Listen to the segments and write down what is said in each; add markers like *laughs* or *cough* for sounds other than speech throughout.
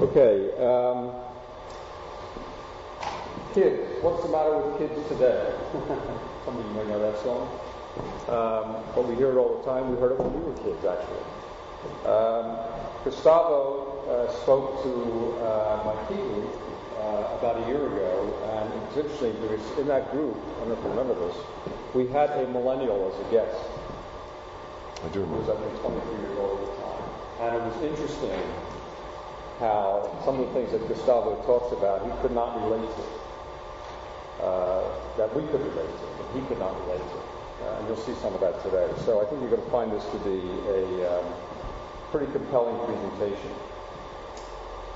Okay. Um, kids, what's the matter with kids today? *laughs* Some of you may know that song. Um, but we hear it all the time. We heard it when we were kids, actually. Um, Gustavo uh, spoke to uh, my group uh, about a year ago, and it's interesting because in that group, I don't know if you remember this, we had a millennial as a guest. I do remember. He was. I think, 23 years old at the time. And it was interesting how some of the things that Gustavo talks about, he could not relate to. Uh, that we could relate to, but he could not relate to. Uh, and you'll see some of that today. So I think you're going to find this to be a um, pretty compelling presentation.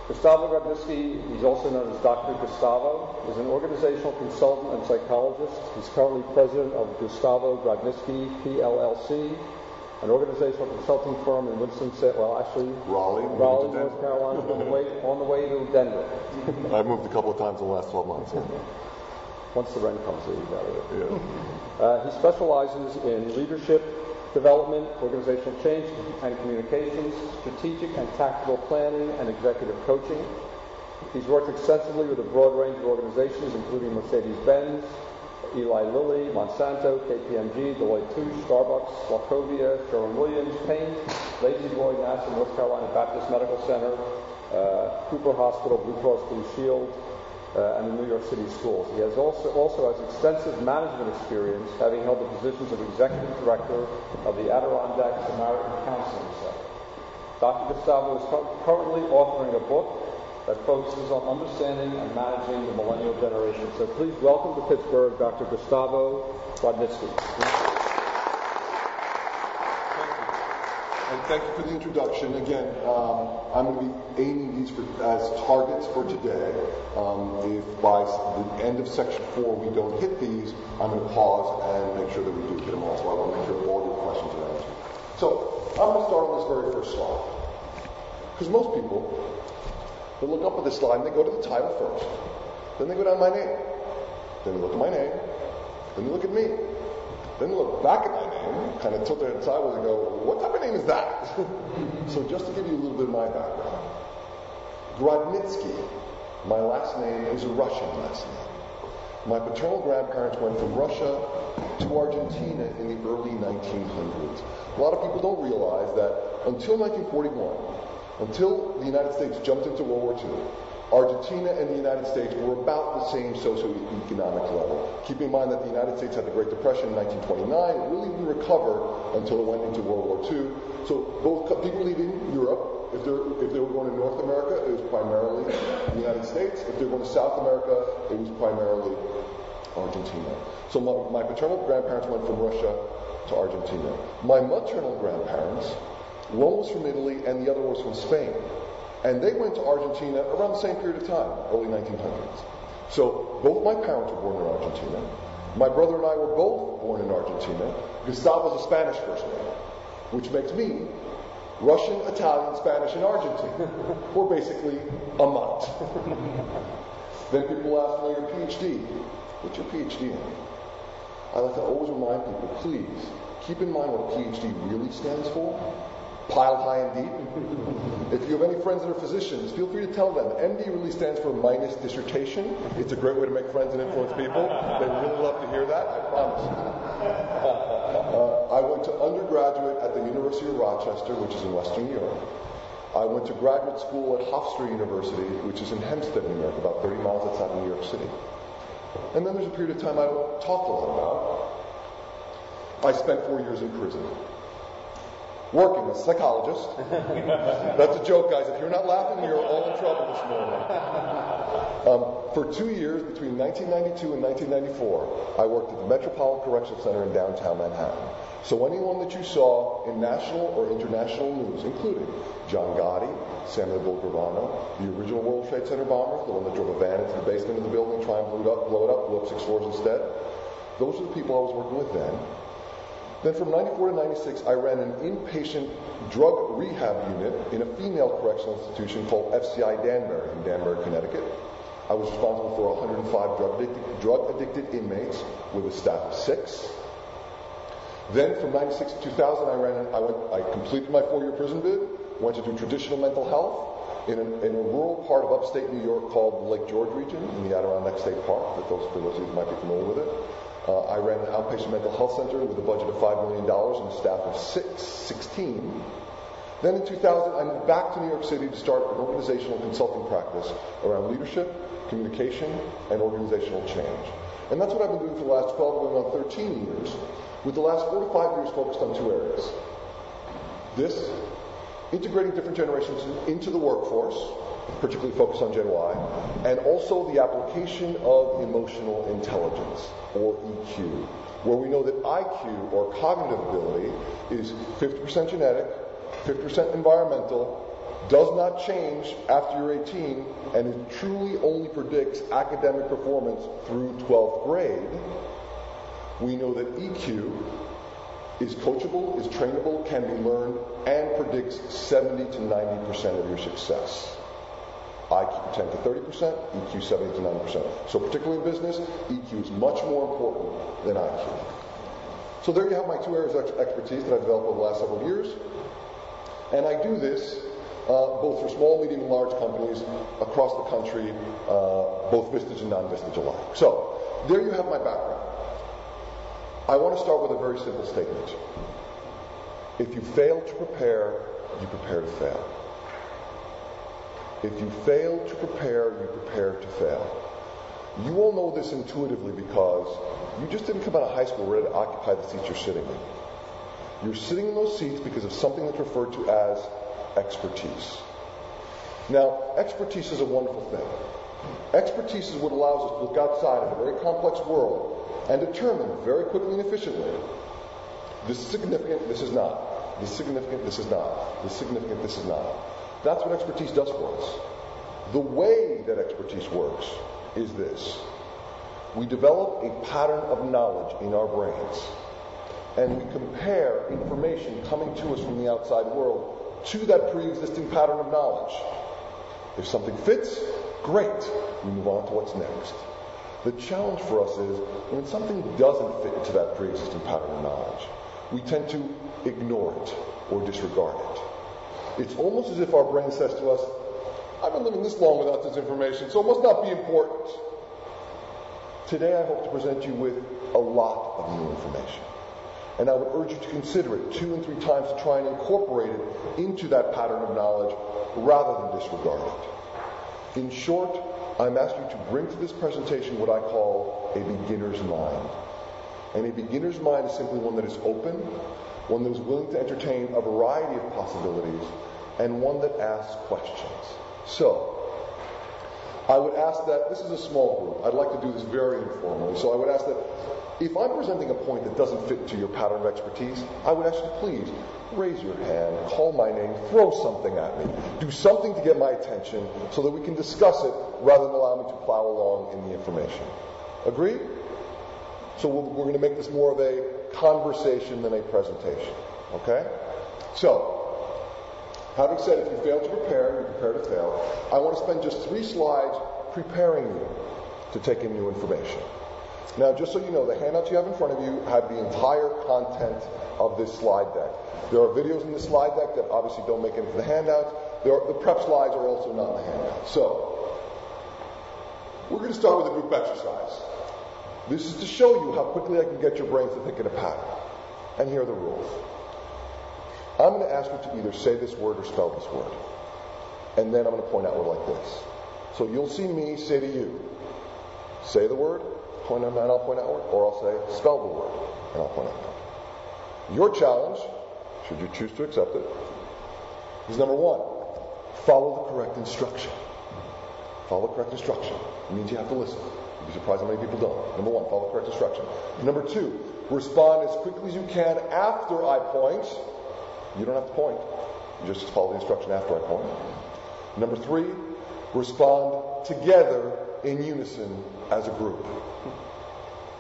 Gustavo Grodnitzky, he's also known as Dr. Gustavo, is an organizational consultant and psychologist. He's currently president of Gustavo Grodnitzky PLLC, an organizational consulting firm in Winston-Salem, well, actually, Raleigh, Raleigh, North Carolina, on the way, on the way to Denver. *laughs* I've moved a couple of times in the last 12 months. Once the rent comes in, you got it. Yeah. Uh, he specializes in leadership development, organizational change and communications, strategic and tactical planning, and executive coaching. He's worked extensively with a broad range of organizations, including Mercedes-Benz, Eli Lilly, Monsanto, KPMG, Deloitte Touche, Starbucks, Wachovia, Sherwin-Williams, Paint, La-Z-Boy, NASA, North Carolina Baptist Medical Center, uh, Cooper Hospital, Blue Cross Blue Shield, uh, and the New York City schools. He has also, also has extensive management experience, having held the positions of executive director of the Adirondack Samaritan Counseling Center. Dr. Gustavo is cu- currently authoring a book that focuses on understanding and managing the millennial generation. So please welcome to Pittsburgh Dr. Gustavo Grodnitzky. And thank you for the introduction. Again, um, I'm going to be aiming these for, as targets for today. Um, if by the end of section four we don't hit these, I'm going to pause and make sure that we do hit them all. So I want to make sure all your questions are answered. So I'm going to start on this very first slide. Because most people, they look up at this slide and they go to the title first. Then they go down my name. Then they look at my name. Then they look at me. Then they look back at my name, kind of tilt their head sideways and go, what type of name is that? *laughs* so just to give you a little bit of my background. Grodnitzky, my last name is a Russian last name. My paternal grandparents went from Russia to Argentina in the early 1900s. A lot of people don't realize that until 1941, until the United States jumped into World War II, Argentina and the United States were about the same socioeconomic level. Keep in mind that the United States had the Great Depression in 1929. It really didn't recover until it went into World War II. So both people leaving Europe, if, if they were going to North America, it was primarily the United States. If they were going to South America, it was primarily Argentina. So my, my paternal grandparents went from Russia to Argentina. My maternal grandparents, one was from Italy and the other was from Spain. And they went to Argentina around the same period of time, early 1900s. So both my parents were born in Argentina. My brother and I were both born in Argentina. Gustavo's a Spanish first name, which makes me Russian, Italian, Spanish, and Argentine. *laughs* We're basically a mutt. *laughs* then people ask me your PhD. What's your PhD in? I like to always remind people, please, keep in mind what a PhD really stands for. Piled high and deep. if you have any friends that are physicians, feel free to tell them. MD really stands for minus dissertation. It's a great way to make friends and influence people. They really love to hear that, I promise. Uh, I went to undergraduate at the University of Rochester, which is in Western York. I went to graduate school at Hofstra University, which is in Hempstead, New York, about 30 miles outside of New York City. And then there's a period of time I talked a lot about. I spent four years in prison. Working as a psychologist. *laughs* That's a joke, guys. If you're not laughing, you're all in trouble this morning. Um, for two years, between 1992 and 1994, I worked at the Metropolitan Correctional Center in downtown Manhattan. So anyone that you saw in national or international news, including John Gotti, Samuel Gravano, the original World Trade Center bomber, the one that drove a van into the basement of the building, try and blow it up, blow it up, blew up six floors instead. Those are the people I was working with then. Then from 94 to 96, I ran an inpatient drug rehab unit in a female correctional institution called FCI Danbury in Danbury, Connecticut. I was responsible for 105 drug addicted, drug addicted inmates with a staff of six. Then from 96 to 2000, I ran, I went, I completed my four-year prison bid, went to do traditional mental health in a, in a rural part of upstate New York called the Lake George region in the Adirondack State Park, for those, of you might be familiar with it. Uh, I ran an outpatient mental health center with a budget of $5 million and a staff of six, 16. Then in 2000, I moved back to New York City to start an organizational consulting practice around leadership, communication, and organizational change. And that's what I've been doing for the last 12, going on 13 years with the last four to five years focused on two areas. This, integrating different generations into the workforce, particularly focused on Gen Y, and also the application of emotional intelligence, or EQ, where we know that IQ, or cognitive ability, is 50% genetic, 50% environmental, does not change after you're 18, and it truly only predicts academic performance through 12th grade we know that EQ is coachable, is trainable, can be learned, and predicts 70 to 90% of your success. IQ 10 to 30%, EQ 70 to 90%. So particularly in business, EQ is much more important than IQ. So there you have my two areas of expertise that I've developed over the last several years. And I do this uh, both for small, medium, and large companies across the country, uh, both Vistage and non-Vistage alike. So there you have my background. I want to start with a very simple statement. If you fail to prepare, you prepare to fail. If you fail to prepare, you prepare to fail. You all know this intuitively because you just didn't come out of high school ready to occupy the seats you're sitting in. You're sitting in those seats because of something that's referred to as expertise. Now, expertise is a wonderful thing. Expertise is what allows us to look outside of a very complex world and determine very quickly and efficiently this is significant, this is not. This is significant, this is not. This is significant, this is not. That's what expertise does for us. The way that expertise works is this. We develop a pattern of knowledge in our brains, and we compare information coming to us from the outside world to that pre-existing pattern of knowledge. If something fits, great. We move on to what's next. The challenge for us is when something doesn't fit into that pre-existing pattern of knowledge, we tend to ignore it or disregard it. It's almost as if our brain says to us, I've been living this long without this information, so it must not be important. Today I hope to present you with a lot of new information. And I would urge you to consider it two and three times to try and incorporate it into that pattern of knowledge rather than disregard it. In short, I'm asking you to bring to this presentation what I call a beginner's mind. And a beginner's mind is simply one that is open, one that is willing to entertain a variety of possibilities, and one that asks questions. So, I would ask that, this is a small group, I'd like to do this very informally, so I would ask that if I'm presenting a point that doesn't fit to your pattern of expertise, I would ask you please raise your hand, call my name, throw something at me. Do something to get my attention so that we can discuss it rather than allow me to plow along in the information. Agree? So we're going to make this more of a conversation than a presentation. Okay? So, having said if you fail to prepare, you prepare to fail, I want to spend just three slides preparing you to take in new information. Now, just so you know, the handouts you have in front of you have the entire content of this slide deck. There are videos in the slide deck that obviously don't make it into the handouts. Are, the prep slides are also not in the handout. So, we're going to start with a group exercise. This is to show you how quickly I can get your brain to think in a pattern. And here are the rules. I'm going to ask you to either say this word or spell this word. And then I'm going to point out word like this. So you'll see me say to you, say the word, point out, and I'll point out outward, or I'll say, spell the word, and I'll point out. That. Your challenge should you choose to accept it, is number one, follow the correct instruction. Follow the correct instruction. It means you have to listen. Surprised how many people don't. Number one, follow correct instruction. Number two, respond as quickly as you can after I point. You don't have to point. You just follow the instruction after I point. Number three, respond together in unison as a group.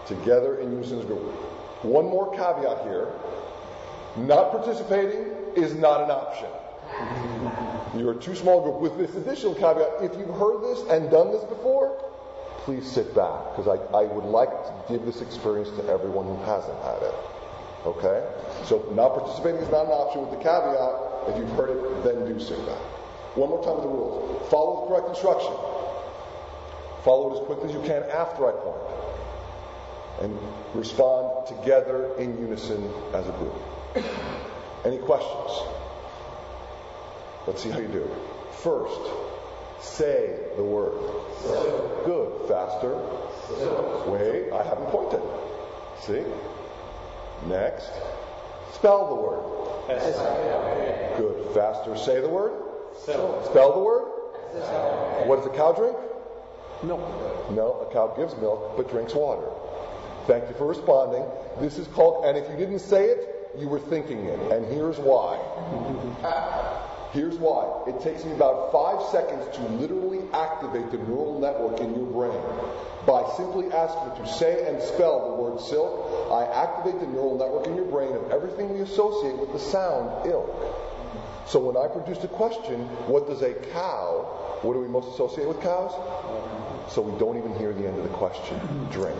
Together in unison as a group. One more caveat here. Not participating is not an option. You're a too small group. With this additional caveat, if you've heard this and done this before, please sit back because I, I would like to give this experience to everyone who hasn't had it. Okay? So not participating is not an option with the caveat. If you've heard it, then do sit back. One more time with the rules. Follow the correct instruction. Follow it as quickly as you can after I point. And respond together in unison as a group. Any questions? Let's see how you do. First, say the word. Good. Faster. Wait, I haven't pointed. See? Next. Spell the word. Good. Faster. Say the word. Spell the word. What does a cow drink? Milk. No, a cow gives milk but drinks water. Thank you for responding. This is called, and if you didn't say it, you were thinking it. And here's why. Here's why. It takes me about five seconds to literally activate the neural network in your brain. By simply asking to say and spell the word silk, I activate the neural network in your brain of everything we associate with the sound ilk. So when I produced a question, what does a cow, what do we most associate with cows? So we don't even hear the end of the question. Drink.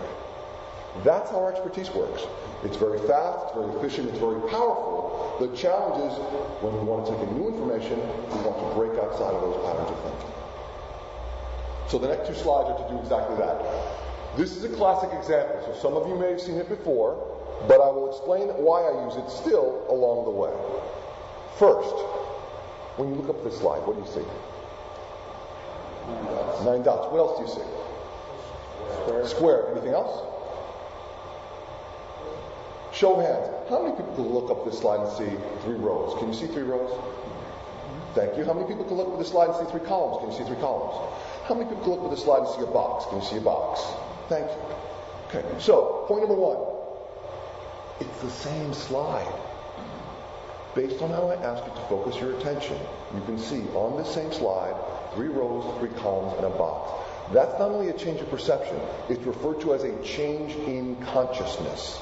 That's how our expertise works. It's very fast, it's very efficient, it's very powerful. The challenge is when we want to take in new information, we want to break outside of those patterns of thinking. So the next two slides are to do exactly that. This is a classic example, so some of you may have seen it before, but I will explain why I use it still along the way. First, when you look up this slide, what do you see? Nine dots. What else do you see? Square. Square. Anything else? Show of hands. How many people can look up this slide and see three rows? Can you see three rows? Thank you. How many people can look at this slide and see three columns? Can you see three columns? How many people can look at this slide and see a box? Can you see a box? Thank you. Okay. So, point number one. It's the same slide. Based on how I ask you to focus your attention, you can see on this same slide three rows, three columns, and a box. That's not only a change of perception, it's referred to as a change in consciousness.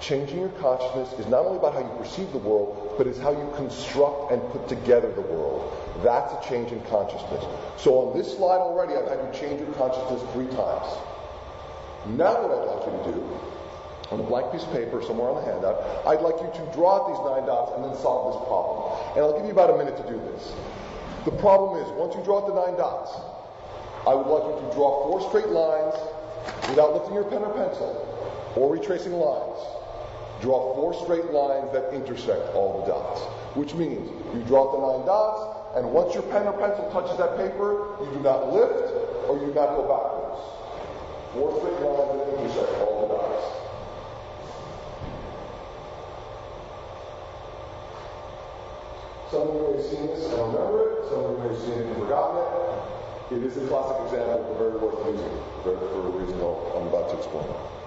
Changing your consciousness is not only about how you perceive the world, but it's how you construct and put together the world. That's a change in consciousness. So on this slide already, I've had you change your consciousness three times. Now what I'd like you to do, on a blank piece of paper somewhere on the handout, I'd like you to draw out these nine dots and then solve this problem. And I'll give you about a minute to do this. The problem is, once you draw out the nine dots, I would like you to draw four straight lines without lifting your pen or pencil or retracing lines. Draw four straight lines that intersect all the dots, which means you draw the nine dots, and once your pen or pencil touches that paper, you do not lift or you do not go backwards. Four straight lines that intersect all the dots. Some of you may have seen this and remember it. Some of you may have seen it and forgotten it. It is a classic example, but very worth using for, for a reason I'm about to explain.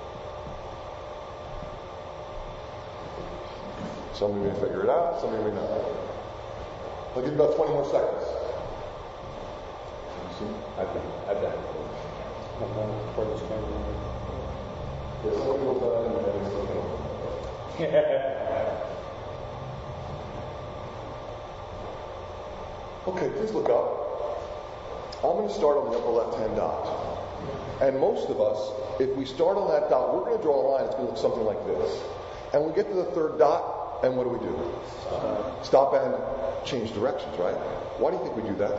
Some of you may figure it out, some of you may not. I'll give you about 20 more seconds. I've done I've it. I've done it. Yeah, some people have done it and it's *laughs* Okay, please look up. I'm going to start on the upper left-hand dot. And most of us, if we start on that dot, we're going to draw a line that's going to look something like this. And we get to the third dot, and what do we do? Stop and change directions, right? Why do you think we do that?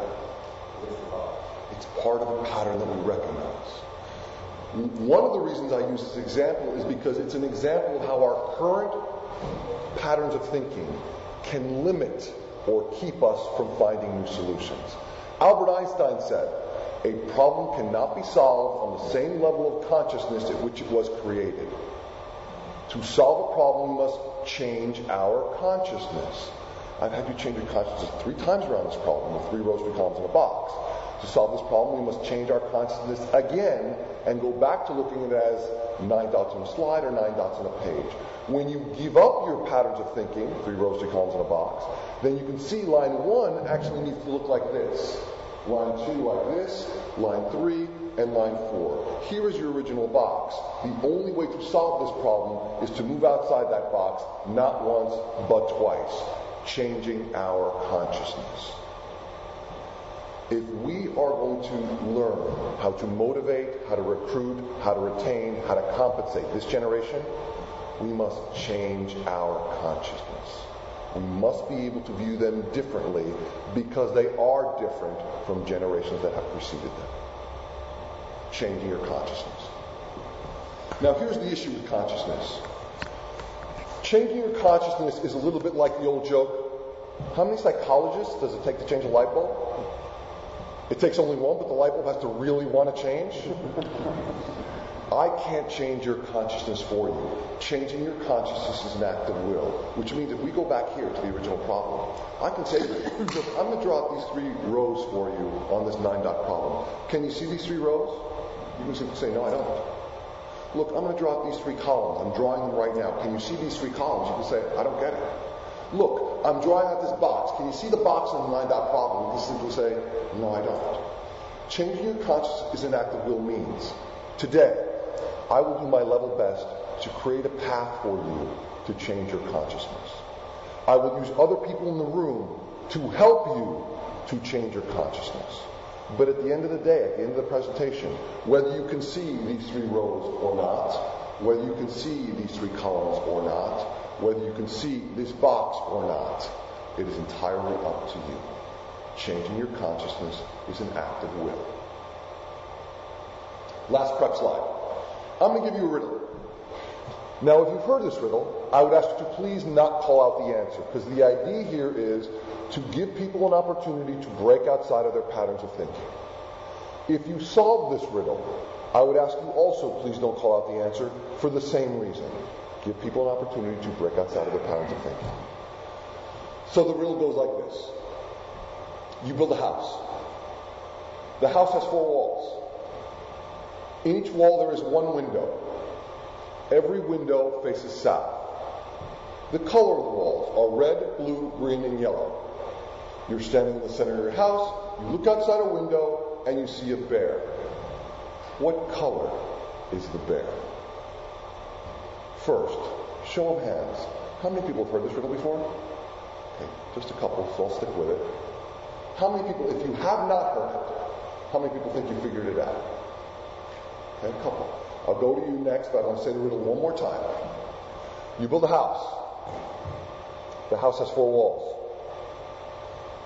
It's part of a pattern that we recognize. One of the reasons I use this example is because it's an example of how our current patterns of thinking can limit or keep us from finding new solutions. Albert Einstein said, a problem cannot be solved on the same level of consciousness at which it was created. To solve a problem, you must change our consciousness. I've had you change your consciousness three times around this problem with three rows, three columns in a box. To solve this problem, we must change our consciousness again and go back to looking at it as nine dots on a slide or nine dots on a page. When you give up your patterns of thinking, three rows, three columns in a box, then you can see line one actually needs to look like this. Line two like this, line three, and line four. Here is your original box. The only way to solve this problem is to move outside that box, not once, but twice, changing our consciousness. If we are going to learn how to motivate, how to recruit, how to retain, how to compensate this generation, we must change our consciousness. We must be able to view them differently because they are different from generations that have preceded them. Changing your consciousness. Now, here's the issue with consciousness. Changing your consciousness is a little bit like the old joke. How many psychologists does it take to change a light bulb? It takes only one, but the light bulb has to really want to change. *laughs* I can't change your consciousness for you. Changing your consciousness is an act of will, which means if we go back here to the original problem, I can say, look, I'm going to draw out these three rows for you on this nine dot problem. Can you see these three rows? You can simply say, no, I don't. Look, I'm going to draw out these three columns. I'm drawing them right now. Can you see these three columns? You can say, I don't get it. Look, I'm drawing out this box. Can you see the box on the nine dot problem? You can simply say, no, I don't. Changing your consciousness is an act of will means. Today, I will do my level best to create a path for you to change your consciousness. I will use other people in the room to help you to change your consciousness. But at the end of the day, at the end of the presentation, whether you can see these three rows or not, whether you can see these three columns or not, whether you can see this box or not, it is entirely up to you. Changing your consciousness is an act of will. Last prep slide. I'm going to give you a riddle. Now, if you've heard this riddle, I would ask you to please not call out the answer, because the idea here is to give people an opportunity to break outside of their patterns of thinking. If you solve this riddle, I would ask you also please don't call out the answer for the same reason. Give people an opportunity to break outside of their patterns of thinking. So the riddle goes like this. You build a house. The house has four walls. In each wall there is one window. Every window faces south. The color of the walls are red, blue, green, and yellow. You're standing in the center of your house, you look outside a window, and you see a bear. What color is the bear? First, show of hands. How many people have heard this riddle before? Okay, just a couple, so I'll stick with it. How many people, if you have not heard it, how many people think you figured it out? Okay, a couple. I'll go to you next, but I want to say the riddle one more time. You build a house. The house has four walls.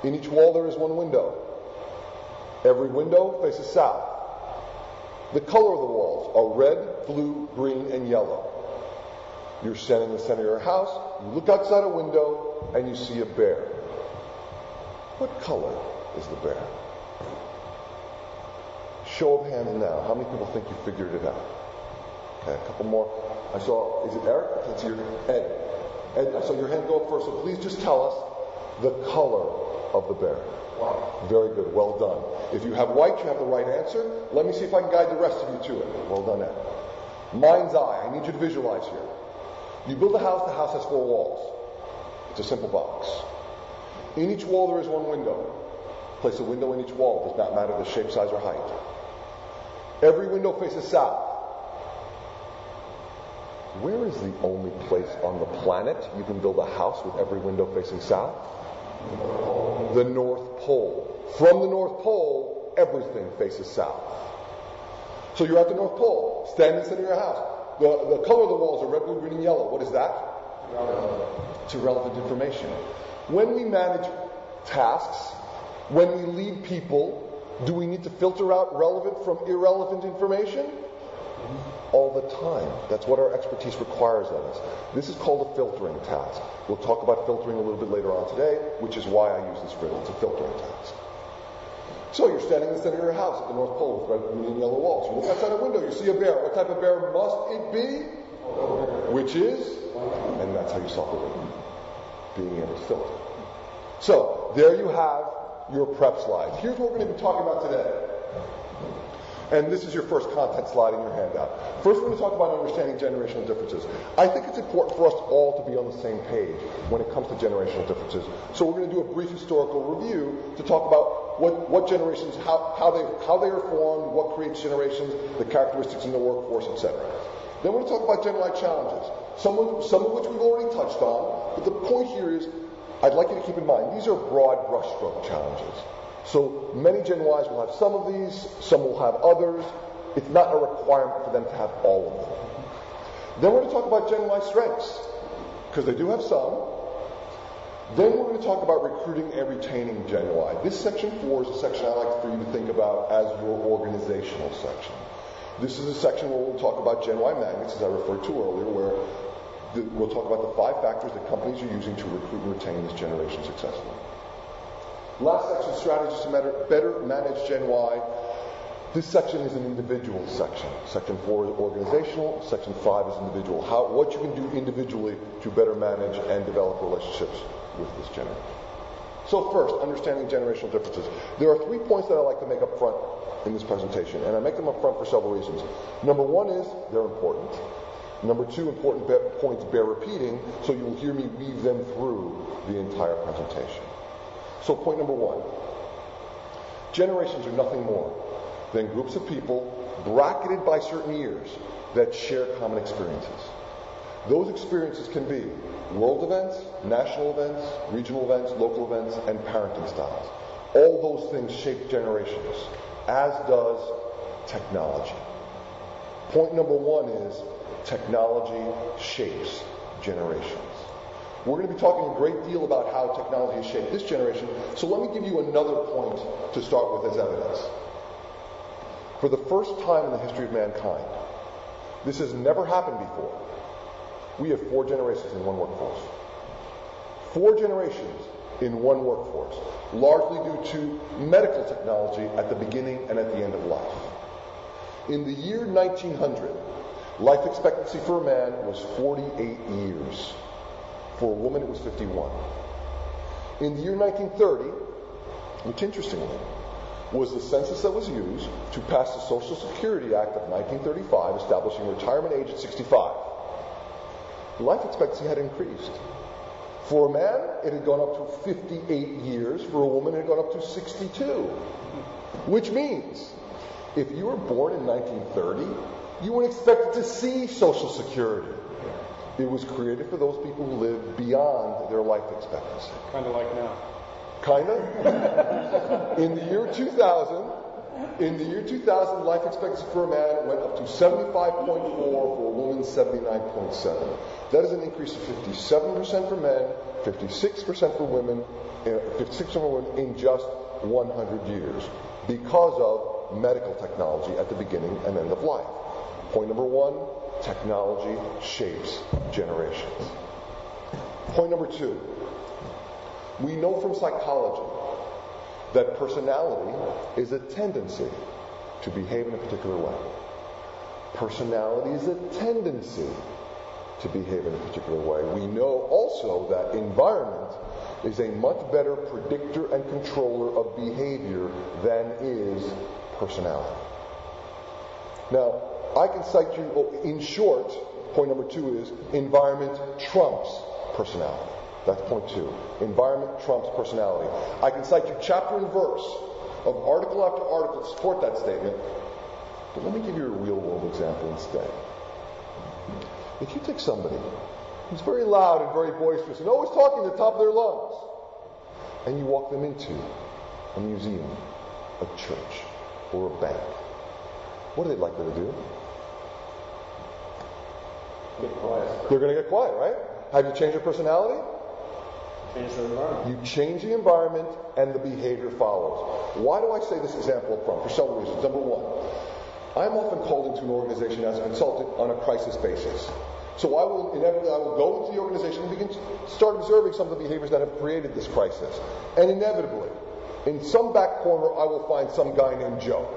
In each wall there is one window. Every window faces south. The color of the walls are red, blue, green, and yellow. You're standing in the center of your house, you look outside a window, and you see a bear. What color is the bear? Show of hands now. How many people think you figured it out? Okay, a couple more. I saw, is it Eric? It's your Ed. Ed, I saw your hand go up first, so please just tell us the color of the bear. White. Very good. Well done. If you have white, you have the right answer. Let me see if I can guide the rest of you to it. Well done, Ed. Mind's eye. I need you to visualize here. You build a house, the house has four walls. It's a simple box. In each wall there is one window. Place a window in each wall. Does not matter the shape, size, or height. Every window faces south. Where is the only place on the planet you can build a house with every window facing south? The North Pole. From the North Pole, everything faces south. So you're at the North Pole, standing in the center of your house. The, the color of the walls are red, blue, green, and yellow. What is that? It's irrelevant information. When we manage tasks, when we lead people, do we need to filter out relevant from irrelevant information? All the time. That's what our expertise requires of us. This is called a filtering task. We'll talk about filtering a little bit later on today, which is why I use this riddle. It's a filtering task. So you're standing in the center of your house at the North Pole with red, green, and yellow walls. You look outside a window, you see a bear. What type of bear must it be? Which is? And that's how you solve the loop, being able to filter. So there you have your prep slides. Here's what we're going to be talking about today. And this is your first content slide in your handout. First, we're going to talk about understanding generational differences. I think it's important for us all to be on the same page when it comes to generational differences. So we're going to do a brief historical review to talk about what, what generations, how, how, they, how they are formed, what creates generations, the characteristics in the workforce, etc. Then we're going to talk about generalized challenges, some of, some of which we've already touched on. But the point here is, I'd like you to keep in mind, these are broad brushstroke challenges. So many Gen Ys will have some of these, some will have others. It's not a requirement for them to have all of them. Then we're going to talk about Gen Y strengths, because they do have some. Then we're going to talk about recruiting and retaining Gen Y. This section four is a section I like for you to think about as your organizational section. This is a section where we'll talk about Gen Y magnets, as I referred to earlier, where the, we'll talk about the five factors that companies are using to recruit and retain this generation successfully. Last section, strategies to better manage Gen Y. This section is an individual section. Section four is organizational. Section five is individual. How, what you can do individually to better manage and develop relationships with this generation. So first, understanding generational differences. There are three points that I like to make up front in this presentation, and I make them up front for several reasons. Number one is they're important. Number two, important be- points bear repeating, so you'll hear me weave them through the entire presentation. So, point number one generations are nothing more than groups of people bracketed by certain years that share common experiences. Those experiences can be world events, national events, regional events, local events, and parenting styles. All those things shape generations, as does technology. Point number one is technology shapes generations. We're going to be talking a great deal about how technology has shaped this generation, so let me give you another point to start with as evidence. For the first time in the history of mankind, this has never happened before. We have four generations in one workforce. Four generations in one workforce, largely due to medical technology at the beginning and at the end of life. In the year 1900, life expectancy for a man was 48 years. For a woman, it was 51. In the year 1930, which interestingly was the census that was used to pass the Social Security Act of 1935, establishing retirement age at 65, life expectancy had increased. For a man, it had gone up to 58 years. For a woman, it had gone up to 62. Which means, if you were born in 1930, you weren't expected to see Social Security. It was created for those people who live beyond their life expectancy. Kind of like now. Kind of. *laughs* in the year 2000, in the year 2000, life expectancy for a man went up to 75.4, for a woman 79.7. That is an increase of 57% for men, 56% for women, eh, 56% for women in just 100 years because of medical technology at the beginning and end of life. Point number one, technology shapes generations. Point number two, we know from psychology that personality is a tendency to behave in a particular way. Personality is a tendency to behave in a particular way. We know also that environment is a much better predictor and controller of behavior than is personality. Now, I can cite you, in short, point number two is environment trumps personality. That's point two. Environment trumps personality. I can cite you chapter and verse of article after article to support that statement. But let me give you a real world example instead. If you take somebody who's very loud and very boisterous and always talking at the top of their lungs, and you walk them into a museum, a church, or a bank, what are they likely to do? Get quiet. They're going to get quiet, right? Have you changed your personality? Change the environment. You change the environment and the behavior follows. Why do I say this example up front? For several reasons. Number one, I'm often called into an organization as a consultant on a crisis basis. So I will inevitably I will go into the organization and begin to start observing some of the behaviors that have created this crisis. And inevitably, in some back corner, I will find some guy named Joe.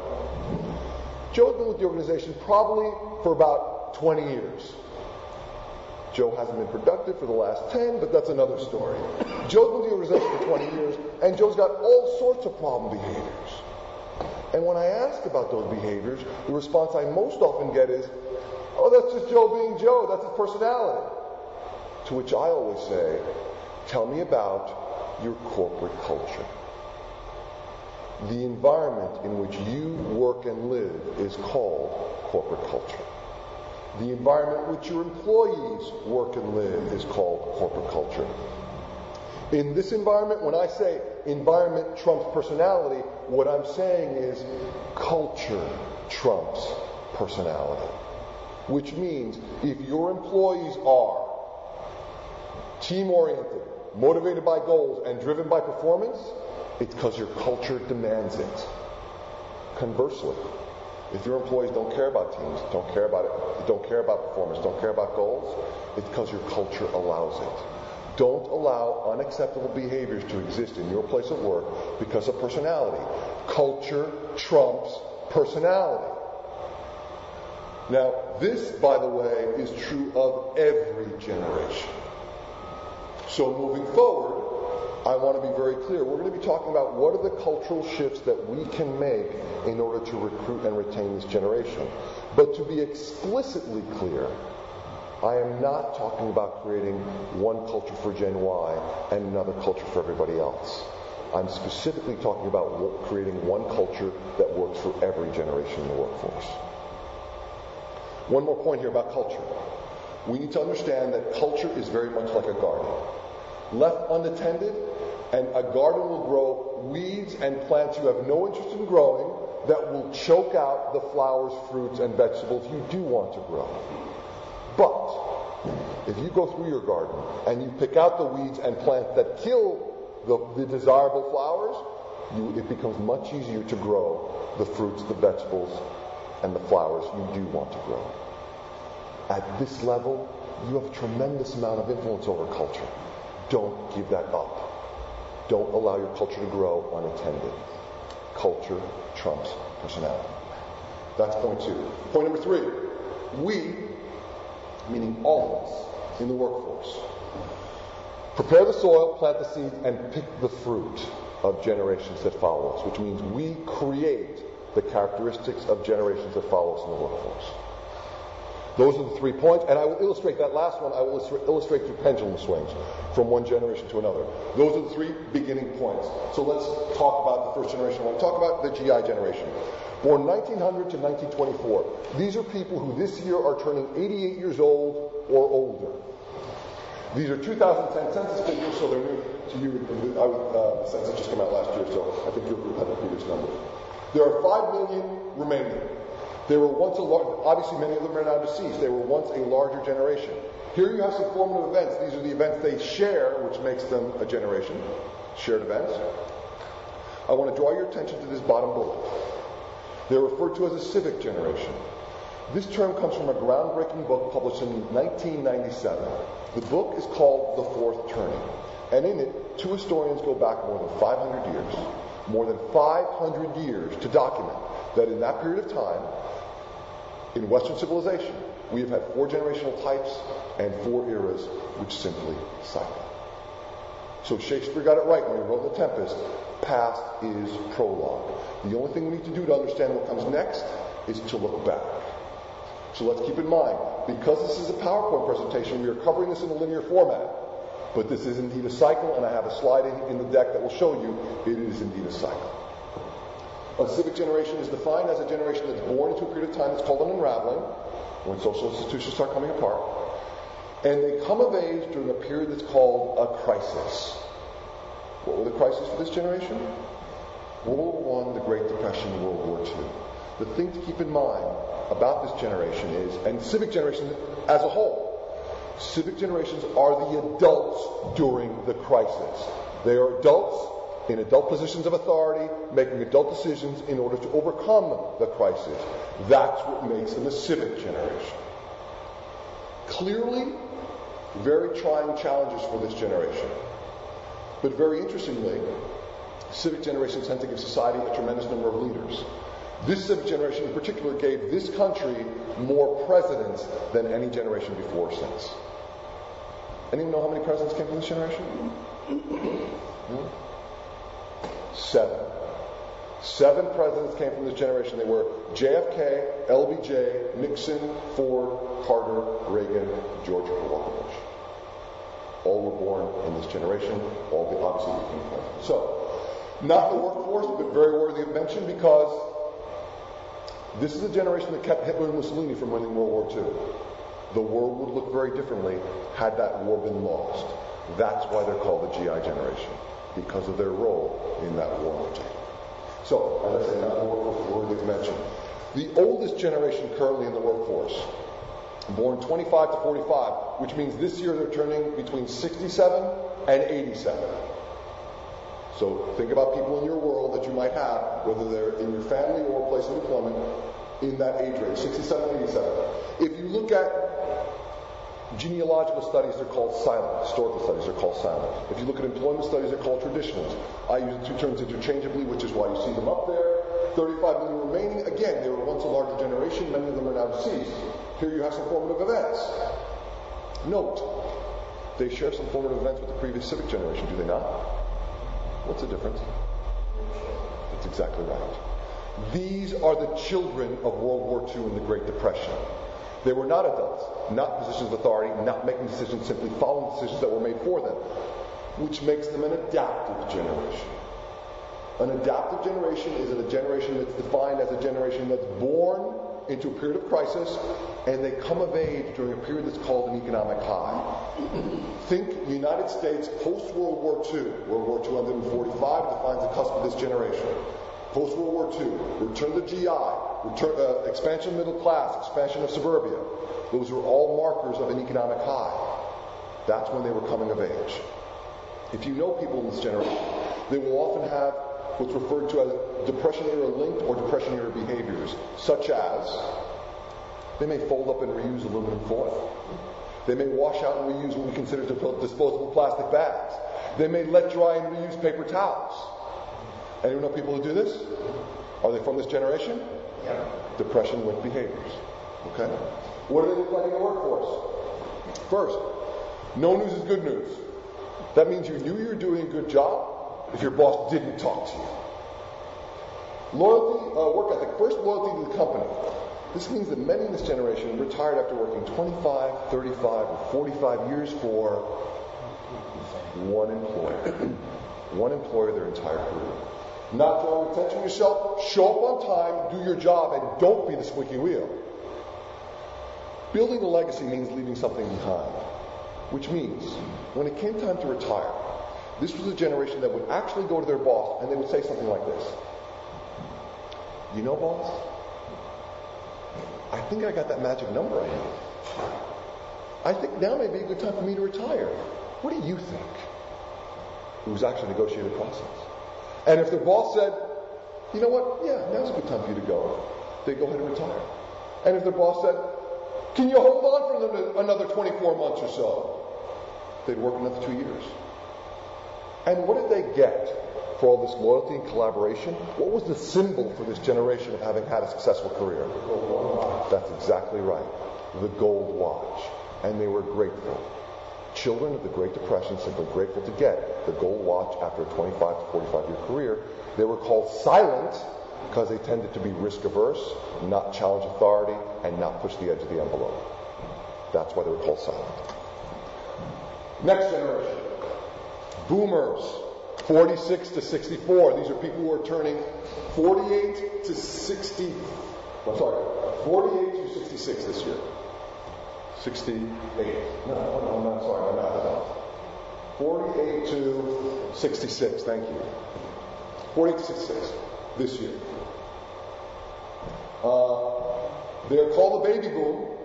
Joe's been with the organization probably for about 20 years. Joe hasn't been productive for the last 10, but that's another story. Joe's been with this for 20 years, and Joe's got all sorts of problem behaviors. And when I ask about those behaviors, the response I most often get is, oh, that's just Joe being Joe. That's his personality. To which I always say, tell me about your corporate culture. The environment in which you work and live is called corporate culture. The environment in which your employees work and live is called corporate culture. In this environment, when I say environment trumps personality, what I'm saying is culture trumps personality. Which means if your employees are team oriented, motivated by goals, and driven by performance, it's because your culture demands it. Conversely, if your employees don't care about teams, don't care about it, don't care about performance, don't care about goals, it's because your culture allows it. Don't allow unacceptable behaviors to exist in your place of work because of personality. Culture trumps personality. Now, this, by the way, is true of every generation. So moving forward, I want to be very clear. We're going to be talking about what are the cultural shifts that we can make in order to recruit and retain this generation. But to be explicitly clear, I am not talking about creating one culture for Gen Y and another culture for everybody else. I'm specifically talking about creating one culture that works for every generation in the workforce. One more point here about culture. We need to understand that culture is very much like a garden. Left unattended, and a garden will grow weeds and plants you have no interest in growing that will choke out the flowers, fruits, and vegetables you do want to grow. But if you go through your garden and you pick out the weeds and plants that kill the, the desirable flowers, you, it becomes much easier to grow the fruits, the vegetables, and the flowers you do want to grow. At this level, you have a tremendous amount of influence over culture. Don't give that up. Don't allow your culture to grow unattended. Culture trumps personality. That's point two. Point number three. We, meaning all of us in the workforce, prepare the soil, plant the seeds, and pick the fruit of generations that follow us, which means we create the characteristics of generations that follow us in the workforce. Those are the three points, and I will illustrate that last one. I will illustrate through pendulum swings from one generation to another. Those are the three beginning points. So let's talk about the first generation. I want to talk about the GI generation. Born 1900 to 1924. These are people who this year are turning 88 years old or older. These are 2010 census figures, so they're new to you. Uh, the census just came out last year, so I think group had the previous number. There are 5 million remaining. They were once a large, obviously many of them are now deceased. They were once a larger generation. Here you have some formative events. These are the events they share, which makes them a generation. Shared events. I want to draw your attention to this bottom bullet. They're referred to as a civic generation. This term comes from a groundbreaking book published in 1997. The book is called The Fourth Turning. And in it, two historians go back more than 500 years, more than 500 years to document that in that period of time, in Western civilization, we have had four generational types and four eras which simply cycle. So Shakespeare got it right when he wrote The Tempest. Past is prologue. The only thing we need to do to understand what comes next is to look back. So let's keep in mind, because this is a PowerPoint presentation, we are covering this in a linear format. But this is indeed a cycle, and I have a slide in, in the deck that will show you it is indeed a cycle. A civic generation is defined as a generation that's born into a period of time that's called an unraveling, when social institutions start coming apart. And they come of age during a period that's called a crisis. What were the crises for this generation? World War I, the Great Depression, World War II. The thing to keep in mind about this generation is, and civic generation as a whole, civic generations are the adults during the crisis. They are adults in adult positions of authority, making adult decisions in order to overcome the crisis. That's what makes them a civic generation. Clearly, very trying challenges for this generation. But very interestingly, civic generations tend to give society a tremendous number of leaders. This civic generation in particular gave this country more presidents than any generation before or since. Anyone know how many presidents came from this generation? *clears throat* No? Seven. Seven presidents came from this generation. They were JFK, LBJ, Nixon, Ford, Carter, Reagan, George Walker Bush. All were born in this generation. All the obviously became presidents. So, not the workforce, but very worthy of mention because this is a generation that kept Hitler and Mussolini from winning World War II. The world would look very differently had that war been lost. That's why they're called the GI generation, because of their role in that war. So, as I say, not the workforce worthy of mention. The oldest generation currently in the workforce, born 25 to 45, which means this year they're turning between 67 and 87. So think about people in your world that you might have, whether they're in your family or a place of employment, in that age range, 67, to 87. If you look at genealogical studies, they're called silent. Historical studies are called silent. If you look at employment studies, they're called traditionals. I use the two terms interchangeably, which is why you see them up there. 35 million remaining. Again, they were once a larger generation. Many of them are now deceased. Here you have some formative events. Note, they share some formative events with the previous civic generation, do they not? What's the difference? That's exactly right. These are the children of World War II and the Great Depression. They were not adults, not positions of authority, not making decisions, simply following decisions that were made for them, which makes them an adaptive generation. An adaptive generation is a generation that's defined as a generation that's born into a period of crisis and they come of age during a period that's called an economic high. Think United States post World War II. World War II ended in 45, defines the cusp of this generation. Post World War II, return to GI, return, uh, expansion of middle class, expansion of suburbia. Those were all markers of an economic high. That's when they were coming of age. If you know people in this generation, they will often have what's referred to as depression era linked or depression era behaviors, such as they may fold up and reuse aluminum foil. They may wash out and reuse what we consider disposable plastic bags. They may let dry and reuse paper towels. Anyone know people who do this? Are they from this generation? Yeah. Depression linked behaviors. Okay? What do they look like in the workforce? First, no news is good news. That means you knew you were doing a good job if your boss didn't talk to you. Loyalty, uh, work ethic. First, loyalty to the company. This means that many in this generation retired after working 25, 35, or 45 years for one employer. *clears throat* one employer their entire career. Not drawing attention to yourself, show up on time, do your job, and don't be the squeaky wheel. Building a legacy means leaving something behind, which means when it came time to retire, this was a generation that would actually go to their boss and they would say something like this You know, boss, I think I got that magic number I need. I think now may be a good time for me to retire. What do you think? It was actually a negotiated process. And if their boss said, you know what, yeah, now's a good time for you to go, they go ahead and retire. And if their boss said, can you hold on for another 24 months or so? They'd work another two years. And what did they get for all this loyalty and collaboration? What was the symbol for this generation of having had a successful career? That's exactly right. The gold watch. And they were grateful. Children of the Great Depression simply grateful to get the gold watch after a 25 to 45 year career. They were called silent because they tended to be risk averse, not challenge authority, and not push the edge of the envelope. That's why they were called silent. Next generation. Boomers. 46 to 64. These are people who are turning 48 to 60. I'm sorry, 48 to 66 this year. 68. No, no, no, sorry, my math is off. 48 to 66, thank you. 48 to 66 this year. Uh, they're called the baby boom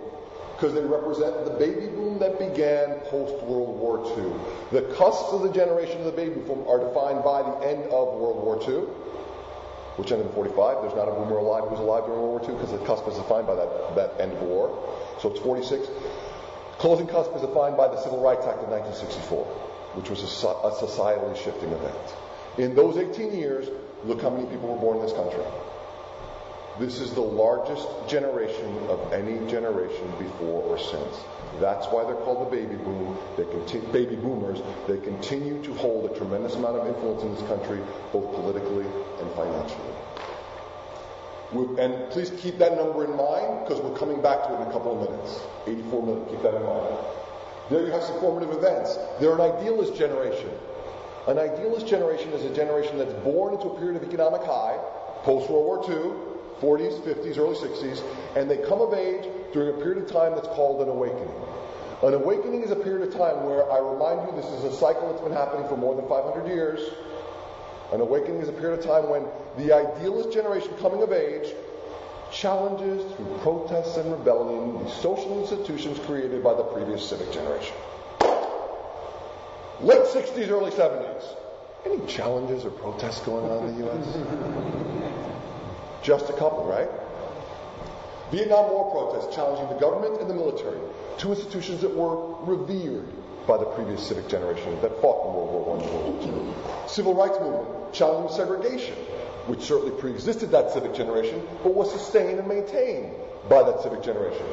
because they represent the baby boom that began post World War II. The cusps of the generation of the baby boom are defined by the end of World War II, which ended in 45. There's not a boomer alive who was alive during World War II because the cusp is defined by that, that end of war. So it's 46. Closing cusp is defined by the Civil Rights Act of 1964, which was a, a societally shifting event. In those 18 years, look how many people were born in this country. This is the largest generation of any generation before or since. That's why they're called the baby boom. They continue, baby boomers. They continue to hold a tremendous amount of influence in this country, both politically and financially. We and please keep that number in mind because we're coming back to it in a couple of minutes. 84 million. Keep that in mind. There you have some formative events. They're an idealist generation. An idealist generation is a generation that's born into a period of economic high, post World War II, 40s, 50s, early 60s, and they come of age during a period of time that's called an awakening. An awakening is a period of time where, I remind you, this is a cycle that's been happening for more than 500 years. An awakening is a period of time when the idealist generation coming of age challenges through protests and rebellion the social institutions created by the previous civic generation. Late 60s, early 70s. Any challenges or protests going on in the U.S.? Just a couple, right? Vietnam War protests challenging the government and the military, two institutions that were revered by the previous civic generation that fought in World War I and World War II. Civil rights movement challenging segregation, which certainly pre-existed that civic generation, but was sustained and maintained by that civic generation.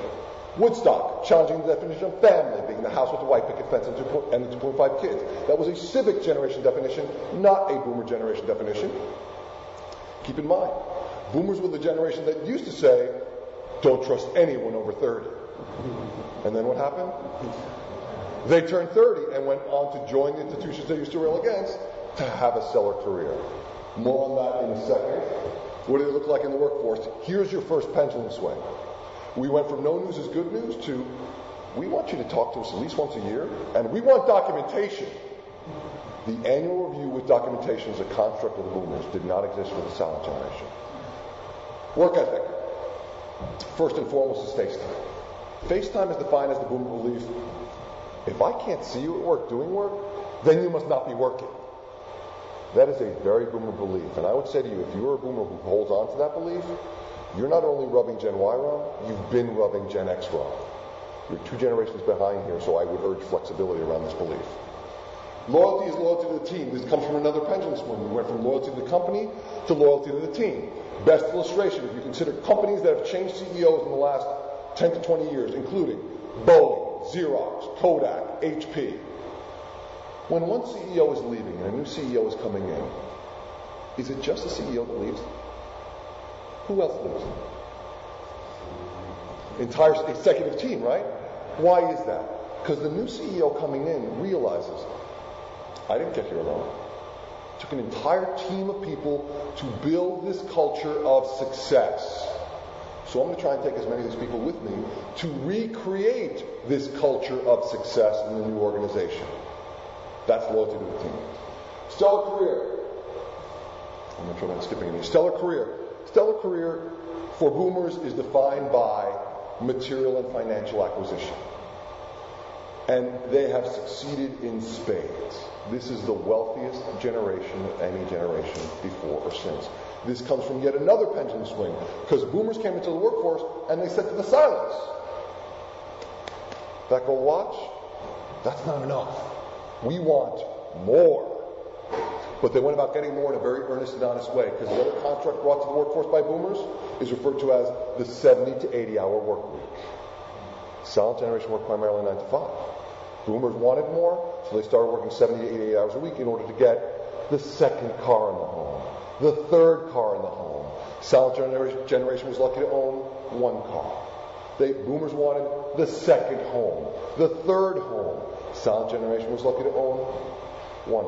Woodstock, challenging the definition of family, being the house with the white picket fence and, and the 2.5 kids. That was a civic generation definition, not a boomer generation definition. Keep in mind, Boomers were the generation that used to say, don't trust anyone over 30. And then what happened? They turned 30 and went on to join the institutions they used to rail against to have a stellar career. More on that in a second. What do they look like in the workforce? Here's your first pendulum swing. We went from no news is good news to we want you to talk to us at least once a year, and we want documentation. The annual review with documentation is a construct of the boomers, did not exist for the silent generation. Work ethic. First and foremost is face time. Face time is defined as the boomer belief if I can't see you at work doing work, then you must not be working. That is a very boomer belief. And I would say to you, if you're a boomer who holds on to that belief, you're not only rubbing Gen Y wrong, you've been rubbing Gen X wrong. You're two generations behind here, so I would urge flexibility around this belief. Loyalty is loyalty to the team. This comes from another pendulum swing. We went from loyalty to the company to loyalty to the team. Best illustration, if you consider companies that have changed CEOs in the last 10 to 20 years, including Boeing, Xerox, Kodak, HP. When one CEO is leaving and a new CEO is coming in, is it just the CEO that leaves? Who else leaves? Entire executive team, right? Why is that? Because the new CEO coming in realizes, I didn't get here alone took an entire team of people to build this culture of success. So I'm going to try and take as many of these people with me to recreate this culture of success in the new organization. That's loyalty to the team. Stellar career. I'm going to try not skipping any. Stellar career. Stellar career for boomers is defined by material and financial acquisition. And they have succeeded in spades. This is the wealthiest generation of any generation before or since. This comes from yet another pendulum swing, because boomers came into the workforce and they said to the silents, that gold watch, that's not enough. We want more. But they went about getting more in a very earnest and honest way, because the other contract brought to the workforce by boomers is referred to as the 70 to 80 hour work week. Silent generation worked primarily 9 to 5. Boomers wanted more, so they started working 70 to 80 hours a week in order to get the second car in the home, the third car in the home. Silent generation was lucky to own one car. They, boomers wanted the second home, the third home. Silent generation was lucky to own one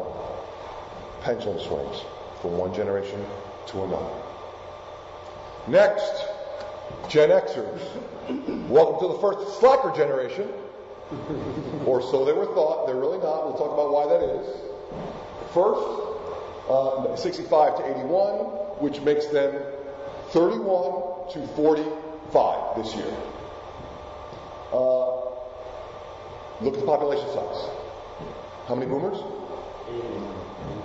Pendulum swings from one generation to another. Next, Gen Xers. Welcome to the first slacker generation or so they were thought. They're really not. We'll talk about why that is. First, uh, 65 to 81, which makes them 31 to 45 this year. Uh, look at the population size. How many boomers?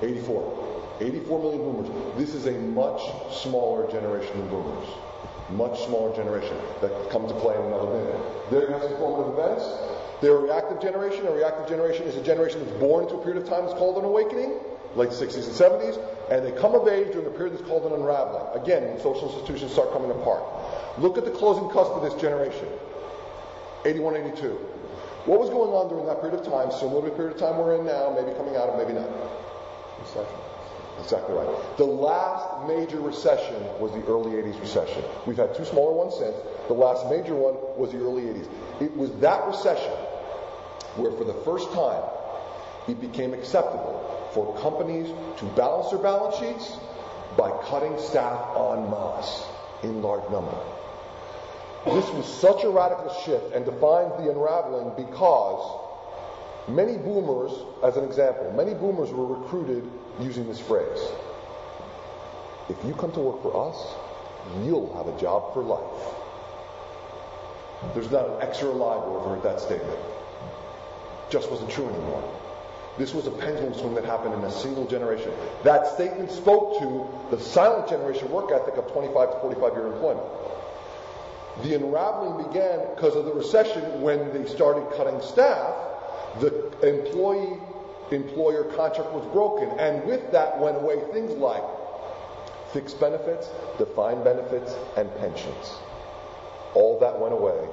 84. 84 million boomers. This is a much smaller generation than boomers. Much smaller generation that come to play in another minute. There you have some formative events. They're a reactive generation. A reactive generation is a generation that's born into a period of time that's called an awakening. Late 60s and 70s, and they come of age during a period that's called an unraveling. Again, when social institutions start coming apart. Look at the closing cusp of this generation 81, 82. What was going on during that period of time, similar to the period of time we're in now, maybe coming out of, maybe not? Recession. Exactly right. The last major recession was the early 80s recession. We've had two smaller ones since. The last major one was the early 80s. It was that recession where, for the first time, it became acceptable for companies to balance their balance sheets by cutting staff en masse in large number. This was such a radical shift and defined the unraveling because many boomers, as an example, many boomers were recruited using this phrase. If you come to work for us, you'll have a job for life. There's not an X or a Y who heard that statement. Just wasn't true anymore. This was a pendulum swing that happened in a single generation. That statement spoke to the silent generation work ethic of 25 to 45 year employment. The unraveling began because of the recession when they started cutting staff. The employee employer contract was broken, and with that went away things like fixed benefits, defined benefits, and pensions. All that went away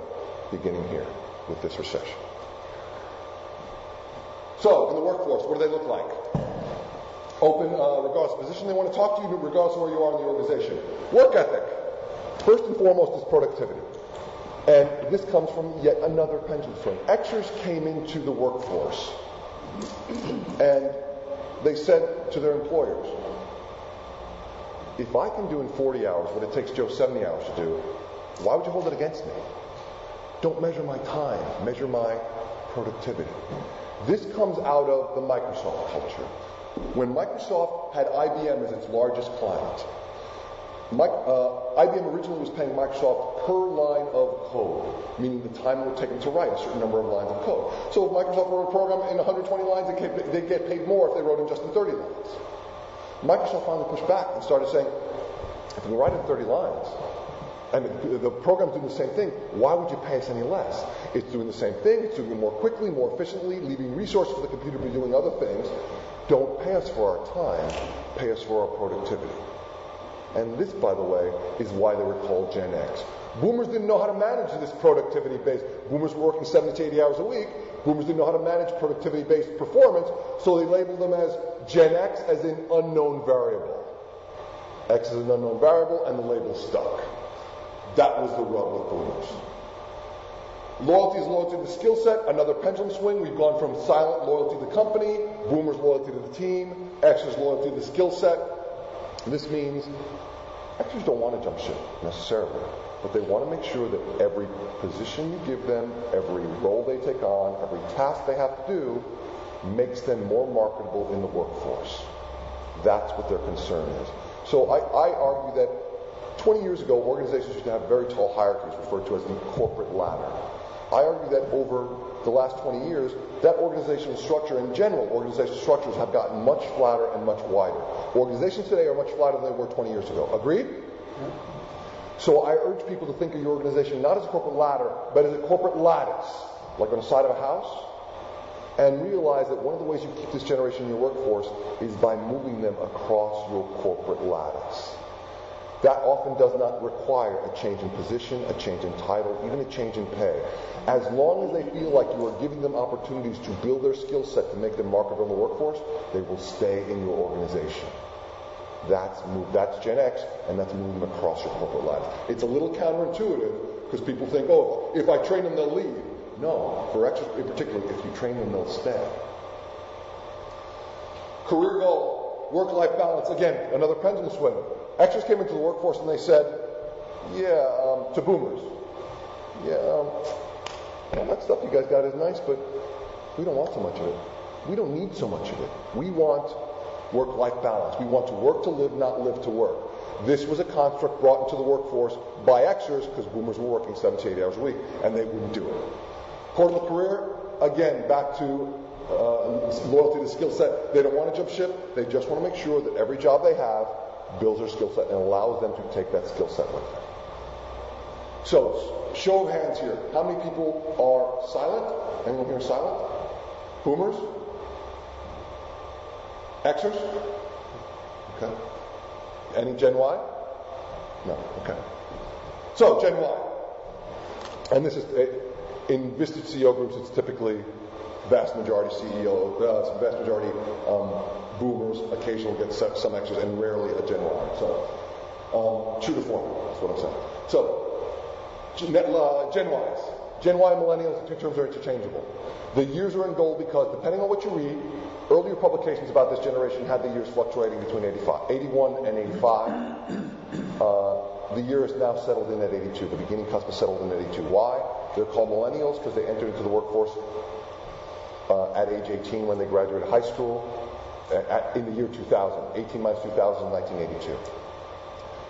beginning here with this recession. So, in the workforce, what do they look like? Open, uh, regardless of position they want to talk to you, regardless of where you are in the organization. Work ethic. First and foremost is productivity. And this comes from yet another pendulum swing. Xers came into the workforce and they said to their employers, if I can do in 40 hours what it takes Joe 70 hours to do, why would you hold it against me? Don't measure my time, measure my productivity. This comes out of the Microsoft culture. When Microsoft had IBM as its largest client, uh, IBM originally was paying Microsoft per line of code, meaning the time it would take them to write a certain number of lines of code. So if Microsoft wrote a program in 120 lines, they'd get paid more if they wrote in just in 30 lines. Microsoft finally pushed back and started saying, if we write in 30 lines, and the program's doing the same thing, why would you pay us any less? It's doing the same thing, it's doing it more quickly, more efficiently, leaving resources for the computer to be doing other things. Don't pay us for our time, pay us for our productivity. And this, by the way, is why they were called Gen X. Boomers didn't know how to manage this productivity based. Boomers were working 70 to 80 hours a week. Boomers didn't know how to manage productivity based performance, so they labeled them as Gen X as an unknown variable. X is an unknown variable, and the label stuck. That was the rub with boomers. Loyalty is loyalty to the skill set, another pendulum swing. We've gone from silent loyalty to the company, boomers loyalty to the team, Xers loyalty to the skill set. This means Xers don't want to jump ship necessarily, but they want to make sure that every position you give them, every role they take on, every task they have to do, makes them more marketable in the workforce. That's what their concern is. So I, I argue that 20 years ago, organizations used to have very tall hierarchies referred to as the corporate ladder. I argue that over the last 20 years, that organizational structure in general, organizational structures have gotten much flatter and much wider. Organizations today are much flatter than they were 20 years ago. Agreed? So I urge people to think of your organization not as a corporate ladder, but as a corporate lattice, like on the side of a house, and realize that one of the ways you keep this generation in your workforce is by moving them across your corporate lattice. That often does not require a change in position, a change in title, even a change in pay. As long as they feel like you are giving them opportunities to build their skill set to make them marketable in the workforce, they will stay in your organization. That's move, that's Gen X, and that's moving across your corporate ladder. It's a little counterintuitive because people think, oh, if I train them, they'll leave. No, for X in particular, if you train them, they'll stay. Career goal, work-life balance. Again, another pendulum swing. Xers came into the workforce and they said, yeah, um, to boomers, yeah, um, well, that stuff you guys got is nice, but we don't want so much of it. We don't need so much of it. We want work-life balance. We want to work to live, not live to work. This was a construct brought into the workforce by Xers because boomers were working 70 80 hours a week, and they wouldn't do it. Corporate career, again, back to uh, loyalty to skill set. They don't want to jump ship. They just want to make sure that every job they have builds their skill set and allows them to take that skill set with them. So, show of hands here. How many people are silent? Anyone here silent? Boomers? Xers? Okay. Any Gen Y? No. Okay. So Gen Y, and this is in Vistage CEO groups. It's typically vast majority CEO, uh, vast majority um, boomers. Occasionally get some Xers, and rarely a Gen Y. So um, true to form. That's what I'm saying. So uh, Gen Ys. Gen Y and millennials, the two terms are interchangeable. The years are in gold because, depending on what you read, earlier publications about this generation had the years fluctuating between 85, 81 and 85. *coughs* Uh, the year is now settled in at 82. The beginning cusp is settled in at 82. Why? They're called millennials because they entered into the workforce uh, at age 18 when they graduated high school Uh, in the year 2000. 18 minus 2000 1982.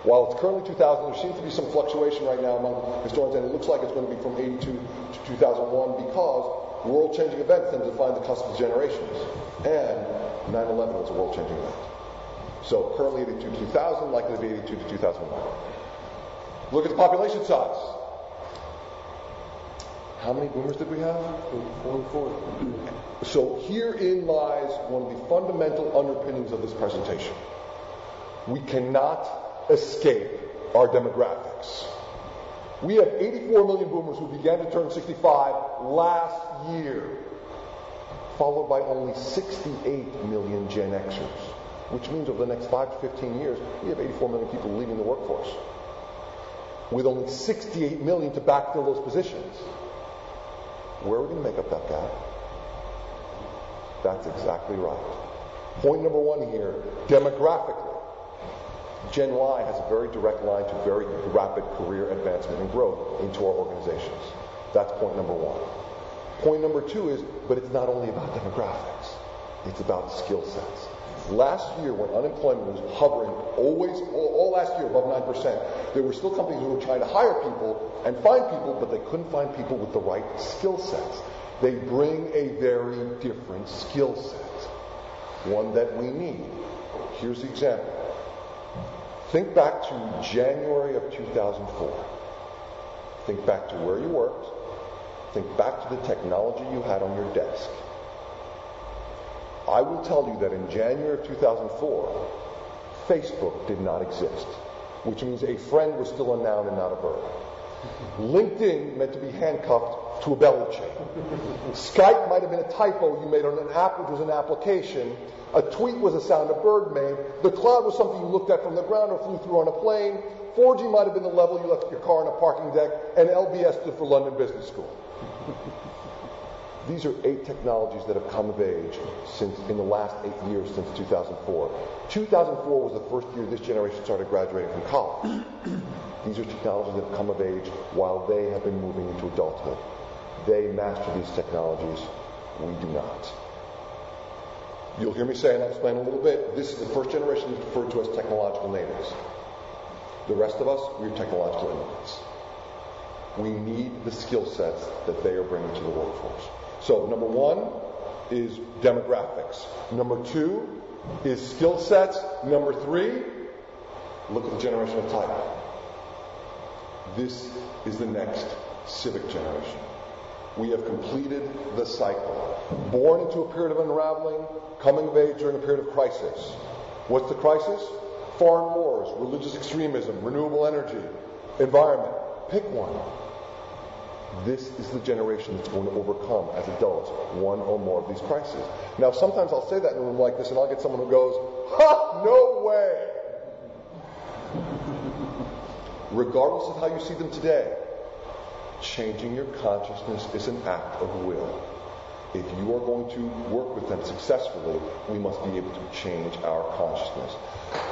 While it's currently 2000, there seems to be some fluctuation right now among historians, and it looks like it's going to be from 82 to 2001 because world-changing events tend to define the cusp of generations. And 9-11 was a world-changing event. So currently 82 to 2000, likely to be 82 to 2001. Look at the population size. How many boomers did we have? 44. So herein lies one of the fundamental underpinnings of this presentation. We cannot escape our demographics. We have 84 million boomers who began to turn 65 last year, followed by only 68 million Gen Xers, which means over the next 5 to 15 years, we have 84 million people leaving the workforce, with only 68 million to backfill those positions. Where are we going to make up that gap? That's exactly right. Point number one here demographically. Gen Y has a very direct line to very rapid career advancement and growth into our organizations. That's point number one. Point number two is, but it's not only about demographics, it's about skill sets. Last year, when unemployment was hovering always, all, all last year above 9%, there were still companies who were trying to hire people and find people, but they couldn't find people with the right skill sets. They bring a very different skill set, one that we need. Here's the example. Think back to January of 2004. Think back to where you worked. Think back to the technology you had on your desk. I will tell you that in January of 2004, Facebook did not exist, which means a friend was still a noun and not a verb. LinkedIn meant to be handcuffed to a belly chain. Skype might have been a typo you made on an app, which was an application, a tweet was a sound a bird made. The cloud was something you looked at from the ground or flew through on a plane. 4G might have been the level you left your car on a parking deck. And LBS stood for London Business School. These are eight technologies that have come of age since in the last eight years since 2004. 2004 was the first year this generation started graduating from college. These are technologies that have come of age while they have been moving into adulthood. They master these technologies. We do not. You'll hear me say, and I'll explain a little bit, this is the first generation that's referred to as technological natives. The rest of us, we're technological immigrants. We need the skill sets that they are bringing to the workforce. So, number one is demographics. Number two is skill sets. Number three, look at the generation of type. This is the next civic generation we have completed the cycle. Born into a period of unraveling, coming of age during a period of crisis. What's the crisis? Foreign wars, religious extremism, renewable energy, environment. Pick one. This is the generation that's going to overcome, as adults, one or more of these crises. Now, sometimes I'll say that in a room like this, and I'll get someone who goes, Ha! No way! Regardless of how you see them today, Changing your consciousness is an act of will. If you are going to work with them successfully, we must be able to change our consciousness.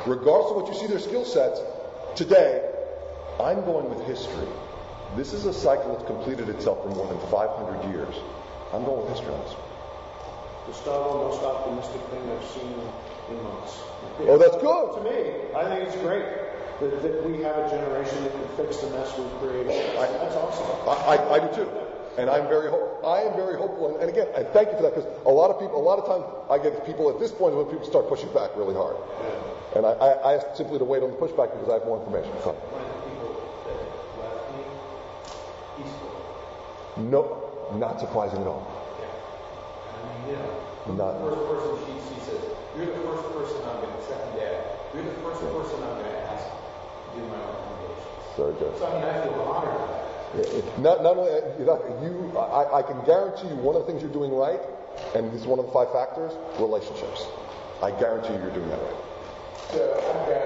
Regardless of what you see their skill sets, today, I'm going with history. This is a cycle that's completed itself for more than 500 years. I'm going with history on this one. Gustavo, most optimistic thing I've seen in months. Oh, that's good. To me, I think it's great that, that we have a generation that can fix the mess we've created. Oh, I, That's awesome. I, I, I do too. And I'm very hope, I am very hopeful. And, and again, I thank you for that because a lot of people, a lot of times I get people at this point when people start pushing back really hard. Yeah. And I, I, I ask simply to wait on the pushback because I have more information. So. No, not surprising at all. mean, you know, Not- the first person she, she says, you're the first person I'm going to, second dad, you're the first person I'm going to ask to do my recommendations. Very good. So I mean, I feel honored that. Not, not only you, you I, I can guarantee you one of the things you're doing right, and this is one of the five factors, relationships. I guarantee you you're doing that right. So I've got,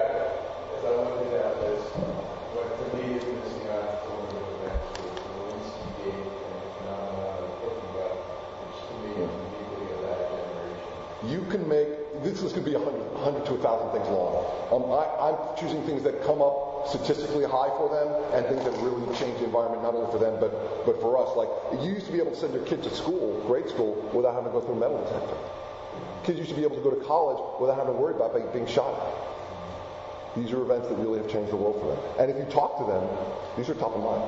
as I looked at this, what to me is missing out from the event was the Lewinsky Gate and the phenomenon of hooking up, which to me is uniquely of that generation. You can make this is going to be a 100 to a thousand things long. Um, I, I'm choosing things that come up statistically high for them and things that really change the environment not only for them but but for us. Like you used to be able to send your kid to school, grade school, without having to go through a metal detector. Kids used to be able to go to college without having to worry about being shot at. These are events that really have changed the world for them. And if you talk to them, these are top of mind.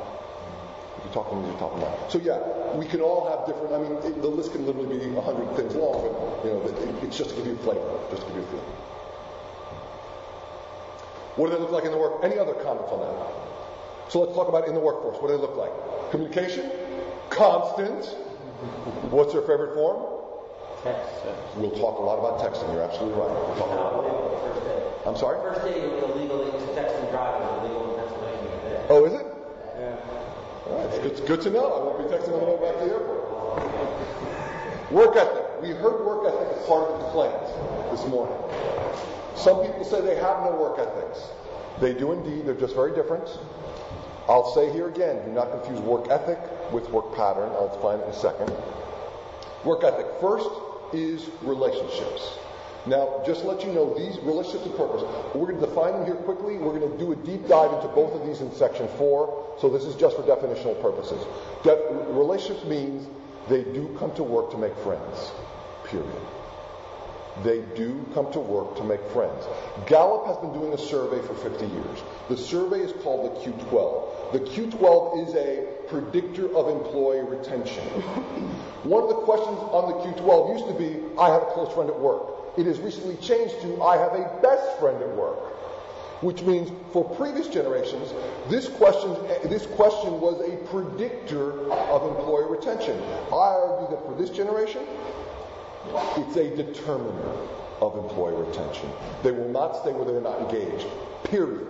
If you talk to these top of. So yeah, we can all have different. I mean, it, the list can literally be a hundred things long, but you know, it, it's just to give you a flavor, just to give you a feel. What do they look like in the work? Any other comments on that? So let's talk about in the workforce. What do they look like? Communication, constant. What's your favorite form? Text. We'll talk a lot about texting. You're absolutely right. We'll talk about First day. I'm sorry? First day illegal to text and drive is illegal in Pennsylvania. Oh, is it? It's good, to know. I won't be texting on the way back to the airport. Work ethic. We heard work ethic as part of the complaint this morning. Some people say they have no work ethics. They do indeed. They're just very different. I'll say here again, do not confuse work ethic with work pattern. I'll define it in a second. Work ethic. First is relationships. Now, just to let you know, these relationships of purpose, we're going to define them here quickly. We're going to do a deep dive into both of these in section four. So this is just for definitional purposes. De- relationships means they do come to work to make friends. Period. They do come to work to make friends. Gallup has been doing a survey for 50 years. The survey is called the Q12. The Q12 is a predictor of employee retention. One of the questions on the Q12 used to be, I have a close friend at work. It has recently changed to, I have a best friend at work. Which means for previous generations, this question, this question was a predictor of employee retention. I argue that for this generation, it's a determiner of employee retention. They will not stay where they're not engaged. Period.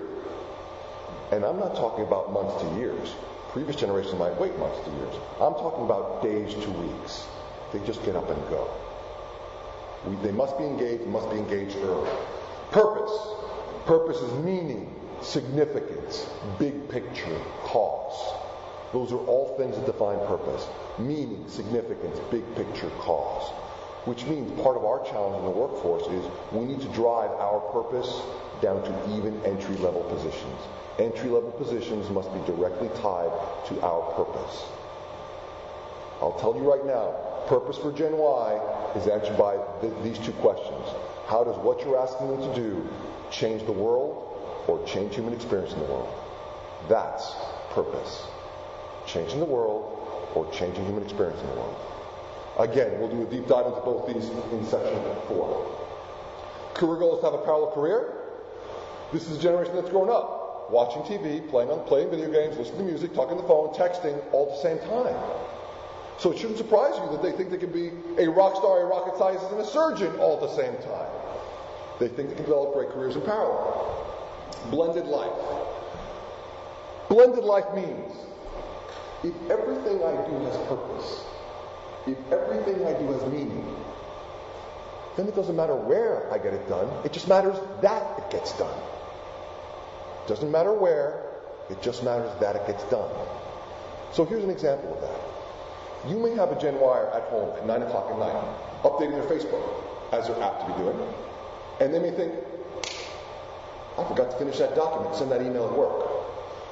And I'm not talking about months to years. Previous generations might wait months to years. I'm talking about days to weeks. They just get up and go. We, they must be engaged, must be engaged early. Purpose. Purpose is meaning, significance, big picture, cause. Those are all things that define purpose. Meaning, significance, big picture, cause. Which means part of our challenge in the workforce is we need to drive our purpose down to even entry level positions. Entry level positions must be directly tied to our purpose. I'll tell you right now, purpose for Gen Y is answered by th- these two questions. How does what you're asking them to do change the world or change human experience in the world? That's purpose. Changing the world or changing human experience in the world. Again, we'll do a deep dive into both these in section four. Career goal is to have a parallel career. This is a generation that's grown up watching TV, playing on playing video games, listening to music, talking on the phone, texting all at the same time. So it shouldn't surprise you that they think they can be a rock star, a rocket scientist, and a surgeon all at the same time. They think they can develop great careers in power. Blended life. Blended life means if everything I do has purpose, if everything I do has meaning, then it doesn't matter where I get it done. It just matters that it gets done. It doesn't matter where, it just matters that it gets done. So here's an example of that. You may have a Gen Yer at home at 9 o'clock at night, updating their Facebook, as they're apt to be doing, and they may think, I forgot to finish that document, send that email at work.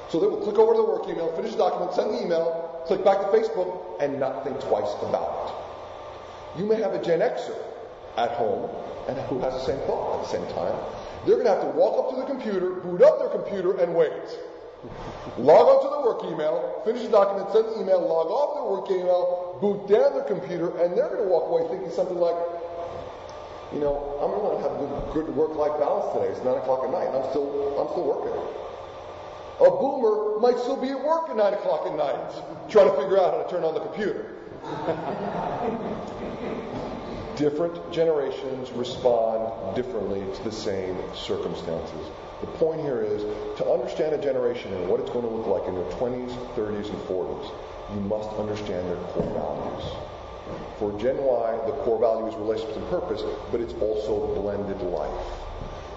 So they will click over to the work email, finish the document, send the email, click back to Facebook, and not think twice about it. You may have a Gen Xer at home and who has the same thought at the same time. They're going to have to walk up to the computer, boot up their computer, and wait. *laughs* Log on to the work email, finish the document, send the email, log off their work email, boot down their computer, and they're going to walk away thinking something like, you know, I'm going to have a good, good work-life balance today. It's 9 o'clock at night, and I'm still, I'm still working. A boomer might still be at work at 9 o'clock at night, trying to figure out how to turn on the computer. *laughs* Different generations respond differently to the same circumstances. The point here is to understand a generation and what it's going to look like in their 20s, 30s, and 40s, you must understand their core values. For Gen Y, the core value is relationships and purpose, but it's also blended life.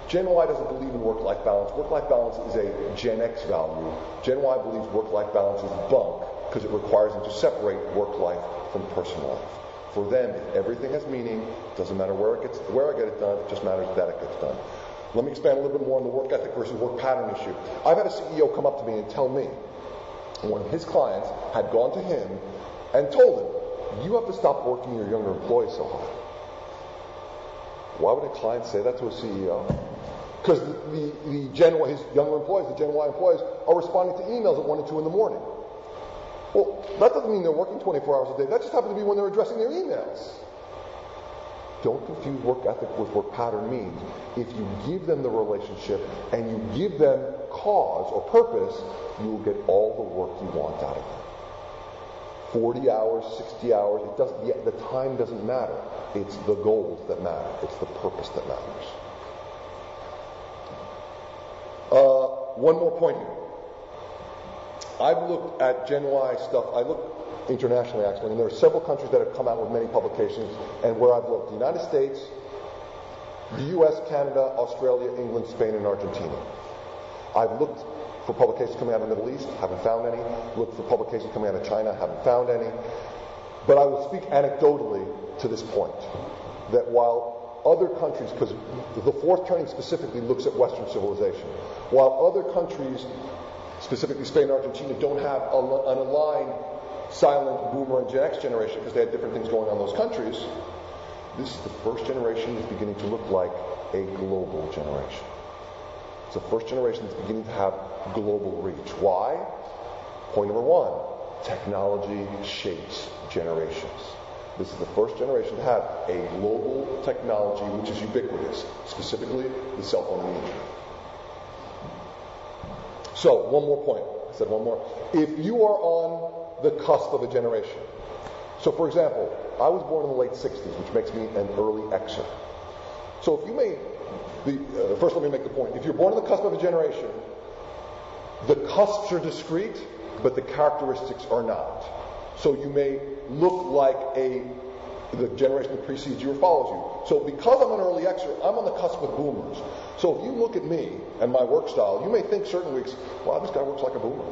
Gen Y doesn't believe in work-life balance. Work-life balance is a Gen X value. Gen Y believes work-life balance is bunk because it requires them to separate work life from personal life. For them, everything has meaning, it doesn't matter where it gets, where I get it done, it just matters that it gets done. Let me expand a little bit more on the work ethic versus work pattern issue. I've had a CEO come up to me and tell me one of his clients had gone to him and told him, you have to stop working your younger employees so hard. Why would a client say that to a CEO? Because the, the, the Gen his younger employees, the Gen Y employees, are responding to emails at 1 and 2 in the morning. Well, that doesn't mean they're working 24 hours a day. That just happened to be when they're addressing their emails. Don't confuse work ethic with what pattern means. If you give them the relationship and you give them cause or purpose, you will get all the work you want out of them. 40 hours, 60 hours, it doesn't, the, the time doesn't matter. It's the goals that matter. It's the purpose that matters. Uh, one more point here. I've looked at Gen Y stuff. I looked internationally, actually, and there are several countries that have come out with many publications. And where I've looked, the United States, the U.S., Canada, Australia, England, Spain, and Argentina. I've looked for publications coming out of the Middle East, haven't found any. Looked for publications coming out of China, haven't found any. But I will speak anecdotally to this point that while other countries, because the fourth turning specifically looks at Western civilization, while other countries specifically Spain and Argentina, don't have an aligned silent boomer and Gen X generation because they had different things going on in those countries. This is the first generation that's beginning to look like a global generation. It's the first generation that's beginning to have global reach. Why? Point number one technology shapes generations. This is the first generation to have a global technology which is ubiquitous, specifically the cell phone and the internet. So, one more point. I said one more. If you are on the cusp of a generation, so for example, I was born in the late 60s, which makes me an early Xer. So if you may, the, uh, first let me make the point. If you're born on the cusp of a generation, the cusps are discrete, but the characteristics are not. So you may look like a the generation that precedes you or follows you. So because I'm an early Xer, I'm on the cusp with boomers. So if you look at me and my work style, you may think certain weeks, wow, this guy works like a boomer,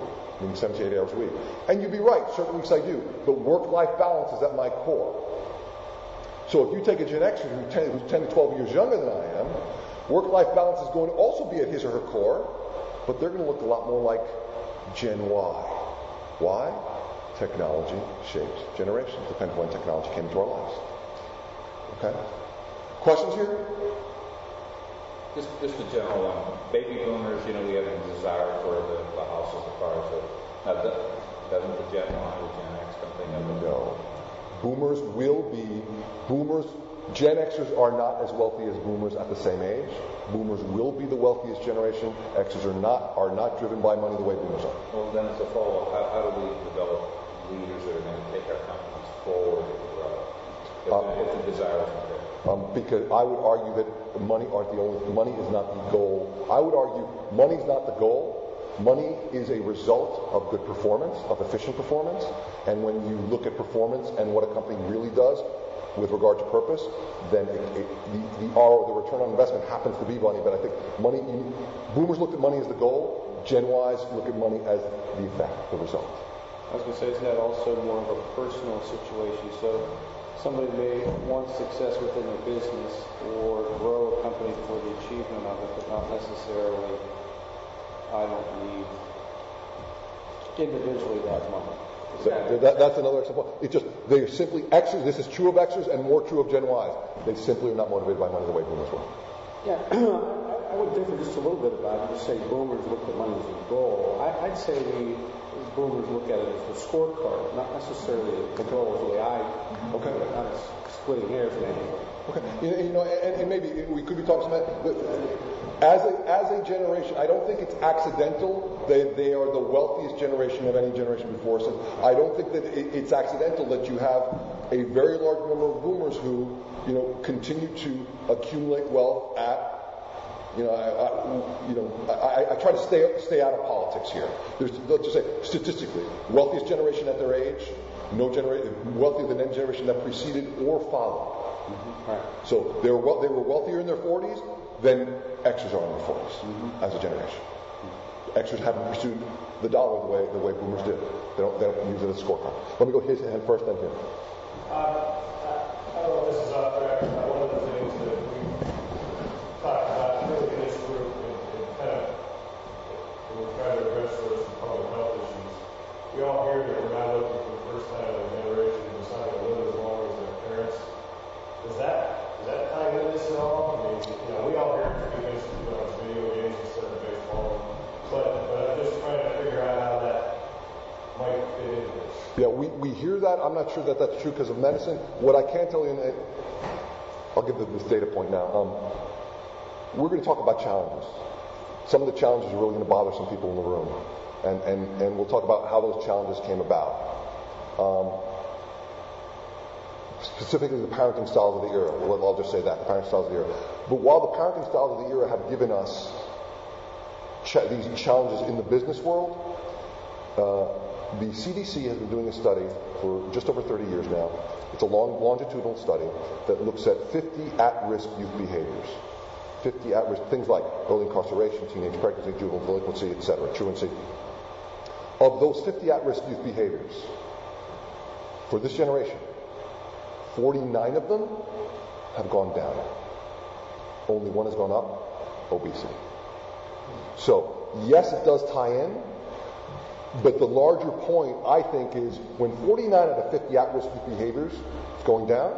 meaning 70, 80 hours a week. And you'd be right, certain weeks I do. But work-life balance is at my core. So if you take a Gen Xer who's 10, who's 10 to 12 years younger than I am, work-life balance is going to also be at his or her core, but they're going to look a lot more like Gen Y. Why? technology shapes generations, depending on when technology came into our lives. Okay? Questions here? Just, just a general one. Baby boomers, you know, we have a desire for the, the houses, the cars. The, now, the, doesn't the Gen Y or Gen X of No. Boomers will be, boomers, Gen Xers are not as wealthy as boomers at the same age. Boomers will be the wealthiest generation. Xers are not, are not driven by money the way boomers are. Well, then as a follow-up, how, how do we develop leaders that are going to take our companies forward grow? If, uh, if the desire. Um, because I would argue that money aren't the only, money is not the goal. I would argue money is not the goal. Money is a result of good performance, of efficient performance. And when you look at performance and what a company really does with regard to purpose, then it, it, the, the RO, the return on investment happens to be money. But I think money, you, boomers look at money as the goal. Gen Ys look at money as the effect, the result. I was going to say, isn't that also more of a personal situation? So somebody may want success within their business or grow a company for the achievement of it, but not necessarily, I don't need individually that money. That, that, that's another example. It's just, they're simply Xers. This is true of Xers and more true of Gen Ys. They simply are not motivated by money the way boomers were. Yeah, *clears throat* I would differ just a little bit about it. You say boomers look at money as a goal. I, would say the boomers look at it as the scorecard, not necessarily the goals, the way I, Okay. not splitting hairs in any way. Okay, you, you know, and, and maybe we could be talking about but uh, as a as a generation. I don't think it's accidental. They they are the wealthiest generation of any generation before us, and I don't think that it, it's accidental that you have a very large number of boomers who you know continue to accumulate wealth at. You know, I, I, you know, I, I try to stay stay out of politics here. There's, let's just say statistically, wealthiest generation at their age, no generation wealthier than any generation that preceded or followed. So they were well, they were wealthier in their 40s than Xers are in their 40s as a generation. Xers haven't pursued the dollar the way the way Boomers did. They don't, they don't use it as a scorecard. Let me go his hand first, then him. Uh, I don't know if this is off track, but one of the things that we talked about really in this group and, and kind of and we're trying to address those public health issues. We all hear that we're not looking for the first time in a generation who's not going to live as long as their parents. Does that does that tie into this at all? I mean, you know, we all hear because you know it's video games instead of baseball, but but I'm just trying to figure out how that might fit into this. Yeah, we, we hear that. I'm not sure that that's true because of medicine. What I can tell you, and I'll give this data point now. Um, we're going to talk about challenges. Some of the challenges are really going to bother some people in the room, and and and we'll talk about how those challenges came about. Um, specifically the parenting styles of the era. Well, I'll just say that, the parenting styles of the era. But while the parenting styles of the era have given us cha- these challenges in the business world, uh, the CDC has been doing a study for just over 30 years now. It's a long, longitudinal study that looks at 50 at-risk youth behaviors. 50 at-risk things like early incarceration, teenage pregnancy, juvenile delinquency, etc., truancy. Of those 50 at-risk youth behaviors, for this generation, 49 of them have gone down. Only one has gone up obesity. So, yes, it does tie in, but the larger point, I think, is when 49 out of 50 at risk youth behaviors is going down,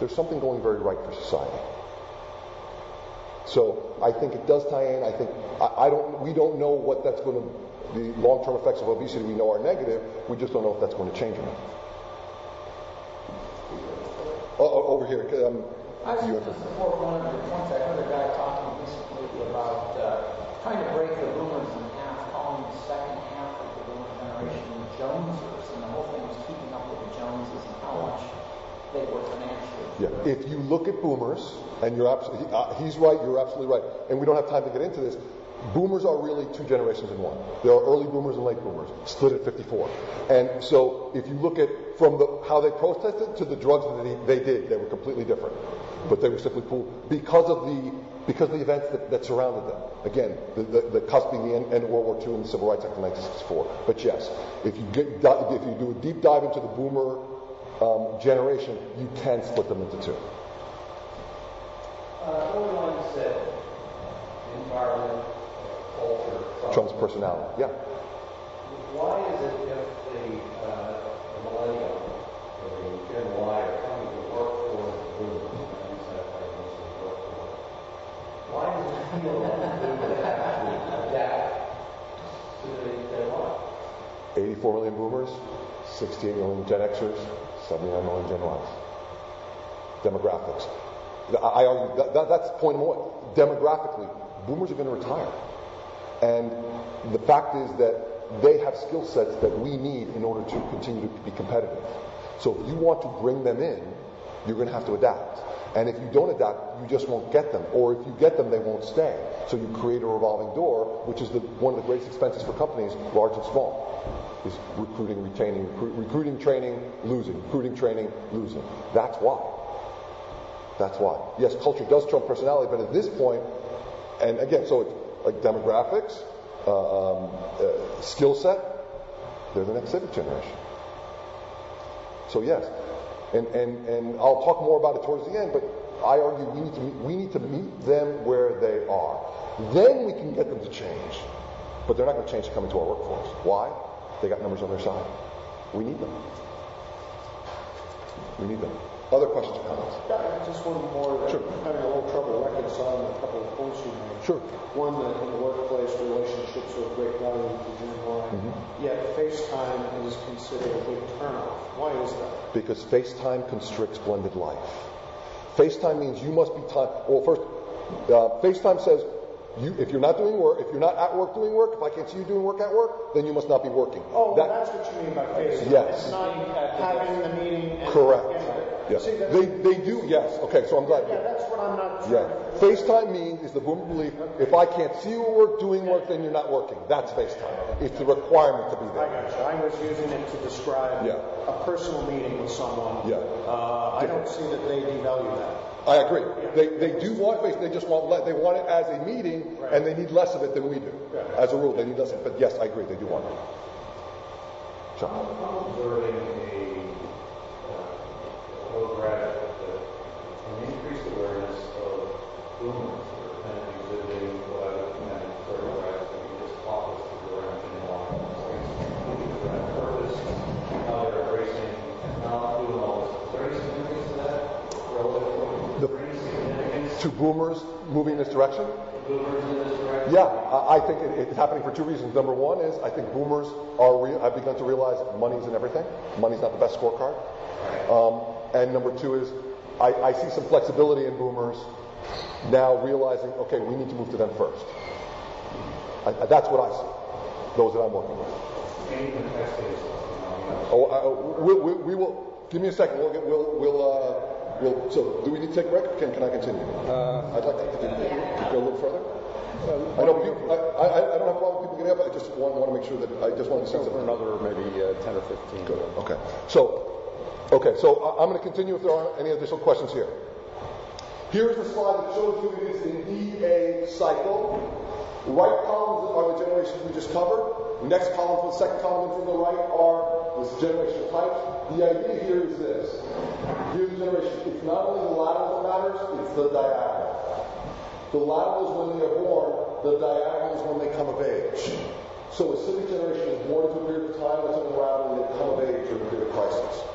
there's something going very right for society. So I think it does tie in. I think I, I don't. We don't know what that's going to. The long-term effects of obesity we know are negative. We just don't know if that's going to change or not. Oh, oh, over here. Um, I was you just to support one of your points. I heard a guy talking recently about uh, trying to break the boomers in half, calling the second half of the boomer generation the Jonesers, and the whole thing was keeping up with the Joneses and how much they were financially. Yeah. If you look at boomers, and you're absolutely, uh, he's right, you're absolutely right, and we don't have time to get into this. Boomers are really two generations in one. There are early boomers and late boomers, split at 54. And so, if you look at from the, how they protested to the drugs that they, they did, they were completely different. But they were simply cool because of the because of the events that, that surrounded them. Again, the, the, the cusp being the end, end of World War II and the Civil Rights Act of 1964. But yes, if you get if you do a deep dive into the boomer um, generation, you can split them into two. Uh, environment, culture, trumps personality. Yeah. Why is it if the, uh, the millennial or the Gen Y are coming to work for the boomers, I use that phrase work for, why does it feel like they would actually adapt to the Gen Y? 84 million boomers, 68 million Gen Xers, 79 million Gen Ys. Demographics. I I argue that, that, that's point one. Demographically, boomers are going to retire. And the fact is that they have skill sets that we need in order to continue to be competitive. So if you want to bring them in, you're going to have to adapt. And if you don't adapt, you just won't get them. Or if you get them, they won't stay. So you create a revolving door, which is the, one of the greatest expenses for companies, large and small, is recruiting, retaining, recruit, recruiting, training, losing, recruiting, training, losing. That's why. That's why. Yes, culture does trump personality, but at this point, and again, so it's like demographics, uh, um, uh, skill set, they're the next civic generation. So yes, and, and, and I'll talk more about it towards the end, but I argue we need to meet, we need to meet them where they are. Then we can get them to change. But they're not going to change to come into our workforce. Why? They got numbers on their side. We need them. We need them. Other questions or comments? Yeah, just one more. Sure. I'm having a little trouble reconciling a couple of points you made. Sure. One, that in the workplace relationships are a great value to Gen Y. Mm-hmm. Yet face FaceTime is considered a big turnoff. Why is that? Because FaceTime constricts blended life. FaceTime means you must be time. Well, first, uh, FaceTime says you, if you're not doing work, if you're not at work doing work, if I can't see you doing work at work, then you must not be working. Oh, well, that's what you mean by FaceTime. Yes. It's not having the meeting. Correct. Yeah. Yes. See, that- They, they do, yes. Okay, so I'm glad. yeah, that's what I'm not Yeah. FaceTime means is the boomer belief if I can't see you at work doing work, then you're not working. That's FaceTime. It's a requirement to be there. I there. got you. I was using it to describe Yeah. a personal meeting with someone. Yeah. Uh, I don't see that they devalue that. I agree. They, they do want face, they just want, le- they want it as a meeting, and they need less of it than we do. As a rule, they need less of it. But yes, I agree, they do want it. John? I'm observing a, uh, whole graph that an increased awareness of boomers that are kind of exhibiting what I would kind of characterize as maybe just office around general around purpose, how they're embracing technology and all this. Is there any significance to that relative The- to any significance To boomers moving in this direction? boomers in this direction? Yeah, I, I think it, it's happening for two reasons. Number one is I think boomers are re- have begun to realize money isn't everything. Money's not the best scorecard. Um, and number two is I, I see some flexibility in boomers now realizing, okay, we need to move to them first. I, I- that's what I see. Those that I'm working with. Any contested, you know, Oh, uh, we, we, we will. Give me a second. We'll get. We'll. We'll. Uh, we'll. So, do we need to take a break? Can Can I continue? Uh, I'd like to, to, to go a little further. I know. You, I, I. I don't have a problem with people getting up. I just want, want to make sure that I just want to see For another maybe uh, 10 or 15. Good. Okay. So. Okay. So I- I'm going to continue if there are any additional questions here. Here's the slide that shows you it is indeed a cycle. Right columns are the generations we just covered. Next column from the second column from the right are the generational types. The idea here is this. Here's the generation. It's not only the lateral that matters, it's the diagonal. The lateral is when they are born, the diagonal is when they come of age. So a civic generation is born into a period of time that's unraveled and they come of age during a period of crisis.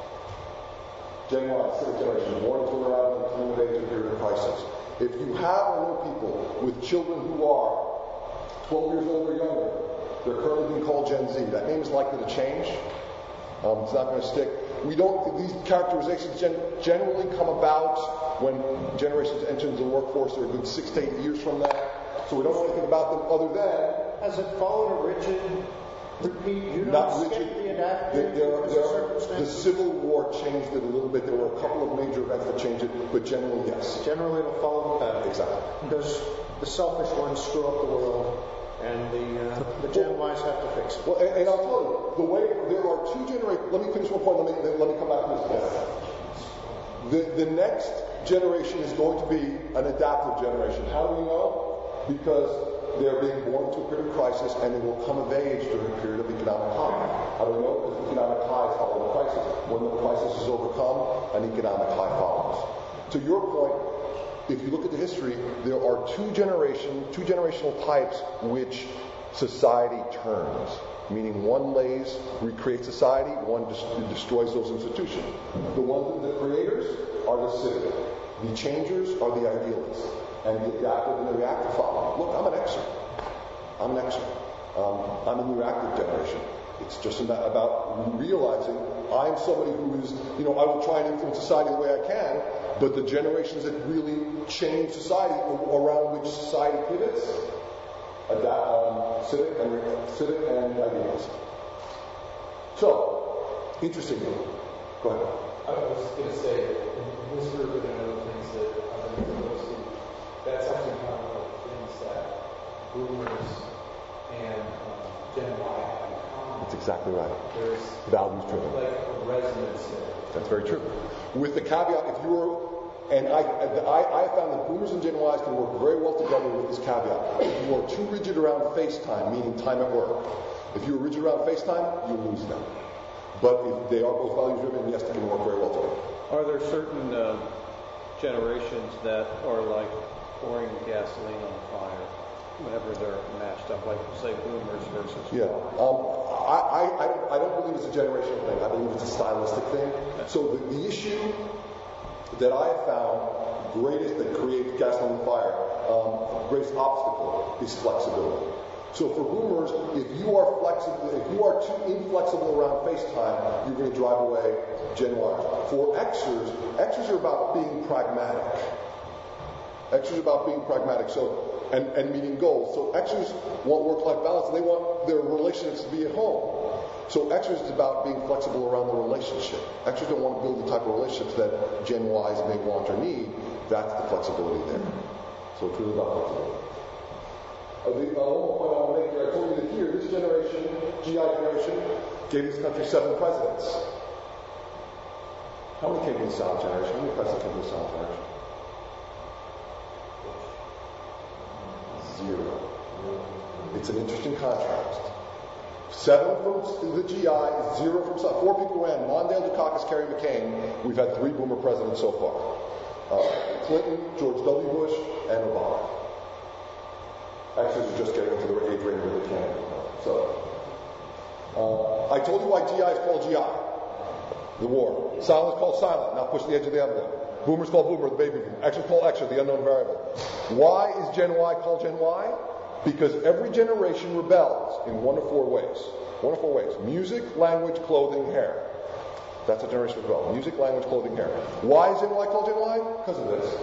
Gen Y, civic generation, born an unraveled and come of age period of crisis. If you have or know people with children who are 12 years old or younger, they're currently being called Gen Z. That name is likely to change. Um, it's not going to stick. We don't. These characterizations gen- generally come about when generations enter into the workforce. They're a good six to eight years from that. So we don't know anything about them other than Has it followed a rigid repeat? You don't skip rigid. the There, adaptive there are, there are, the? Civil War changed it a little bit. There were a couple of major events that changed it, but generally, yes. Generally, it'll follow the pattern. Exactly. Because the selfish ones screw up the world, and the uh, the Gen Ys have to fix it. Well, and, and I'll tell you, the way there are two generations. Let me finish one point. Let me let me come back to this. The the next generation is going to be an adaptive generation. How do we know? Because they're being born into a period of crisis, and they will come of age during a period of economic high. I don't know? Because economic high follows the crisis. When the crisis is overcome, an economic high follows. To your point, if you look at the history, there are two generation, two generational types which society turns. Meaning one lays, recreates society, one des- destroys those institutions. The ones, the creators are the civic. The changers are the idealists. And the adaptive and the reactive follow. Look, I'm an Xer. I'm an Xer. Um, I'm in the reactive generation. It's just about, realizing I'm somebody who is, you know, I will try and influence society the way I can, but the generations that really change society, around which society pivots, adapt, um, civic and civic and idealist. So, interestingly, go ahead. I was going to say, in this group and other things that I've been exposed to, that's actually kind of one of the things that boomers and um, Gen Y have in common. That's exactly right. There's Values driven. like a resonance there. That's very true. With the caveat, if you were, and I, I, I found that boomers and Gen Ys can work very well together with this caveat. If you are too rigid around FaceTime, meaning time at work, if you're rigid around FaceTime, you lose them. But if they are both value driven, yes, they can work very well together. Are there certain uh, generations that are like pouring gasoline on fire whenever they're matched up, like say boomers versus Yeah. Um, I, I, I, don't, believe it's a generational thing. I believe it's a stylistic thing. So the, the issue that I have found greatest that creates gasoline on the fire, um, greatest obstacle is flexibility. So for boomers, if you are flexible, if you are too inflexible around FaceTime, you're going to drive away Gen Y. For Xers, Xers are about being pragmatic. Are about being pragmatic. So and, and meeting goals. So Xers want work-life balance and they want their relationships to be at home. So Xers is about being flexible around the relationship. Xers don't want to build the type of relationships that Gen Ys may want or need. That's the flexibility there. So it's really about flexibility. Uh, the, uh, one point I want to make here, I told you that here, this generation, GI generation, gave this country seven presidents. How many came from the Silent generation? How many presidents came from the generation? Zero. It's an interesting contrast. Seven from the GI, zero from South. Four people ran. Mondale, Dukakis, Kerry, McCain. We've had three boomer presidents so far. Uh, Clinton, George W. Bush, and Obama. Actually, we're just getting into the age range where they can. So, uh, I told you why GI is called GI. The war. Silent is called silent. Now push the edge of the envelope. Boomer's call boomer, the baby boom. X is called X, the unknown variable. Why is Gen Y called Gen Y? Because every generation rebels in one of four ways. One of four ways. Music, language, clothing, hair. That's a generation rebel. Music, language, clothing, hair. Why is Gen Y called Gen Y? Because of this.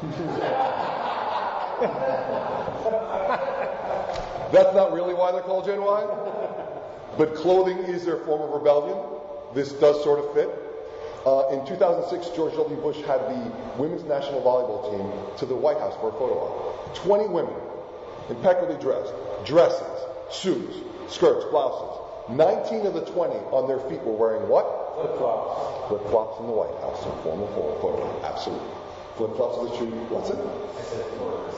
*laughs* That's not really why they're called Gen Y. But clothing is their form of rebellion. This does sort of fit. Uh, in 2006, George W. Bush had the women's national volleyball team to the White House for a photo op. 20 women, impeccably dressed, dresses, suits, skirts, blouses. 19 of the 20 on their feet were wearing what? Flip flops. Flip flops in the White House in formal photo. Absolutely. Flip flops is the shoe. What's it? I said floors.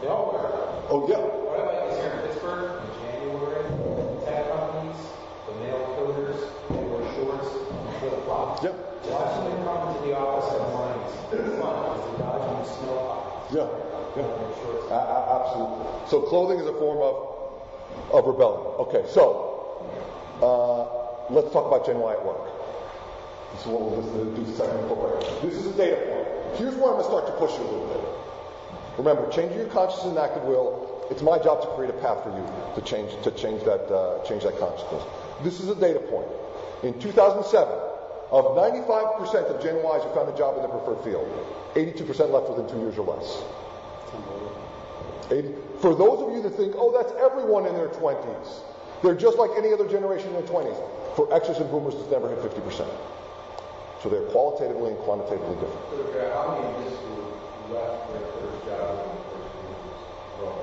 They all wear it. Oh, yeah. What is here in Pittsburgh, Yeah. yeah. Absolutely. So clothing is a form of, of rebellion. Okay, so uh, let's talk about Gen Y at work. This is what we'll do the second incorporation. This is a data point. Here's where I'm going to start to push you a little bit. Remember, changing your consciousness and active will. It's my job to create a path for you to change to change that uh, change that consciousness. This is a data point. In 2007, of 95% of Gen Ys who found a job in their preferred field, 82% left within two years or less. 80, for those of you that think, oh, that's everyone in their 20s, they're just like any other generation in their 20s. For Xers and Boomers, it's never hit 50%. So they're qualitatively and quantitatively different. So, okay, how many in this group left their first job in the first few years? Well,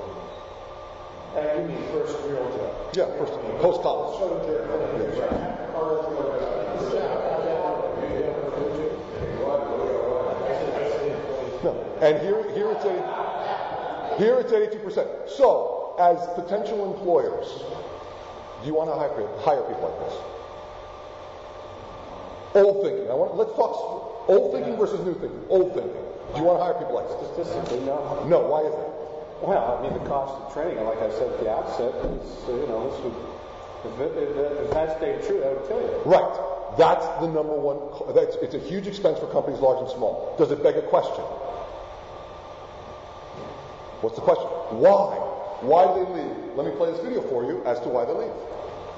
Uh, you mean first real job? Yeah, first post college. No, and here, here it's 80, here it's 82 percent. So, as potential employers, do you want to hire, hire people like this? Old thinking. I want, let's talk old thinking versus new thinking. Old thinking. Do you want to hire people like this? Statistically, no. No. Why is that? Well, I mean, the cost of training, like I said at the outset, is, you know, this would, if, it, if, it, if that stayed true, that would tell you. Right. That's the number one. That's, it's a huge expense for companies large and small. Does it beg a question? What's the question? Why? Why do they leave? Let me play this video for you as to why they leave.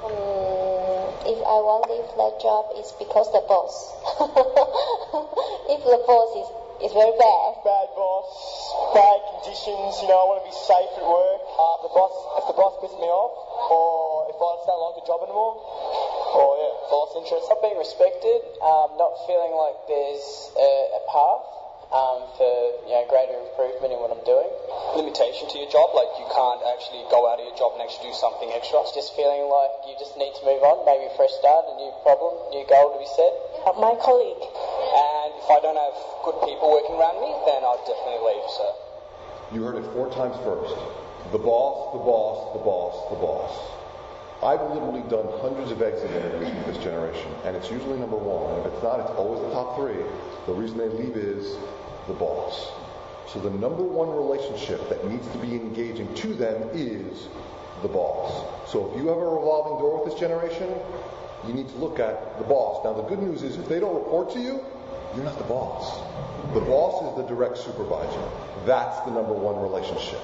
Um, if I want to leave that job, it's because the boss. *laughs* if the boss is, is very bad. Bad boss, bad conditions, you know, I want to be safe at work. Uh, the boss, if the boss pisses me off, or if I just don't like the job anymore, or yeah, if I lost interest. Not being respected, um, not feeling like there's a, a path um, for you know greater improvement in what I'm doing. Limitation to your job, like you can't actually go out of your job and actually do something extra. It's Just feeling like you just need to move on, maybe a fresh start, a new problem, new goal to be set. My colleague. And if I don't have good people working around me, then I'll definitely leave. So. You heard it four times first. The boss, the boss, the boss, the boss. I've literally done hundreds of exit interviews with this generation, and it's usually number one. And if it's not, it's always the top three. The reason they leave is So the number one relationship that needs to be engaging to them is the boss. So if you have a revolving door with this generation, you need to look at the boss. Now the good news is if they don't report to you, you're not the boss. The boss is the direct supervisor. That's the number one relationship.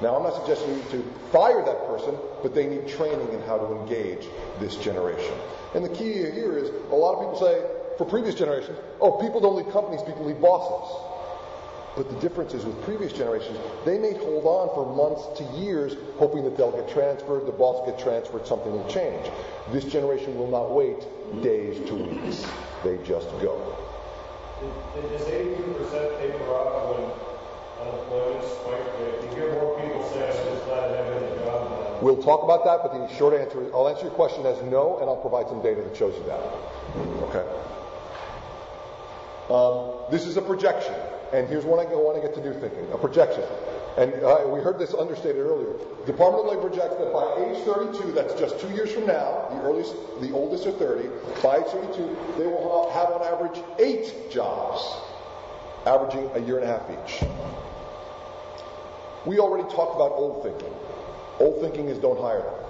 Now, I'm not suggesting you need to fire that person, but they need training in how to engage this generation. And the key here is a lot of people say, for previous generations, oh, people don't leave companies, people leave bosses. But the difference is with previous generations, they may hold on for months to years, hoping that they'll get transferred, the boss get transferred, something will change. This generation will not wait days to weeks. They just go. Did this 82% taper off when unemployment spiked? You hear more people say, I'm just glad I have a job now. We'll talk about that, but the short answer is I'll answer your question as no, and I'll provide some data that shows you that. Okay? Um, this is a projection. And here's what I want to get to do thinking a projection. And uh, we heard this understated earlier. Department of Labor projects that by age 32, that's just two years from now, the earliest, the oldest are 30, by age 32, they will have on average eight jobs, averaging a year and a half each. We already talked about old thinking. Old thinking is don't hire them.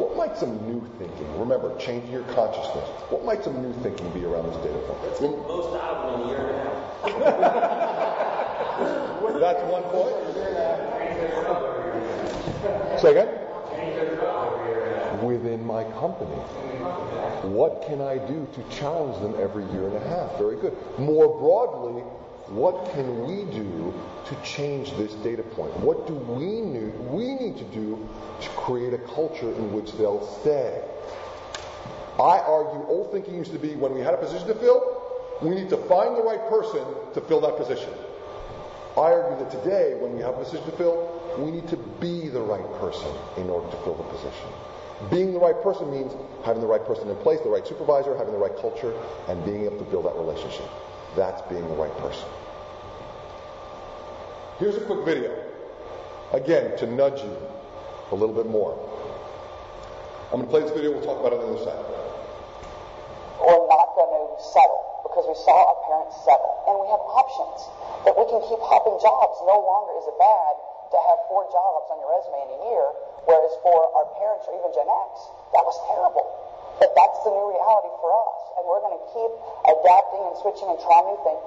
What might some new thinking, remember, changing your consciousness, what might some new thinking be around this data point? Get the most out of them in a year and a half. That's one point. Say again? Within my company. What can I do to challenge them every year and a half? Very good. More broadly, what can we do to change this data point? What do we need, we need to do to create a culture in which they'll stay? I argue old thinking used to be when we had a position to fill, we need to find the right person to fill that position. I argue that today, when we have a position to fill, we need to be the right person in order to fill the position. Being the right person means having the right person in place, the right supervisor, having the right culture, and being able to build that relationship. That's being the right person. Here's a quick video. Again, to nudge you a little bit more. I'm going to play this video. We'll talk about it on the other side. We're not going to settle because we saw our parents settle. And we have options that we can keep hopping jobs. No longer is it bad to have four jobs on your resume in a year, whereas for our parents or even Gen X, that was terrible. But that's the new reality for us. And we're going to keep adapting and switching and trying new things.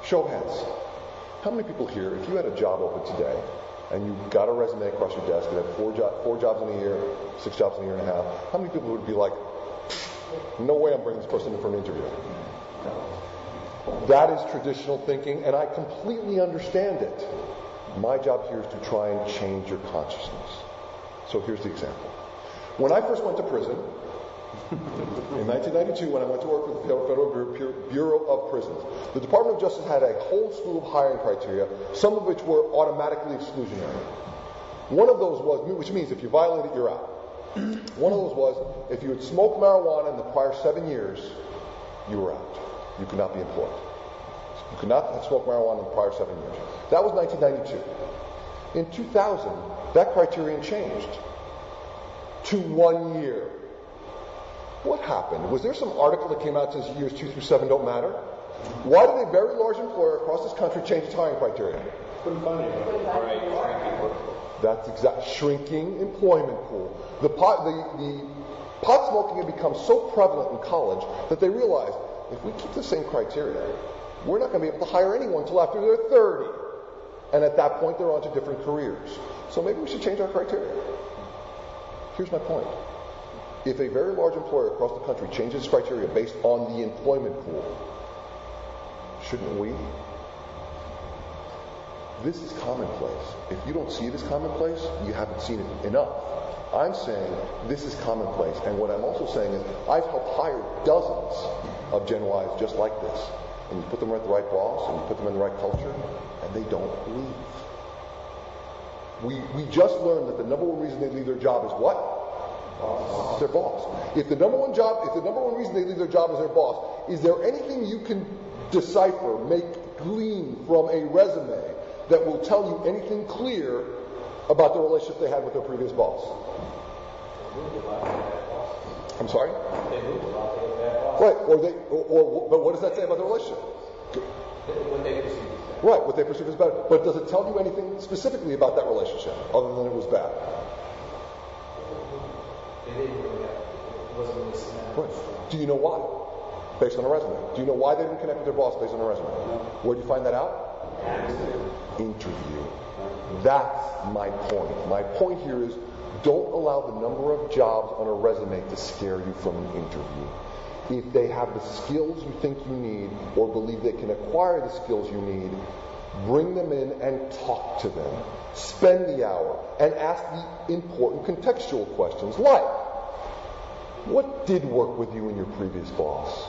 Show hands. How many people here, if you had a job open today, and you got a resume across your desk that had four, jo- four jobs in a year, six jobs in a year and a half, how many people would be like, no way I'm bringing this person in for an interview? That is traditional thinking, and I completely understand it. My job here is to try and change your consciousness. So here's the example. When I first went to prison, in 1992, when I went to work with the Federal Bureau of Prisons, the Department of Justice had a whole slew of hiring criteria, some of which were automatically exclusionary. One of those was, which means if you violate it, you're out. One of those was, if you had smoked marijuana in the prior seven years, you were out. You could not be employed. You could not have smoked marijuana in the prior seven years. That was 1992. In 2000, that criterion changed to one year. What happened? Was there some article that came out that says years two through seven don't matter? Why did a very large employer across this country change its hiring criteria? Couldn't find anybody. That's exact shrinking employment pool. The pot, the, the pot smoking had become so prevalent in college that they realized if we keep the same criteria, we're not going to be able to hire anyone until after they're 30. And at that point, they're on to different careers. So maybe we should change our criteria. Here's my point. If a very large employer across the country changes its criteria based on the employment pool, shouldn't we? This is commonplace. If you don't see it as commonplace, you haven't seen it enough. I'm saying this is commonplace. And what I'm also saying is I've helped hire dozens of Gen Ys just like this. And you put them with the right boss and you put them in the right culture, and they don't leave. We, we just learned that the number one reason they leave their job is what? Boss. Their boss. If the number one job, if the number one reason they leave their job is their boss, is there anything you can decipher, make glean from a resume that will tell you anything clear about the relationship they had with their previous boss? I'm sorry? Right, or they, or, or, but what does that say about the relationship? Right, what they perceive as bad. But does it tell you anything specifically about that relationship other than it was bad? Right. Do you know why? Based on a resume. Do you know why they didn't connect with their boss based on a resume? Where do you find that out? Interview. That's my point. My point here is don't allow the number of jobs on a resume to scare you from an interview. If they have the skills you think you need or believe they can acquire the skills you need, bring them in and talk to them. Spend the hour and ask the important contextual questions like, what did work with you and your previous boss?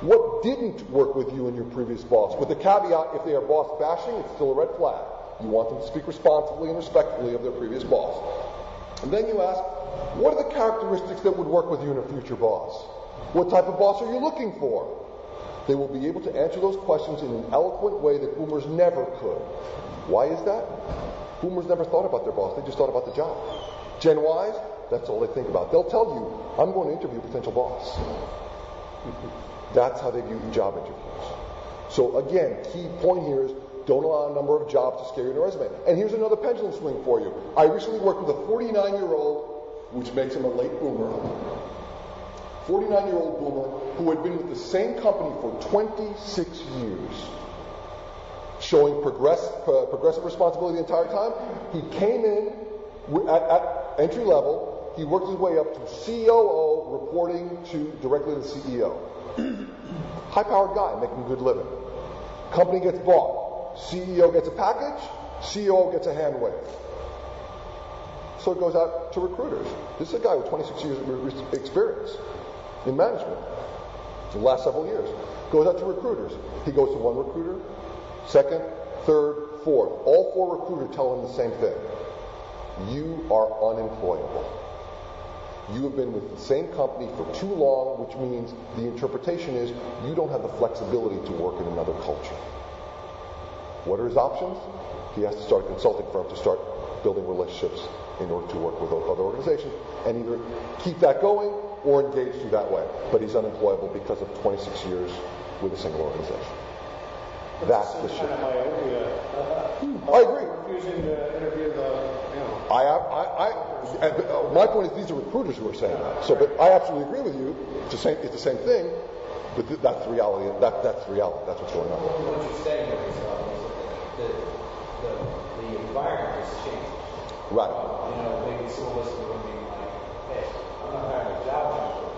What didn't work with you and your previous boss? With the caveat, if they are boss bashing, it's still a red flag. You want them to speak responsibly and respectfully of their previous boss. And then you ask, what are the characteristics that would work with you and a future boss? What type of boss are you looking for? They will be able to answer those questions in an eloquent way that boomers never could. Why is that? Boomers never thought about their boss, they just thought about the job. Gen Ys, that's all they think about. They'll tell you, I'm going to interview a potential boss. That's how they view job interviews. So again, key point here is don't allow a number of jobs to scare you in a resume. And here's another pendulum swing for you. I recently worked with a 49 year old, which makes him a late boomer, 49 year old boomer who had been with the same company for 26 years, showing progress, uh, progressive responsibility the entire time. He came in at, at entry level. He worked his way up to COO, reporting to directly the CEO. *clears throat* High powered guy, making a good living. Company gets bought. CEO gets a package. CEO gets a hand wave. So it goes out to recruiters. This is a guy with 26 years of experience in management the last several years. Goes out to recruiters. He goes to one recruiter, second, third, fourth. All four recruiters tell him the same thing. You are unemployable. You have been with the same company for too long, which means the interpretation is you don't have the flexibility to work in another culture. What are his options? He has to start a consulting firm to start building relationships in order to work with other organizations and either keep that going or engage through that way. But he's unemployable because of 26 years with a single organization. That's the shift. Kind of myopia. I agree. Refusing to interview the, you know. I, I, I, uh, my point is these are recruiters who are saying that. So, but I absolutely agree with you. It's the same, it's the same thing, but th- that's the reality. That, that's the reality. That's what's going on. What you're saying here is uh, the, the, the environment has changed. Right. You know, maybe some of us would be like, hey, I'm not having a job hunter.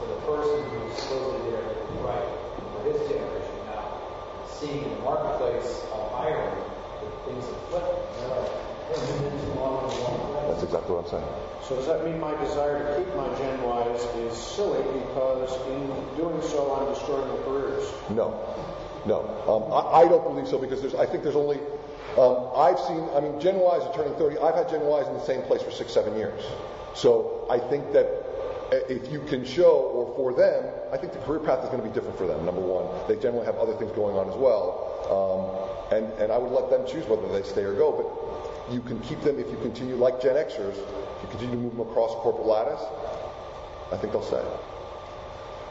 So the person who's supposedly there to be right for his generation now, seeing in the marketplace of hiring, that things have flipped. They're like, hey, we've been too long in the wrong place. That's exactly what I'm saying. So does that mean my desire to keep my Gen Ys is silly because in doing so I'm destroying their careers? No, no. Um, I, I don't believe so because there's. I think there's only. Um, I've seen. I mean, Gen Ys are turning 30. I've had Gen Ys in the same place for six, seven years. So I think that if you can show, or for them, I think the career path is going to be different for them. Number one, they generally have other things going on as well, um, and and I would let them choose whether they stay or go. But you can keep them if you continue like Gen Xers. If you continue to move them across corporate ladders, I think they'll stay.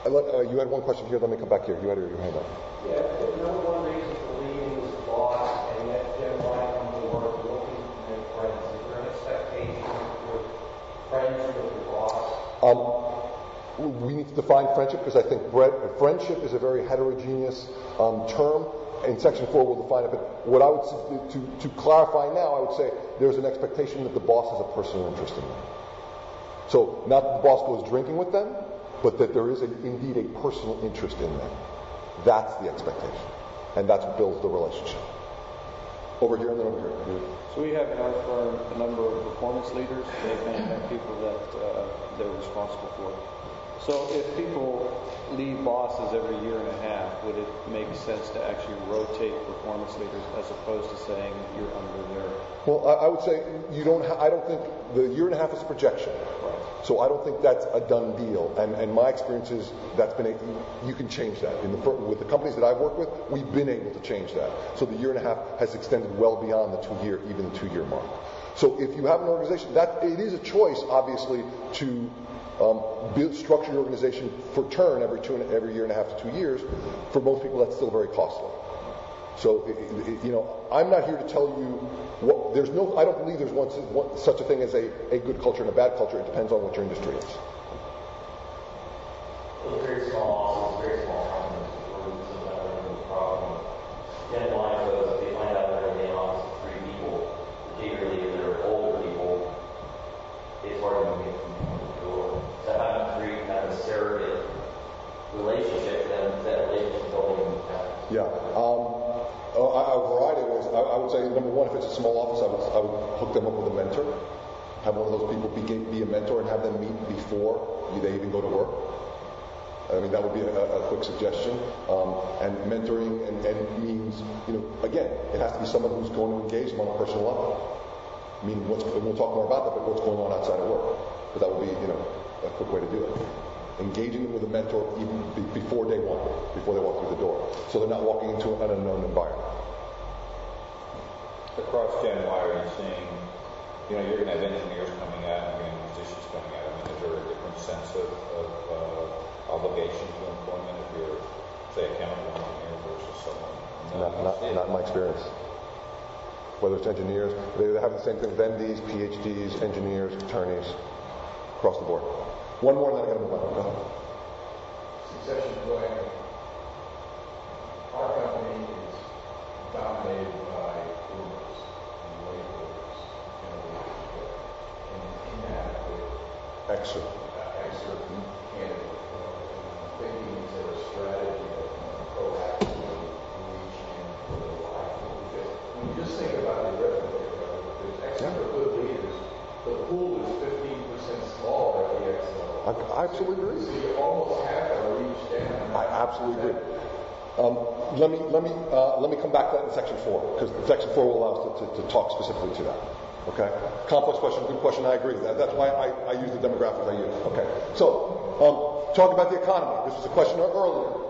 Let, uh, you had one question here. Let me come back here. You had your hand up. Yeah, Um, we need to define friendship because I think friendship is a very heterogeneous um, term. In section four, we'll define it. But what I would to, to clarify now, I would say there's an expectation that the boss has a personal interest in them. So not that the boss goes drinking with them, but that there is a, indeed a personal interest in them. That's the expectation, and that's what builds the relationship. Over here and then over here. So we have in our firm a number of performance leaders. They kind of have people that uh, they're responsible for. So if people leave bosses every year and a half, would it make sense to actually rotate performance leaders as opposed to saying you're under their Well, I, I would say you don't. Ha- I don't think the year and a half is a projection. So I don't think that's a done deal. And, and my experience is that's been a, you can change that. In the, with the companies that I've worked with, we've been able to change that. So the year and a half has extended well beyond the two year, even the two year mark. So if you have an organization, that it is a choice, obviously, to um, build, structure your organization for turn every two and, every year and a half to two years. For most people, that's still very costly. So, you know, I'm not here to tell you what, there's no, I don't believe there's one, one, such a thing as a, a good culture and a bad culture. It depends on what your industry is. Very small very small companies, a problem Yeah. Um, a, a variety of ways. I, I, would say, number one, if it's a small office, I would, I would hook them up with a mentor. Have one of those people be, be a mentor and have them meet before they even go to work. I mean, that would be a, a quick suggestion. Um, and mentoring and, and, means, you know, again, it has to be someone who's going to engage them on a personal level. I mean, what's, we'll talk more about that, but what's going on outside of work. But that would be, you know, a quick way to do it engaging them with a mentor even before day one, before they walk through the door, so they're not walking into an unknown environment. Across Gen Y, are you seeing, you know, you're going to have engineers coming out, and you're going to have musicians coming out. I mean, is there a different sense of, of uh, obligation to employment if you're, say, a chemical engineer versus someone? Not, not, not in my experience. Whether it's engineers, they have the same thing with MDs, PhDs, engineers, attorneys, across the board. One more, and then I got to move on. Go ahead. Succession planning. Our company is dominated by boomers and late boomers and leadership and inadequate excerpt, excerpt. I'm thinking is there a strategy that can proactively reach into the life? Because when you just think about the arithmetic, there's extra good leaders. The pool is 15% smaller at the X level. I, I absolutely agree. So you almost have to reach down. I absolutely agree. Um, let me let me uh, let me come back to that in section four because section four will allow us to, to, to, talk specifically to that. Okay, complex question, good question. I agree with that. That's why I, I use the demographics I use. Okay, so um, talk about the economy. This was a question earlier.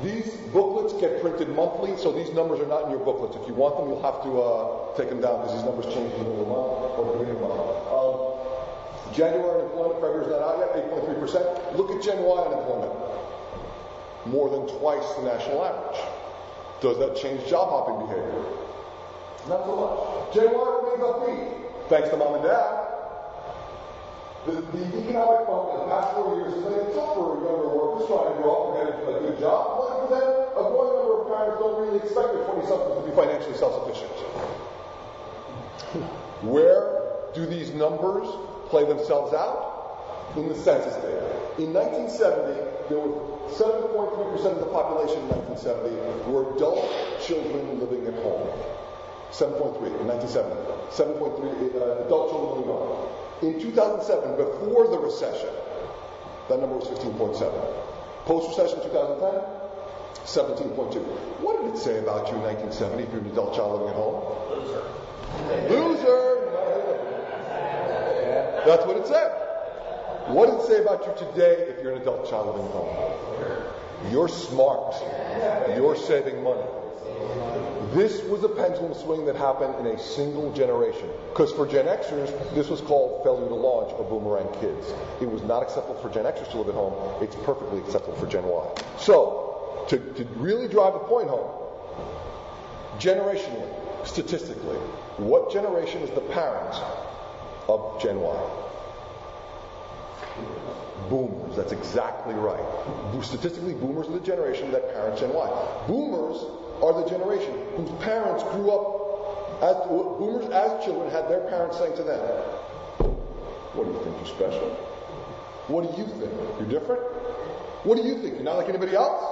These booklets get printed monthly, so these numbers are not in your booklets. If you want them, you'll have to uh, take them down because these numbers change in the middle of the month or beginning of the month. Um, January unemployment is not out yet, 8.3%. Look at Gen Y unemployment. More than twice the national average. Does that change job hopping behavior? Not so much. Gen Y remains upbeat, thanks to mom and dad. The, the economic bump in the past four years has made it tough for younger workers trying to grow up and get a, a good job. 100%, a growing number of parents don't really expect their 20-somethings to be financially self-sufficient. Where do these numbers play themselves out? In the census data. In 1970, there were 7.3% of the population in 1970 were adult children living at home. 7.3 in 1970. 7.3 uh, adult children living home. In 2007, before the recession, that number was 15.7. Post-recession 2010, 17.2. What did it say about you in 1970 if you're an adult child living at home? Loser. Loser. That's what it said. What did it say about you today if you're an adult child living at home? You're smart. You're saving money. This was a pendulum swing that happened in a single generation. Because for Gen Xers, this was called failure to launch or boomerang kids. It was not acceptable for Gen Xers to live at home. It's perfectly acceptable for Gen Y. So, to, to really drive the point home, generationally, statistically, what generation is the parent of Gen Y? Boomers. That's exactly right. Statistically, boomers are the generation that parents Gen Y. Boomers are the generation whose parents grew up as boomers as children had their parents saying to them, What do you think? You're special? What do you think? You're different? What do you think? You're not like anybody else?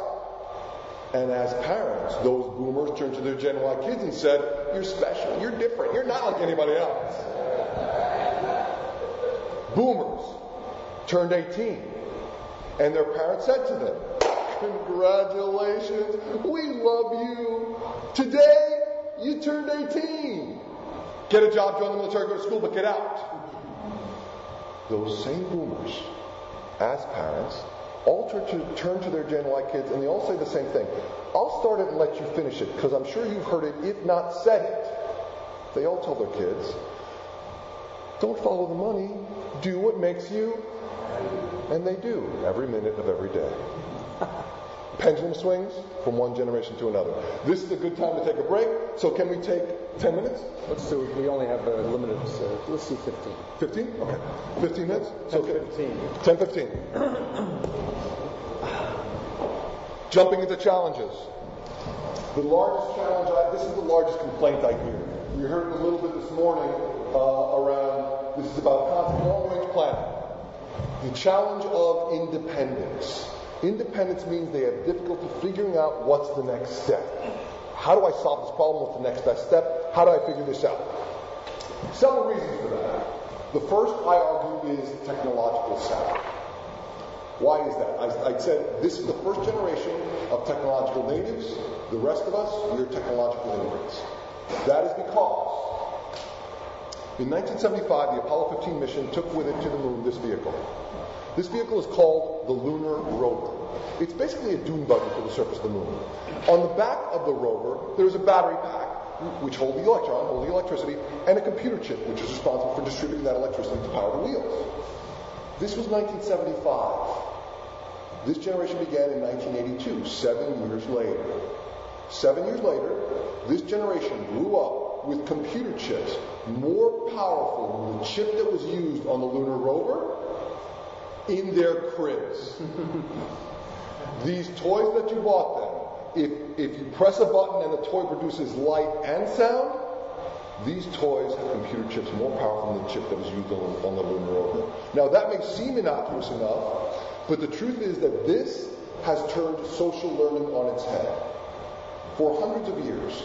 And as parents, those boomers turned to their Gen Y kids and said, You're special, you're different, you're not like anybody else. Boomers turned 18, and their parents said to them, Congratulations, we love you. Today, you turned 18. Get a job, join the military, go to school, but get out. Those same boomers, as parents, all turn to, turn to their Gen Y kids and they all say the same thing. I'll start it and let you finish it because I'm sure you've heard it, if not said it. They all tell their kids, don't follow the money, do what makes you. And they do every minute of every day. Pendulum swings from one generation to another. This is a good time to take a break. So can we take 10 minutes? Let's see. We only have a limited. Uh, let's see, 15. 15? Okay. 15 minutes. So 10, 15. 10, 15. Jumping into challenges. The largest challenge. I, this is the largest complaint I hear. We heard a little bit this morning uh, around. This is about long-range planning. The challenge of independence. Independence means they have difficulty figuring out what's the next step. How do I solve this problem? What's the next best step? How do I figure this out? Several reasons for that. The first, I argue, is technological savvy. Why is that? I, I, said this is the first generation of technological natives. The rest of us, we're technological immigrants. That is because in 1975, the Apollo 15 mission took with it to the moon this vehicle. This vehicle is called the Lunar Rover. It's basically a dune buggy for the surface of the moon. On the back of the rover, there's a battery pack which hold the electron, hold the electricity, and a computer chip which is responsible for distributing that electricity to power the wheels. This was 1975. This generation began in 1982, seven years later. Seven years later, this generation grew up with computer chips more powerful than the chip that was used on the lunar rover in their cribs. These toys that you bought them, if, if you press a button and the toy produces light and sound, these toys have computer chips more powerful than the chip that was used on, on the lunar rover. Now that may seem innocuous enough, but the truth is that this has turned social learning on its head. For hundreds of years,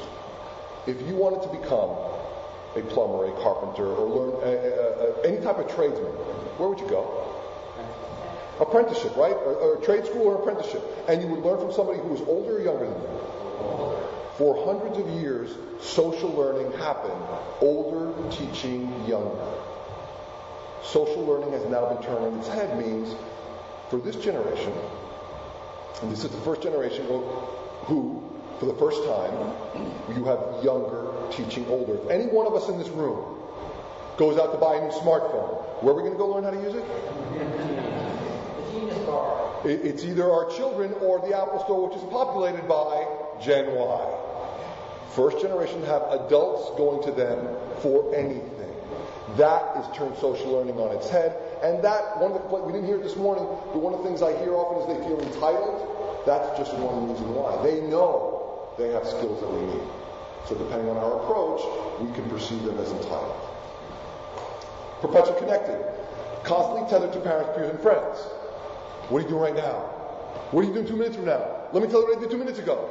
if you wanted to become a plumber, a carpenter, or learn any type of tradesman, where would you go? Apprenticeship, right? Or, trade school or apprenticeship. And you would learn from somebody who was older or younger than you. For hundreds of years, social learning happened, older teaching younger. Social learning has now been turned on its head, means for this generation, and this is the first generation who, for the first time, you have younger teaching older. If any one of us in this room goes out to buy a new smartphone, where are we going to go learn how to use it? It's either our children or the Apple Store, which is populated by Gen Y. First generation have adults going to them for anything. That is turned social learning on its head. And that, one of the, we didn't hear it this morning, but one of the things I hear often is they feel entitled. That's just one reason why. They know they have skills that we need. So depending on our approach, we can perceive them as entitled. Perpetually connected. Constantly tethered to parents, peers, and friends. What are you doing right now? What are you doing two minutes from now? Let me tell you what I did two minutes ago.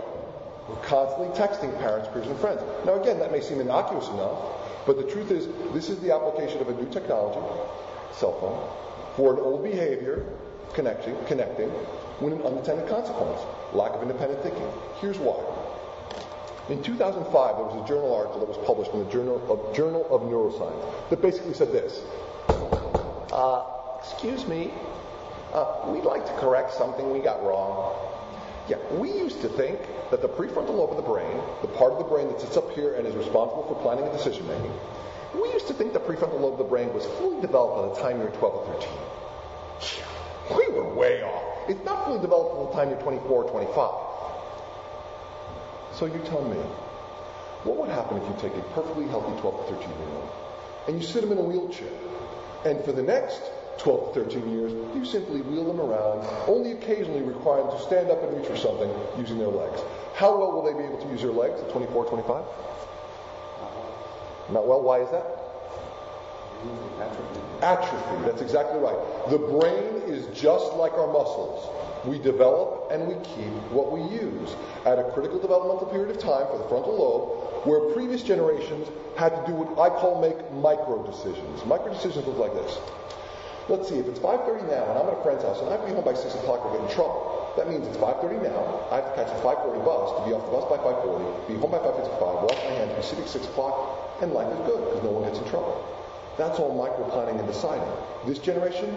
We're constantly texting parents, peers, and friends. Now again, that may seem innocuous enough, but the truth is, this is the application of a new technology, cell phone, for an old behavior, connecting, connecting, with an unintended consequence, lack of independent thinking. Here's why. In 2005, there was a journal article that was published in the Journal of, journal of Neuroscience that basically said this. Uh, excuse me, uh, we'd like to correct something we got wrong. Yeah, we used to think that the prefrontal lobe of the brain, the part of the brain that sits up here and is responsible for planning and decision making, we used to think the prefrontal lobe of the brain was fully developed by the time you're 12 or 13. We were way off. It's not fully developed by the time you're 24 or 25. So you tell me, what would happen if you take a perfectly healthy 12 to 13 year old and you sit him in a wheelchair, and for the next 12 to 13 years, you simply wheel them around, only occasionally require them to stand up and reach for something using their legs. How well will they be able to use their legs at 24, 25? Uh-huh. Not well. Why is that? Atrophy. Atrophy. That's exactly right. The brain is just like our muscles. We develop and we keep what we use. At a critical developmental period of time for the frontal lobe, where previous generations had to do what I call make micro decisions. Micro decisions look like this. Let's see, if it's 5.30 now and I'm at a friend's house and I have to be home by 6 o'clock or get in trouble, that means it's 5.30 now, I have to catch a 5.40 bus to be off the bus by 5.40, be home by 5.55, wash my hands, be sitting at 6 o'clock, and life is good because no one gets in trouble. That's all micro planning and deciding. This generation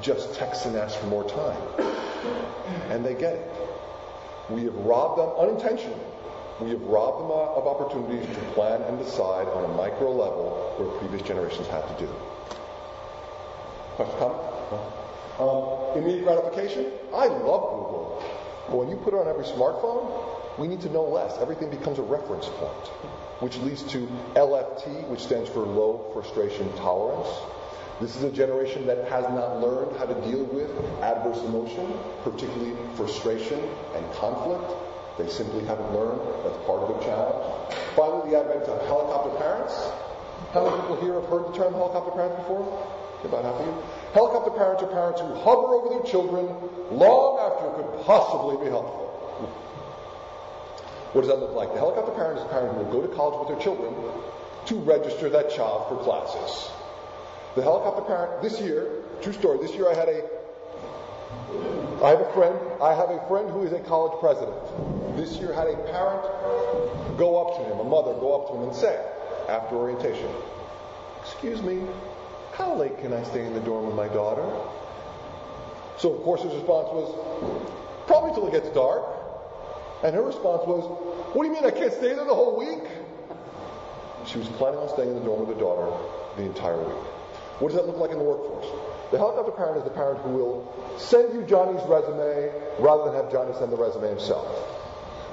just texts and asks for more time. And they get it. We have robbed them unintentionally. We have robbed them uh, of opportunities to plan and decide on a micro level where previous generations had to do. Question, comment? Um, immediate gratification? I love Google. But when you put it on every smartphone, we need to know less. Everything becomes a reference point, which leads to LFT, which stands for low frustration tolerance. This is a generation that has not learned how to deal with adverse emotion, particularly frustration and conflict. They simply haven't learned. That's part of the challenge. Finally, the advent of helicopter parents. How many people here have heard the term helicopter parents before? Half of you. Helicopter parents are parents who hover over their children long after it could possibly be helpful. What does that look like? The helicopter parent is a parent who will go to college with their children to register that child for classes. The helicopter parent, this year, true story, this year I had a I have a friend, I have a friend who is a college president. This year had a parent go up to him, a mother go up to him and say, after orientation, Excuse me, how late can I stay in the dorm with my daughter? So, of course, his response was, Probably till it gets dark. And her response was, What do you mean I can't stay there the whole week? She was planning on staying in the dorm with her daughter the entire week. What does that look like in the workforce? The helicopter parent is the parent who will send you Johnny's resume rather than have Johnny send the resume himself.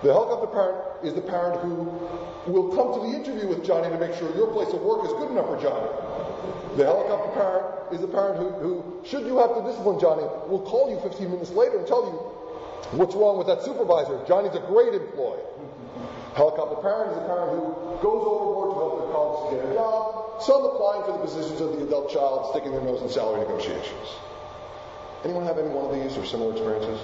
The helicopter parent is the parent who will come to the interview with Johnny to make sure your place of work is good enough for Johnny. The helicopter parent is the parent who, who, should you have to discipline Johnny, will call you 15 minutes later and tell you what's wrong with that supervisor. Johnny's a great employee. Helicopter parent is the parent who goes overboard to help their colleagues to get a job, some applying for the positions of the adult child, sticking their nose in salary negotiations. Anyone have any one of these or similar experiences?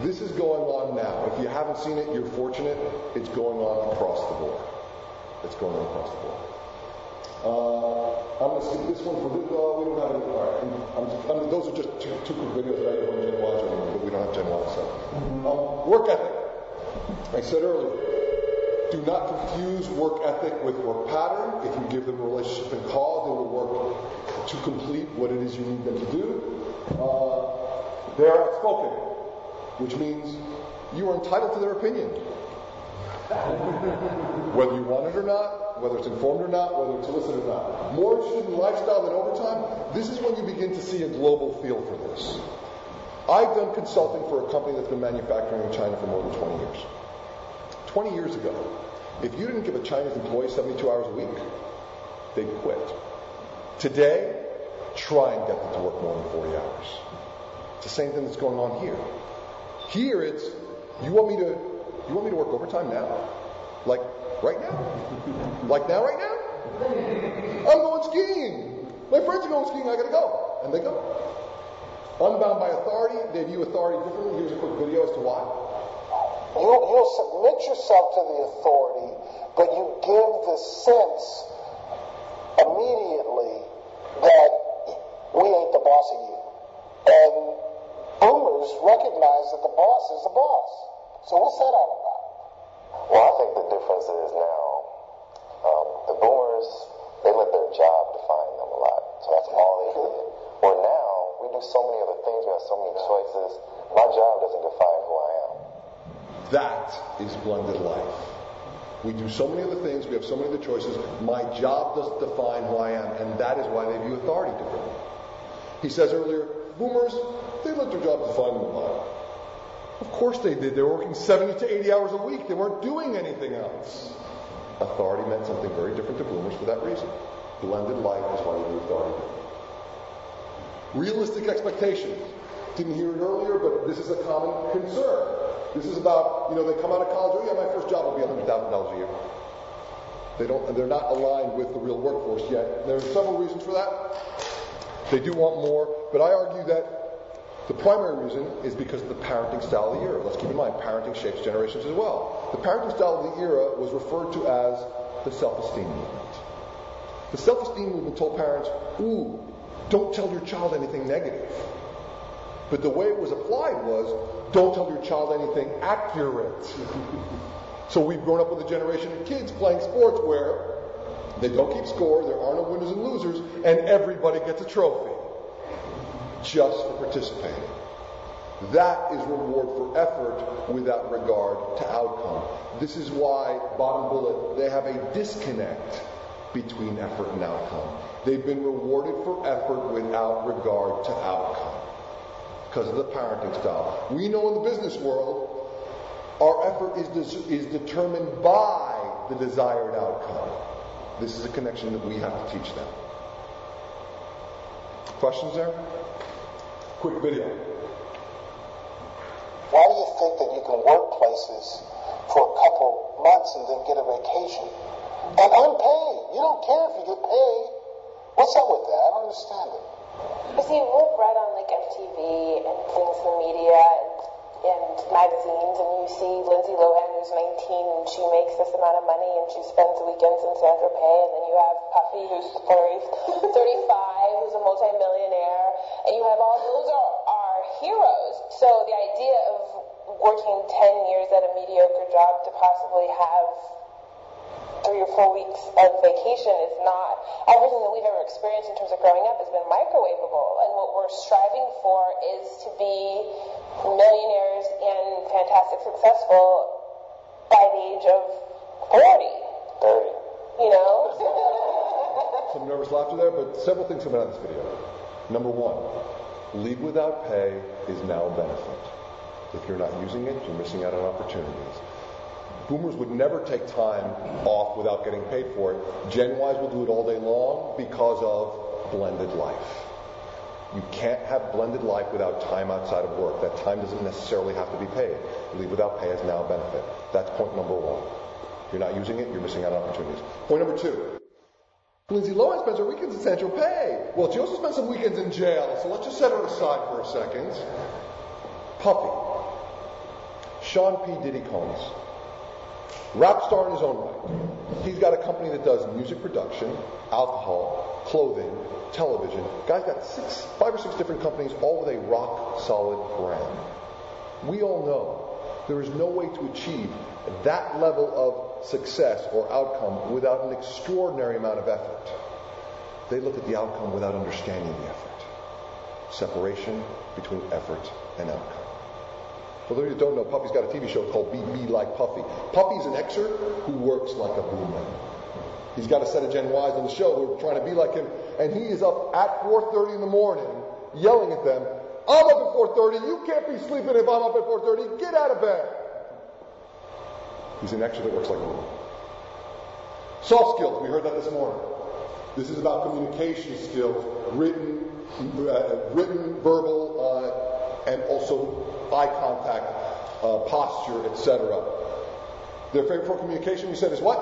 This is going on now. If you haven't seen it, you're fortunate. It's going on across the board. It's going on across the board. Uh, I'm going to skip this one for this. Uh, we don't have any. All right. I'm, I'm, those are just two, two quick videos that I did on Gen Y, but we don't have Gen Y. So, um, work ethic. I said earlier, do not confuse work ethic with work pattern. If you give them a relationship and cause, they will work to complete what it is you need them to do. Uh, they are outspoken, which means you are entitled to their opinion. whether you want it or not, whether it's informed or not, whether it's illicit or not. More interested in lifestyle than overtime, this is when you begin to see a global feel for this. I've done consulting for a company that's been manufacturing in China for more than 20 years. 20 years ago, if you didn't give a Chinese employee 72 hours a week, they'd quit. Today, try and get them to work more than 40 hours. It's the same thing that's going on here. Here it's, you want me to, you want me to work overtime now? Like right now? like now, right now? I'm going skiing. My friends are going skiing. I gotta go. And they go. Unbound by authority, they view authority differently. Here's a quick video as to why. You, you submit yourself to the authority, but you give the sense immediately that we ain't the boss of you. And boomers recognize that the boss is the boss. So what's that all about? Well, I think the difference is now um, the boomers, they let their job define them a lot. So that's all they did. Where now, we do so many other things, we have so many choices. My job doesn't define who I am. That is blended life. We do so many other things, we have so many other choices. My job doesn't define who I am, and that is why they view authority differently. He says earlier, boomers, they let their job define them a lot. Of course they did. They were working 70 to 80 hours a week. They weren't doing anything else. Authority meant something very different to boomers for that reason. Blended life is why they view authority. Realistic expectations. Didn't hear it earlier, but this is a common concern. This is about, you know, they come out of college, oh yeah, my first job will be $100,000 a year. They don't, they're not aligned with the real workforce yet. There are several reasons for that. They do want more, but I argue that the primary reason is because of the parenting style of the era. Let's keep in mind, parenting shapes generations as well. The parenting style of the era was referred to as the self-esteem movement. The self-esteem movement told parents, ooh, don't tell your child anything negative. But the way it was applied was don't tell your child anything accurate. *laughs* so we've grown up with a generation of kids playing sports where they don't keep score, there are no winners and losers, and everybody gets a trophy just for participating. That is reward for effort without regard to outcome. This is why, bottom bullet, they have a disconnect between effort and outcome. They've been rewarded for effort without regard to outcome because of the parenting style. We know in the business world, our effort is, de- is determined by the desired outcome. This is a connection that we have to teach them. Questions there? Quick video. Why do you think that you can work places for a couple months and then get a vacation? And unpaid. You don't care if you get paid. What's up with that? I don't understand it. But see, we've read on like MTV and things in the media and, and magazines, and you see Lindsay Lohan, who's 19, and she makes this amount of money, and she spends the weekends in San Tropez, and then you have Puffy, who's 30, 35, who's a multimillionaire, and you have all those are, are heroes. So the idea of working 10 years at a mediocre job to possibly have three or four weeks of vacation is not everything that we've ever experienced in terms of growing up has been microwavable and what we're striving for is to be millionaires and fantastic successful by the age of 40 30 you know *laughs* Some nervous laughter there, but several things coming out of this video. Number one, leave without pay is now a benefit. If you're not using it, you're missing out on opportunities. Boomers would never take time off without getting paid for it. Gen Ys will do it all day long because of blended life. You can't have blended life without time outside of work. That time doesn't necessarily have to be paid. Leave without pay is now a benefit. That's point number one. If you're not using it, you're missing out on opportunities. Point number two. Lindsay Lohan spends her weekends in San Tropez. Well, she also spends some weekends in jail, so let's just set her aside for a second. Puffy. Sean P. Diddy Combs. Rap star in his own right. He's got a company that does music production, alcohol, clothing, television. Guy's got six, five or six different companies, all with a rock solid brand. We all know there is no way to achieve that level of success or outcome without an extraordinary amount of effort. They look at the outcome without understanding the effort. Separation between effort and outcome. For those of you who don't know, Puffy's got a TV show called Be Me Like Puffy. Puffy's an Xer who works like a boomer. He's got a set of Gen Ys on the show who are trying to be like him, and he is up at 4.30 in the morning yelling at them, I'm up at 4.30, you can't be sleeping if I'm up at 4.30, get out of bed. He's an Xer that works like a boomer. Soft skills, we heard that this morning. This is about communication skills, written, uh, written, verbal, uh, and also eye contact, uh, posture, etc. Their favorite form of communication, we said, is what?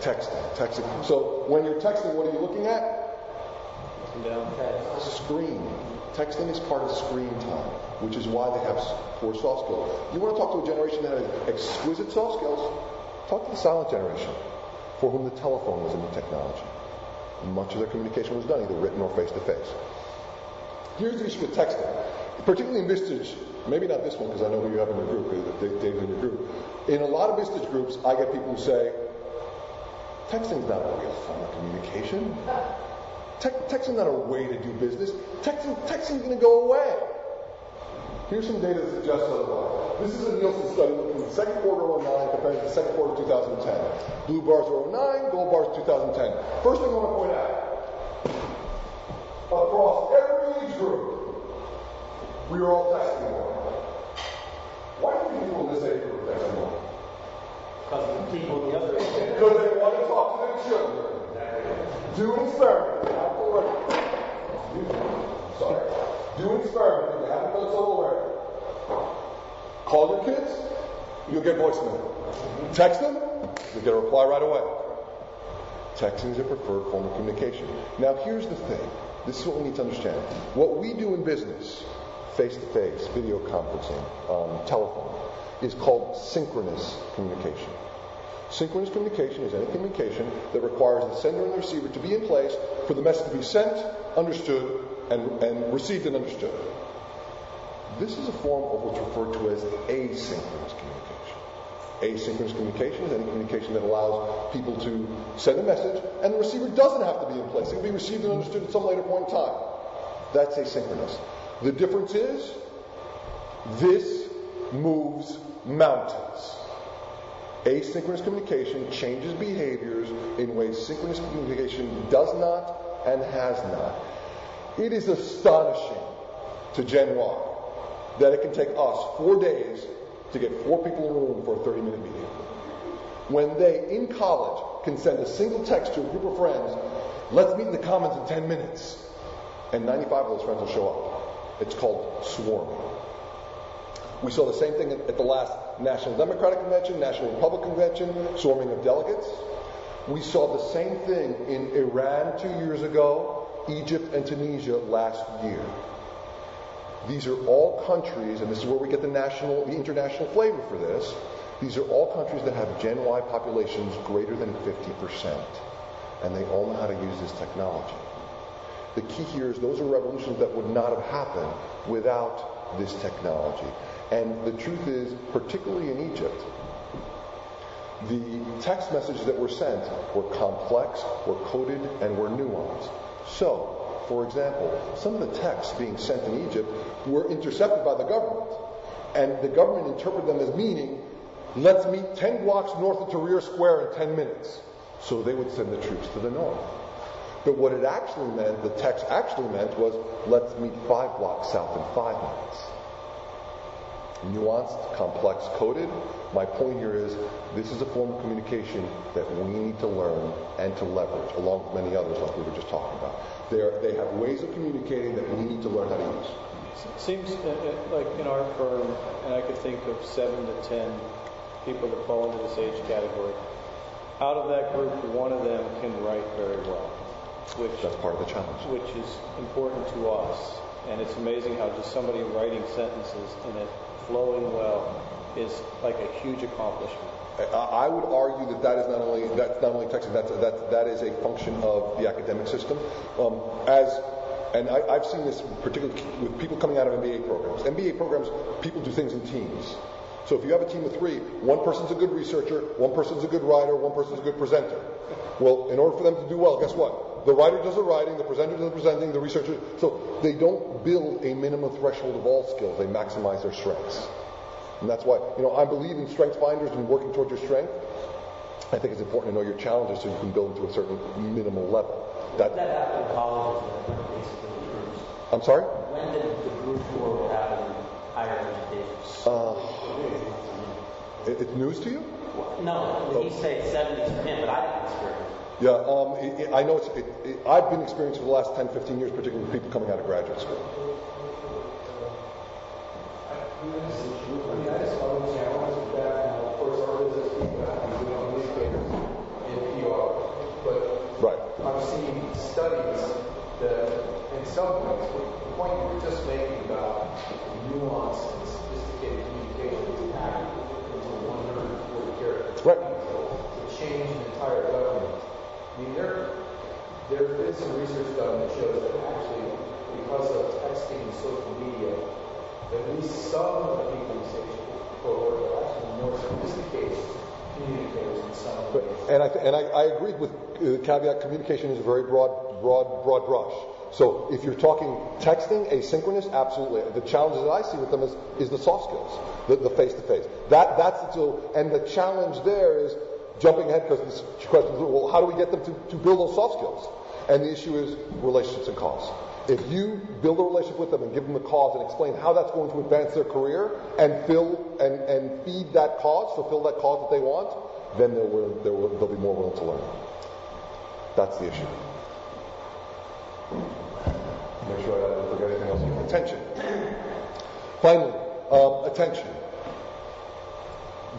Texting. Texting. So when you're texting, what are you looking at? Screen. Texting is part of screen time, which is why they have poor soft skills. You want to talk to a generation that has exquisite soft skills? Talk to the silent generation, for whom the telephone was a new technology. Much of their communication was done either written or face to face. Here's the issue with texting, particularly in Vistage. Maybe not this one because I know who you have in your group, David in your group. In a lot of Vistage groups, I get people who say, texting's not a real form of communication. Te- texting's not a way to do business. Texting, texting's going to go away. Here's some data that suggests otherwise. This is a Nielsen study looking at the second quarter of 09 compared to the second quarter of 2010. Blue bars are 09, gold bars 2010. First thing I want to point out, across every age group, we are all texting more. Why do people in this age group more? Because the people in the other age Because they want to talk to their children. Do an experiment. if you haven't already. Sorry. Do an experiment if you haven't done so already. Call your kids, you'll get voicemail. Text them, you'll get a reply right away. Texting is a preferred form of communication. Now, here's the thing. This is what we need to understand. What we do in business, face to face, video conferencing, um, telephone, is called synchronous communication. Synchronous communication is any communication that requires the sender and the receiver to be in place for the message to be sent, understood, and, and received and understood. This is a form of what's referred to as asynchronous communication. Asynchronous communication is any communication that allows people to send a message and the receiver doesn't have to be in place. It can be received and understood at some later point in time. That's asynchronous. The difference is this moves mountains. Asynchronous communication changes behaviors in ways synchronous communication does not and has not. It is astonishing to Gen Y that it can take us four days to get four people in a room for a 30 minute meeting. When they, in college, can send a single text to a group of friends, let's meet in the Commons in 10 minutes, and 95 of those friends will show up. It's called swarming. We saw the same thing at the last National Democratic Convention, National Republican Convention, swarming of delegates. We saw the same thing in Iran two years ago, Egypt, and Tunisia last year. These are all countries, and this is where we get the national, the international flavor for this. These are all countries that have Gen Y populations greater than 50%, and they all know how to use this technology. The key here is those are revolutions that would not have happened without this technology. And the truth is, particularly in Egypt, the text messages that were sent were complex, were coded, and were nuanced. So, for example, some of the texts being sent in Egypt were intercepted by the government. And the government interpreted them as meaning, let's meet 10 blocks north of Tahrir Square in 10 minutes. So they would send the troops to the north. But what it actually meant, the text actually meant, was let's meet five blocks south in five minutes nuanced, complex, coded. My point here is this is a form of communication that we need to learn and to leverage, along with many others like we were just talking about. They're, they have ways of communicating that we need to learn how to use. Seems uh, uh, like in our firm, and I could think of seven to ten people that fall into this age category. Out of that group, one of them can write very well, which that's part of the challenge. Which is important to us, and it's amazing how just somebody writing sentences in it flowing well is like a huge accomplishment. I would argue that that is not only that's not only texting. That's that that is a function of the academic system. Um, as and I, have seen this particularly with people coming out of MBA programs. MBA programs, people do things in teams. So if you have a team of three, one person's a good researcher, one person's a good writer, one person's a good presenter. Well, in order for them to do well, guess what? The writer does the writing, the presenter does the presenting, the researcher. So they don't build a minimum threshold of all skills. They maximize their strengths. And that's why, you know, I believe in strength finders and working towards your strength. I think it's important to know your challenges so you can build to a certain minimal level. That, that happened in college I'm sorry? When did the group war happen in higher education? Uh, it, it's news to you? No, oh. he said 70s for him, but I didn't experience yeah, um, it, it, I know it's. It, I've been experiencing for the last 10, 15 years, particularly with people coming out of graduate school. Right. I've seen studies that, in some ways, the point you were just making about nuance and sophisticated communication is packed into 140 characters. Right. To change an entire government. Mean, there, there is some research done that shows that actually, because of texting and social media, at least some of the people in the stage cohort are actually more sophisticated in some ways. And I, and I, I agree with the caveat communication is a very broad, broad, broad brush. So if you're talking texting, asynchronous, absolutely. The challenges that I see with them is, is the soft skills, the, the face-to-face. That, that's the tool. And the challenge there is jumping ahead because this question is, well, how do we get them to, to build those soft skills? And the issue is relationships and cause. If you build a relationship with them and give them a cause and explain how that's going to advance their career and fill and, and feed that cause, fulfill that cause that they want, then they'll, they'll, they'll be more willing to learn. That's the issue. Make sure I don't forget anything else. Attention. Finally, um, attention.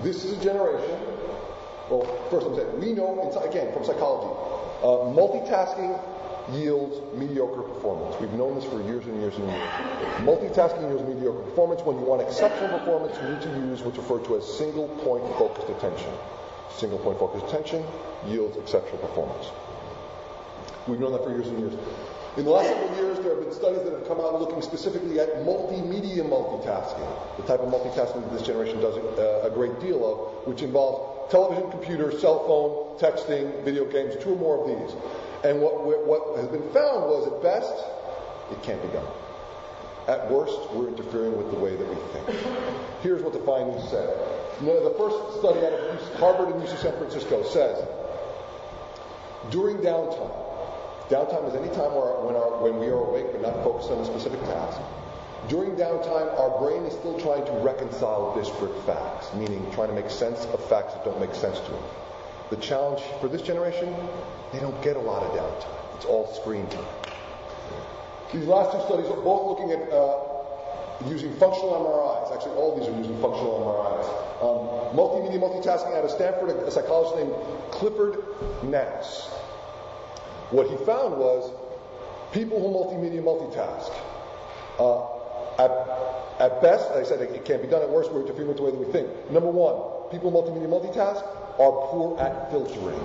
This is a generation. Well, first I'm saying we know, again, from psychology, uh, multitasking yields mediocre performance. We've known this for years and years and years. Multitasking yields mediocre performance. When you want exceptional performance, you need to use what's referred to as single point focused attention. Single point focused attention yields exceptional performance. We've known that for years and years. In the last several years, there have been studies that have come out looking specifically at multimedia multitasking, the type of multitasking that this generation does uh, a great deal of, which involves television, computer, cell phone, texting, video games, two or more of these. And what, what has been found was at best, it can't be done. At worst, we're interfering with the way that we think. Here's what the findings said. The first study out of Harvard and UC San Francisco says during downtime, downtime is any time when, when we are awake but not focused on a specific task. During downtime, our brain is still trying to reconcile disparate facts, meaning trying to make sense of facts that don't make sense to it. The challenge for this generation, they don't get a lot of downtime. It's all screen time. These last two studies are both looking at uh, using functional MRIs. Actually, all of these are using functional MRIs. Um, multimedia multitasking out of Stanford, a psychologist named Clifford Nass. What he found was People who multimedia multitask. Uh, at, at best, I said it can't be done. At worst, we're interfering with the way that we think. Number one, people multimedia multitask are poor at filtering.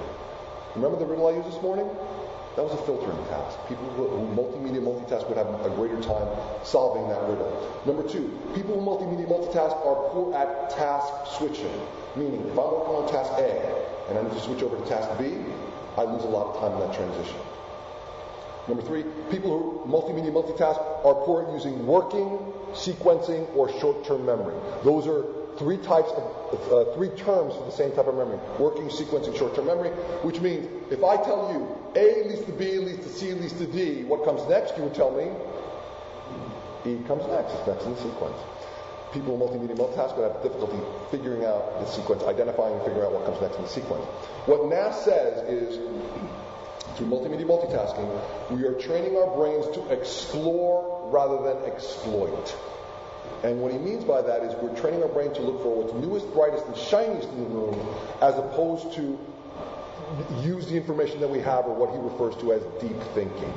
Remember the riddle I used this morning? That was a filtering task. People who, who multimedia multitask would have a greater time solving that riddle. Number two, people who multimedia multitask are poor at task switching. Meaning, if I'm working on task A and I need to switch over to task B, I lose a lot of time in that transition. Number three, people who multimedia multitask are poor at using working, sequencing, or short-term memory. Those are three types of uh, three terms for the same type of memory: working, sequencing, short-term memory. Which means, if I tell you A leads to B leads to C leads to D, what comes next? You would tell me E comes next. It's next in the sequence. People who multimedia multitask would have difficulty figuring out the sequence, identifying and figuring out what comes next in the sequence. What NASS says is through multimedia multitasking, we are training our brains to explore rather than exploit. And what he means by that is we're training our brain to look for what's newest, brightest, and shiniest in the room, as opposed to use the information that we have or what he refers to as deep thinking.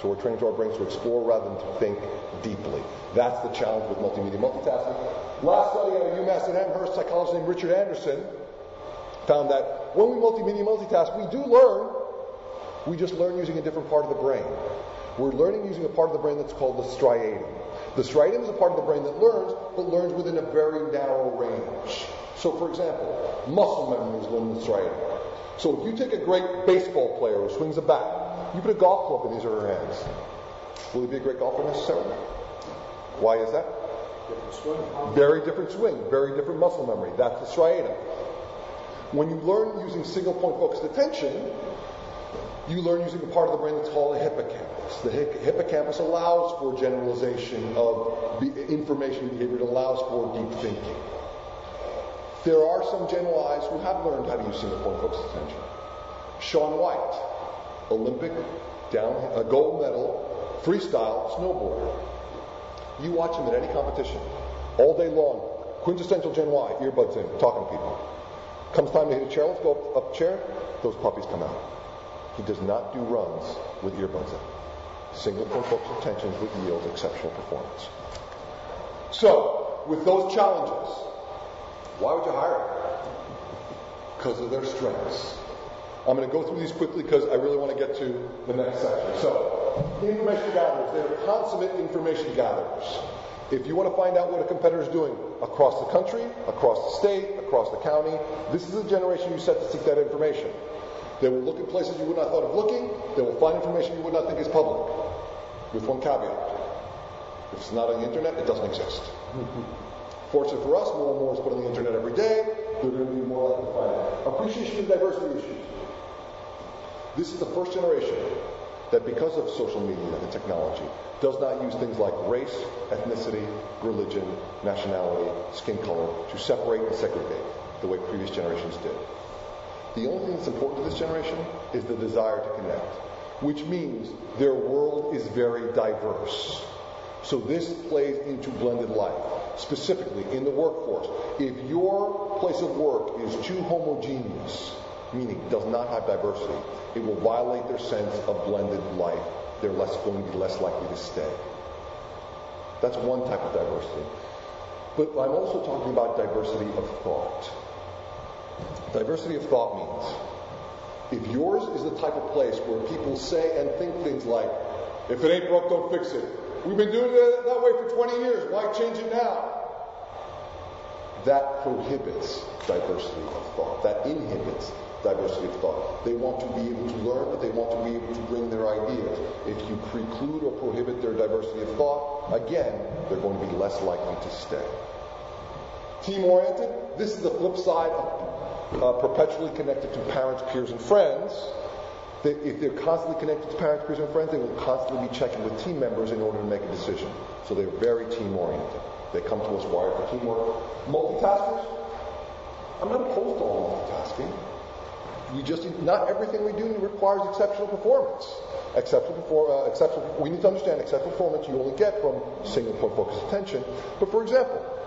So we're training our brains to explore rather than to think deeply. That's the challenge with multimedia multitasking. Last study out of UMass at Amherst, psychologist named Richard Anderson found that when we multimedia multitask, we do learn we just learn using a different part of the brain. We're learning using a part of the brain that's called the striatum. The striatum is a part of the brain that learns, but learns within a very narrow range. So, for example, muscle memory is one in the striatum. So, if you take a great baseball player who swings a bat, you put a golf club in his or her hands. Will he be a great golfer necessarily? Why is that? Different swing. Very different swing, very different muscle memory. That's the striatum. When you learn using single point focused attention, you learn using a part of the brain that's called the hippocampus. The hippocampus allows for generalization of information behavior. It allows for deep thinking. There are some Gen Ys who have learned how to use single point focused attention. Shaun White, Olympic down a gold medal freestyle snowboarder. You watch him at any competition all day long. Quintessential Gen Y, earbuds in, talking to people. Comes time to hit a chair, let's go up, up chair. Those puppies come out. He does not do runs with earbuds in. Single point focused attention would yield exceptional performance. So, with those challenges, why would you hire them? Because of their strengths. I'm going to go through these quickly because I really want to get to the next section. So, information gatherers, they're consummate information gatherers. If you want to find out what a competitor is doing across the country, across the state, across the county, this is the generation you set to seek that information. They will look at places you would not thought of looking. They will find information you would not think is public. With one caveat. If it's not on the internet, it doesn't exist. *laughs* Fortunately for us, more and more is put on the internet every day. They're going to be more likely to find it. Appreciation of diversity issues. This is the first generation that because of social media and technology does not use things like race, ethnicity, religion, nationality, skin color to separate and segregate the way previous generations did. The only thing that's important to this generation is the desire to connect, which means their world is very diverse. So this plays into blended life. Specifically, in the workforce, if your place of work is too homogeneous, meaning does not have diversity, it will violate their sense of blended life. They're less going to be less likely to stay. That's one type of diversity. But I'm also talking about diversity of thought. Diversity of thought means if yours is the type of place where people say and think things like, if it ain't broke, don't fix it. We've been doing it that way for 20 years. Why change it now? That prohibits diversity of thought. That inhibits diversity of thought. They want to be able to learn, but they want to be able to bring their ideas. If you preclude or prohibit their diversity of thought, again, they're going to be less likely to stay. Team oriented, this is the flip side of uh, perpetually connected to parents, peers, and friends, they, if they're constantly connected to parents, peers, and friends, they will constantly be checking with team members in order to make a decision. So they're very team oriented. They come to us wired for teamwork. Multitaskers, I'm not opposed to all multitasking. We just not everything we do requires exceptional performance. Exceptional, perform, uh, exceptional. We need to understand exceptional performance you only get from single point focused attention. But for example,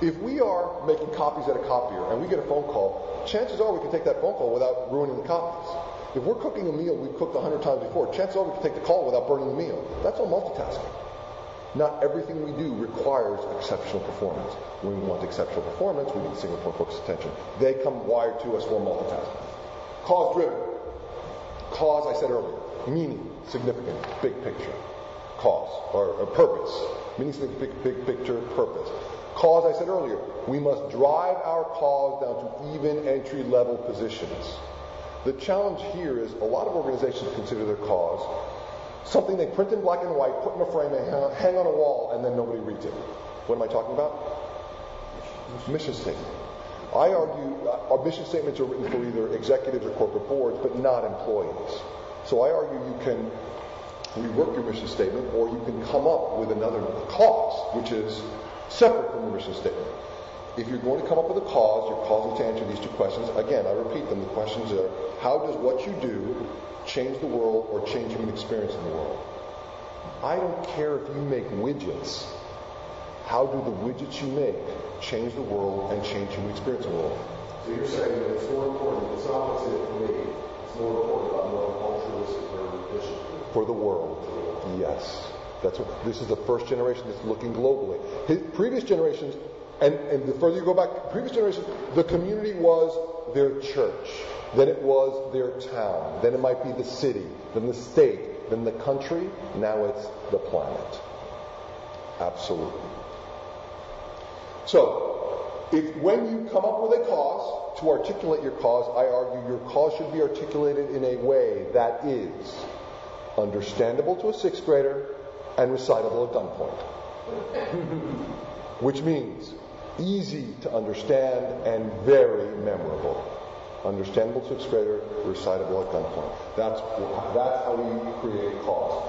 if we are making copies at a copier and we get a phone call, chances are we can take that phone call without ruining the copies. If we're cooking a meal we've cooked a hundred times before, chances are we can take the call without burning the meal. That's all multitasking. Not everything we do requires exceptional performance. When we want exceptional performance, we need single point focused attention. They come wired to us for multitasking. Cause driven. Cause, I said earlier. Meaning, significant, big picture. Cause, or, or purpose. Meaning, big, big picture, purpose. Cause, I said earlier, we must drive our cause down to even entry level positions. The challenge here is a lot of organizations consider their cause something they print in black and white, put in a frame, and hang on a wall, and then nobody reads it. What am I talking about? Mission statement. I argue uh, our mission statements are written for either executives or corporate boards, but not employees. So I argue you can rework your mission statement, or you can come up with another cause, which is separate from the mission statement. If you're going to come up with a cause, your cause is to answer these two questions. Again, I repeat them. The questions are, how does what you do change the world or change human experience in the world? I don't care if you make widgets. How do the widgets you make change the world and change human experience in the world? So you're saying that it's more important, it's not what's in it for me, it's more important about what altruistic or mission. For the world, yes. That's what, this is the first generation that's looking globally. His, previous generations and, and the further you go back, previous generations, the community was their church. Then it was their town. Then it might be the city. Then the state. Then the country. Now it's the planet. Absolutely. So, if when you come up with a cause, to articulate your cause, I argue your cause should be articulated in a way that is understandable to a sixth grader and recitable at gunpoint. Which means easy to understand and very memorable. Understandable to sixth grader, recitable at gunpoint. That's, that's how we create cause.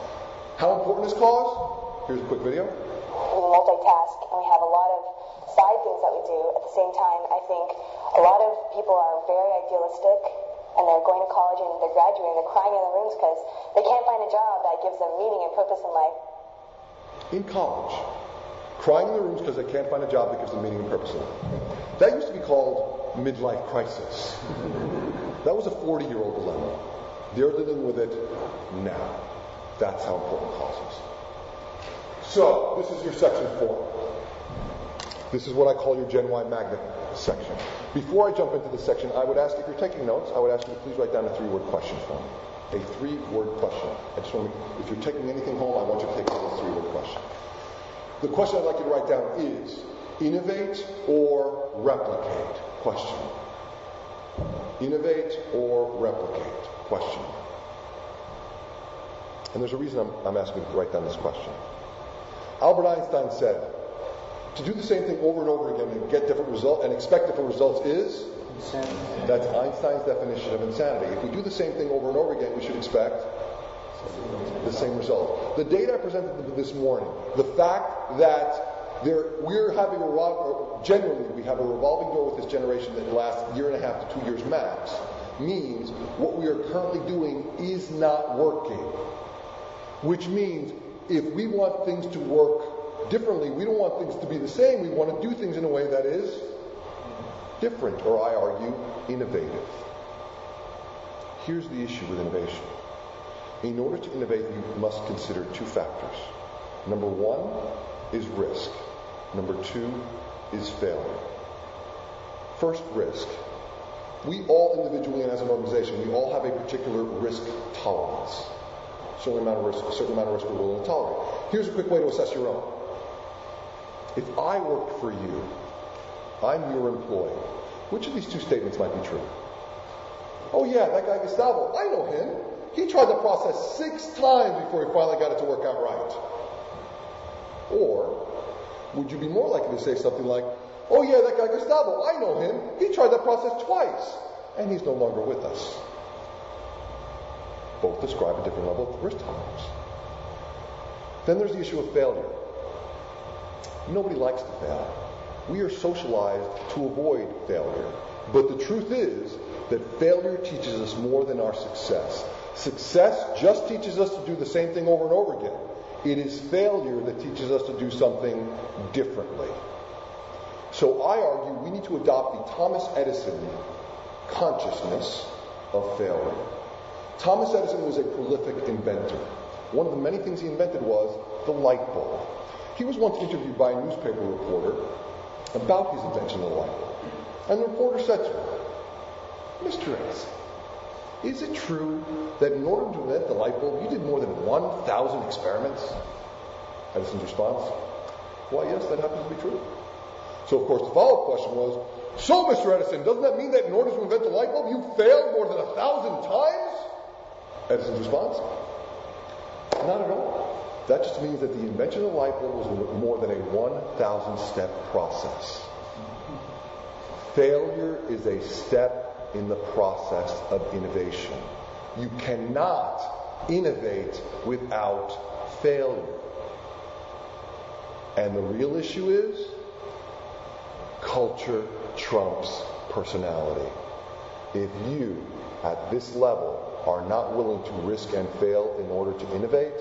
How important is cause? Here's a quick video. We multitask and we have a lot of side things that we do. At the same time, I think a lot of people are very idealistic and they're going to college and they're graduating, they're crying in the rooms because they can't find a job that gives them meaning and purpose in life. In college, crying in the rooms because they can't find a job that gives them meaning and purpose in life. That used to be called midlife crisis. that was a 40 year old dilemma. They're dealing with it now. That's how important cause is. So, this is your section four. This is what I call your Gen Y magnet section. Before I jump into this section, I would ask if you're taking notes, I would ask you to please write down a three word question for me. A three word question. I just want to, if you're taking anything home, I want you to take a three word question. The question I'd like you to write down is innovate or replicate? Question. Innovate or replicate? Question. And there's a reason I'm, I'm asking you to write down this question. Albert Einstein said, to do the same thing over and over again and get different results and expect different results is insanity. That's Einstein's definition of insanity. If we do the same thing over and over again, we should expect the same result. The data I presented this morning, the fact that there, we're having a generally we have a revolving door with this generation that lasts year and a half to two years max, means what we are currently doing is not working. Which means if we want things to work differently, we don't want things to be the same. We want to do things in a way that is different, or I argue, innovative. Here's the issue with innovation. In order to innovate, you must consider two factors. Number one is risk. Number two is failure. First, risk. We all individually and as an organization, we all have a particular risk tolerance. Certain amount of risk, a certain amount of risk we're willing to tolerate. Here's a quick way to assess your own. If I worked for you, I'm your employee. Which of these two statements might be true? Oh yeah, that guy Gustavo, I know him. He tried the process six times before he finally got it to work out right. Or would you be more likely to say something like, Oh yeah, that guy Gustavo, I know him. He tried that process twice, and he's no longer with us. Both describe a different level of risk tolerance. Then there's the issue of failure. Nobody likes to fail. We are socialized to avoid failure. But the truth is that failure teaches us more than our success. Success just teaches us to do the same thing over and over again. It is failure that teaches us to do something differently. So I argue we need to adopt the Thomas Edison consciousness of failure. Thomas Edison was a prolific inventor. One of the many things he invented was the light bulb. He was once interviewed by a newspaper reporter about his invention of the light bulb. And the reporter said to him, Mr. Edison, is it true that in order to invent the light bulb, you did more than 1,000 experiments? Edison's response, why, yes, that happens to be true. So, of course, the follow-up question was, so, Mr. Edison, doesn't that mean that in order to invent the light bulb, you failed more than a thousand times? Edison's response, not at all. That just means that the invention of the light bulb was more than a 1,000 step process. Failure is a step in the process of innovation. You cannot innovate without failure. And the real issue is culture trumps personality. If you, at this level, are not willing to risk and fail in order to innovate,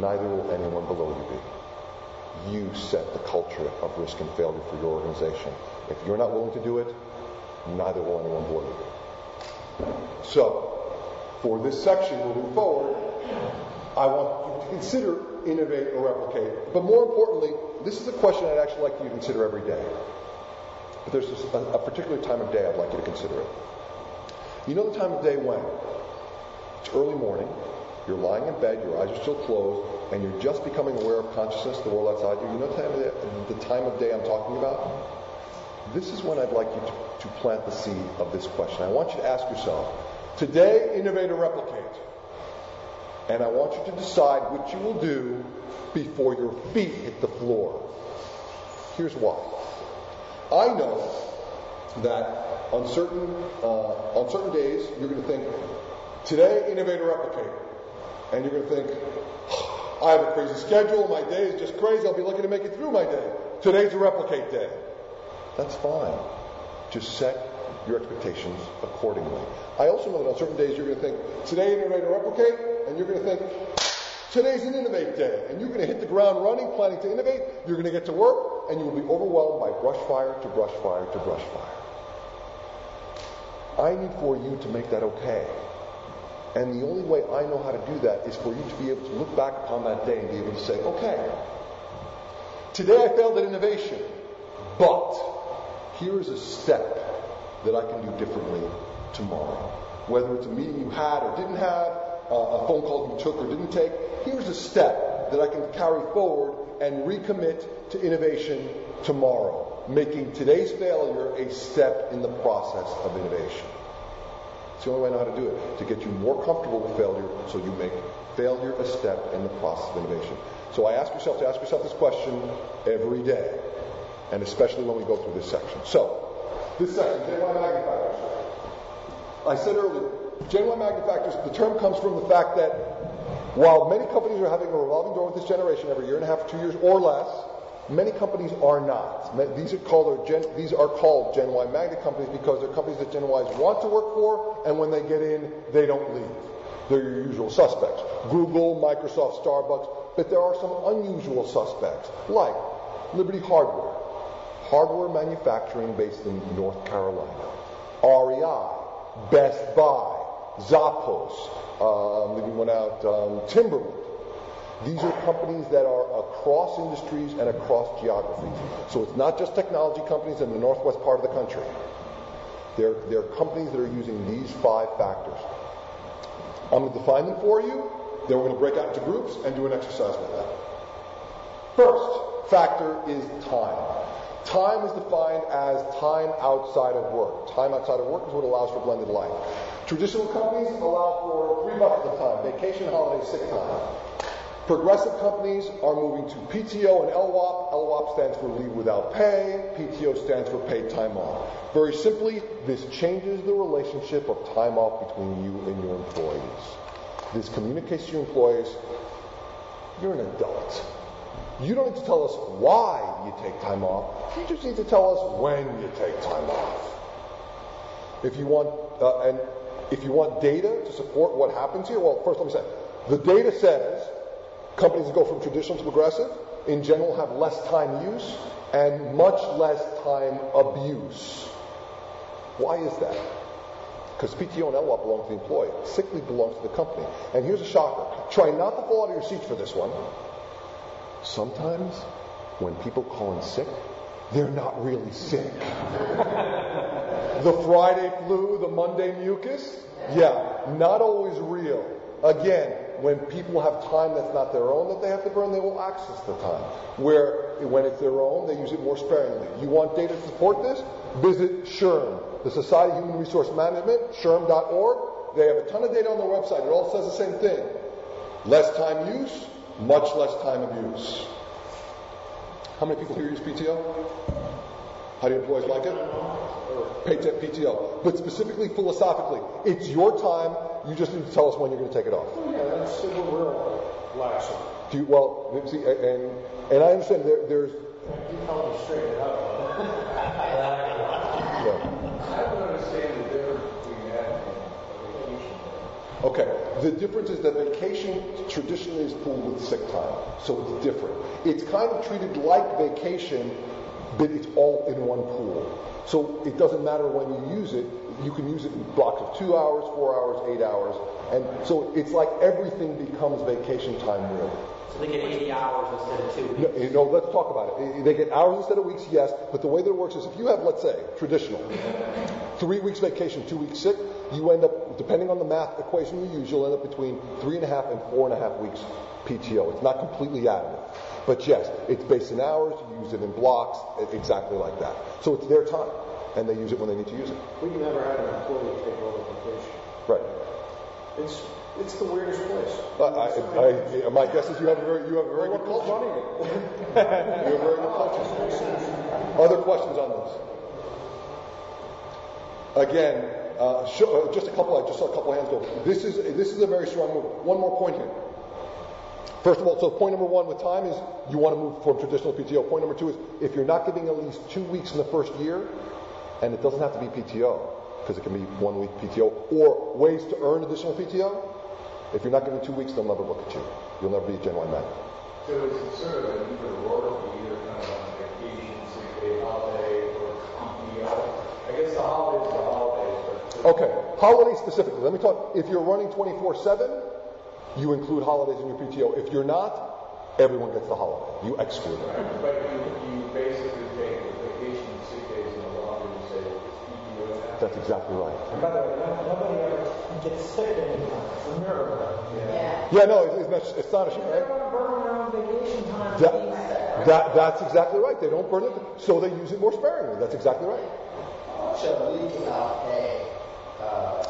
neither will anyone below you be. You set the culture of risk and failure for your organization. If you're not willing to do it, neither will anyone below you be. So, for this section moving forward, I want you to consider innovate or replicate. But more importantly, this is a question I'd actually like you to consider every day. But there's a, a particular time of day I'd like you to consider it. You know the time of day when? It's early morning, you're lying in bed, your eyes are still closed, and you're just becoming aware of consciousness, the world outside you. You know the time of day, the time of day I'm talking about? This is when I'd like you to, to plant the seed of this question. I want you to ask yourself, today, innovate or replicate? And I want you to decide what you will do before your feet hit the floor. Here's why. I know that on certain uh, on certain days you're going to think today innovate or replicate, and you're going to think I have a crazy schedule, my day is just crazy. I'll be lucky to make it through my day. Today's a replicate day. That's fine. Just set your expectations accordingly. I also know that on certain days you're going to think today innovate or replicate, and you're going to think today's an innovate day, and you're going to hit the ground running, planning to innovate. You're going to get to work, and you will be overwhelmed by brush fire to brush fire to brush fire. I need for you to make that okay. And the only way I know how to do that is for you to be able to look back upon that day and be able to say, okay, today I failed at innovation, but here is a step that I can do differently tomorrow. Whether it's a meeting you had or didn't have, uh, a phone call you took or didn't take, here's a step that I can carry forward and recommit to innovation tomorrow, making today's failure a step in the process of innovation. It's the only way I know how to do it, to get you more comfortable with failure so you make failure a step in the process of innovation. So I ask yourself to ask yourself this question every day, and especially when we go through this section. So, this section, Gen Y magnet factors. I said earlier, Gen Y magnet factors, the term comes from the fact that while many companies are having a revolving door with this generation every year and a half, two years or less, many companies are not. These are called Gen, these are called Gen Y magnet companies because they're companies that Gen Ys want to work for, and when they get in, they don't leave. They're your usual suspects: Google, Microsoft, Starbucks. But there are some unusual suspects, like Liberty Hardware, hardware manufacturing based in North Carolina, REI, Best Buy, Zappos, um, leaving one out, um, Timberland. These are companies that are across industries and across geographies. So it's not just technology companies in the northwest part of the country. They're, they're companies that are using these five factors. I'm going to define them for you, then we're going to break out into groups and do an exercise with that. First factor is time. Time is defined as time outside of work. Time outside of work is what allows for blended life. Traditional companies allow for three buckets of time vacation, holiday, sick time. Progressive companies are moving to PTO and LWOP. LWOP stands for leave without pay. PTO stands for paid time off. Very simply, this changes the relationship of time off between you and your employees. This communicates to your employees, you're an adult. You don't need to tell us why you take time off. You just need to tell us when you take time off. If you want, uh, and if you want data to support what happens here, well, first let me say, the data says companies that go from traditional to progressive, in general, have less time use and much less time abuse. Why is that? because PTO and LWOP belong to the employee. Sick leave belongs to the company. And here's a shocker. Try not to fall out of your seats for this one. Sometimes when people call in sick, they're not really sick. the Friday flu, the Monday mucus, yeah, not always real. Again, when people have time that's not their own that they have to burn, they will access the time. Where when it's their own, they use it more sparingly. You want data to support this? Visit SHRM, the Society of Human Resource Management, shrm.org. They have a ton of data on their website. It all says the same thing. Less time use, much less time abuse. How many people here use PTO? How do employees like it? Pay PTO. But specifically philosophically, it's your time. You just need to tell us when you're going to take it off. Oh, yeah, that's civil real lax. Do you, well, see, and and I understand there, there's. You me straighten it up. *laughs* I don't understand the difference between that and vacation. Okay, the difference is that vacation traditionally is pooled with sick time, so it's different. It's kind of treated like vacation, but it's all in one pool. So it doesn't matter when you use it. You can use it in blocks of two hours, four hours, eight hours, and so it's like everything becomes vacation time really. So they get 80 hours instead of two weeks. No, you know, let's talk about it. They get hours instead of weeks, yes, but the way that it works is if you have, let's say, traditional, three weeks vacation, two weeks sick, you end up, depending on the math equation you use, you'll end up between three and a half and four and a half weeks PTO. It's not completely additive. But yes, it's based in hours, you use it in blocks, exactly like that. So it's their time, and they use it when they need to use it. We never had an employee take over vacation. Right. It's it's the weirdest place. I, I, I, my guess is you have a very, you have a very good culture. *laughs* *laughs* you have a very good culture. Other questions on this? Again, uh, show, uh, just a couple. I just saw a couple hands go. This is this is a very strong move. One more point here. First of all, so point number one with time is you want to move from traditional PTO. Point number two is if you're not giving at least two weeks in the first year, and it doesn't have to be PTO because it can be one week PTO or ways to earn additional PTO. If you're not getting two weeks, they'll never look at you. You'll never be a Gen Y man. So it's sort of an either or, either kind of on vacation, sick day, holiday, or PTO. I guess the holidays are the holidays. But okay, holiday specifically. Let me talk. If you're running 24/7, you include holidays in your PTO. If you're not, everyone gets the holiday. You exclude it. Right, but you, you basically take the vacation, sick days, and the longer you say it's PTO. Now. That's exactly right. By the way, nobody ever gets sick anymore. It's a miracle. Yeah, yeah no, it's, it's, it's astonishing. They don't want to burn around vacation time. That, that, that's exactly right. They don't burn it, so they use it more sparingly. That's exactly right. How much of leave pay uh,